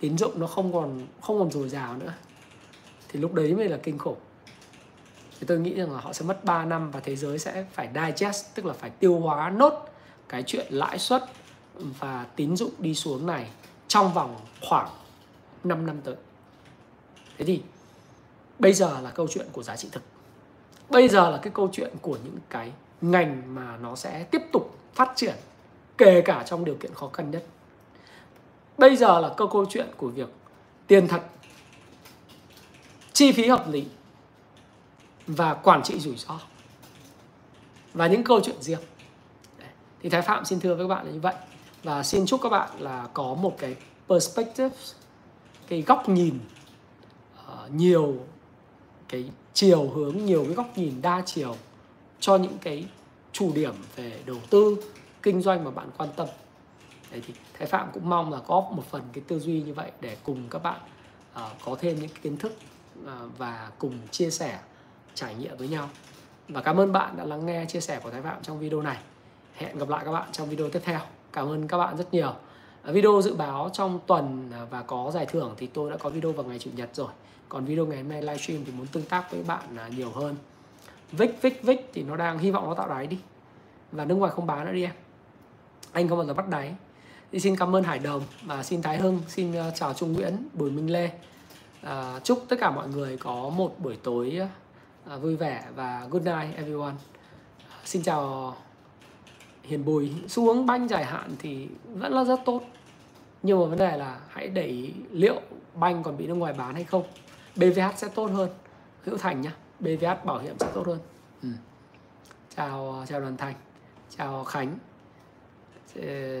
tín dụng nó không còn không còn dồi dào nữa. Thì lúc đấy mới là kinh khủng. Thì tôi nghĩ rằng là họ sẽ mất 3 năm và thế giới sẽ phải digest tức là phải tiêu hóa nốt cái chuyện lãi suất và tín dụng đi xuống này trong vòng khoảng 5 năm tới. Thế thì bây giờ là câu chuyện của giá trị thực. Bây giờ là cái câu chuyện của những cái ngành mà nó sẽ tiếp tục phát triển kể cả trong điều kiện khó khăn nhất. Bây giờ là câu câu chuyện của việc tiền thật, chi phí hợp lý và quản trị rủi ro và những câu chuyện riêng thì thái phạm xin thưa với các bạn là như vậy và xin chúc các bạn là có một cái perspective cái góc nhìn uh, nhiều cái chiều hướng nhiều cái góc nhìn đa chiều cho những cái chủ điểm về đầu tư kinh doanh mà bạn quan tâm. Đấy thì Thái Phạm cũng mong là có một phần cái tư duy như vậy để cùng các bạn uh, có thêm những kiến thức uh, và cùng chia sẻ trải nghiệm với nhau. Và cảm ơn bạn đã lắng nghe chia sẻ của Thái Phạm trong video này. Hẹn gặp lại các bạn trong video tiếp theo cảm ơn các bạn rất nhiều. Ờ, video dự báo trong tuần à, và có giải thưởng thì tôi đã có video vào ngày chủ nhật rồi. Còn video ngày hôm nay livestream thì muốn tương tác với bạn à, nhiều hơn. Vick vick vick thì nó đang hy vọng nó tạo đáy đi. Và nước ngoài không bán nữa đi em. Anh không bao giờ bắt đáy? Thì xin cảm ơn Hải Đồng và xin Thái Hưng xin à, chào Trung Nguyễn Bùi Minh Lê. À, chúc tất cả mọi người có một buổi tối à, vui vẻ và good night everyone. Xin chào. Hiền Bùi xu hướng banh dài hạn thì vẫn là rất tốt. Nhưng mà vấn đề là hãy để ý liệu banh còn bị nước ngoài bán hay không. BVH sẽ tốt hơn. Hữu Thành nhá BVH bảo hiểm sẽ tốt hơn. Ừ. chào chào đoàn Thành chào Khánh.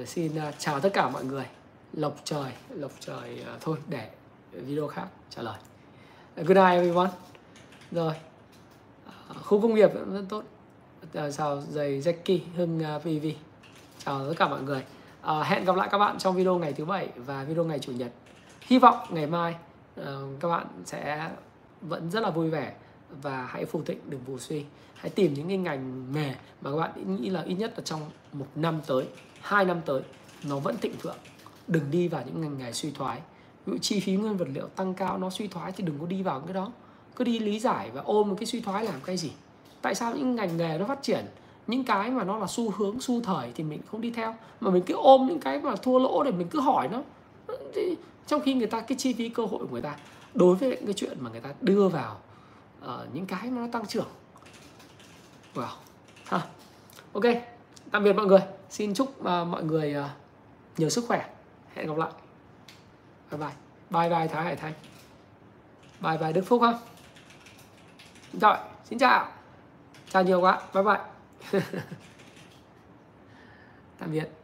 Xin à, chào tất cả mọi người. Lộc trời lộc trời à, thôi để video khác trả lời. Good night everyone. Rồi khu công nghiệp vẫn rất tốt Ờ, chào giày Jackie Hưng ờ, PV chào tất cả mọi người. À, hẹn gặp lại các bạn trong video ngày thứ bảy và video ngày chủ nhật. Hy vọng ngày mai uh, các bạn sẽ vẫn rất là vui vẻ và hãy phù thịnh đừng phù suy. Hãy tìm những cái ngành nghề mà các bạn nghĩ là ít nhất là trong một năm tới hai năm tới nó vẫn thịnh vượng. Đừng đi vào những ngành nghề suy thoái. Ví dụ chi phí nguyên vật liệu tăng cao nó suy thoái thì đừng có đi vào cái đó. Cứ đi lý giải và ôm cái suy thoái làm cái gì tại sao những ngành nghề nó phát triển? Những cái mà nó là xu hướng xu thời thì mình không đi theo. Mà mình cứ ôm những cái mà thua lỗ để mình cứ hỏi nó. Thì trong khi người ta cái chi phí cơ hội của người ta đối với những cái chuyện mà người ta đưa vào uh, những cái mà nó tăng trưởng. Wow. Ha. Ok. Tạm biệt mọi người. Xin chúc uh, mọi người uh, nhiều sức khỏe. Hẹn gặp lại. Bye bye. Bye bye thái hải thanh. Bye bye đức phúc ha. Rồi xin chào chào nhiều quá bye bye. Tạm biệt.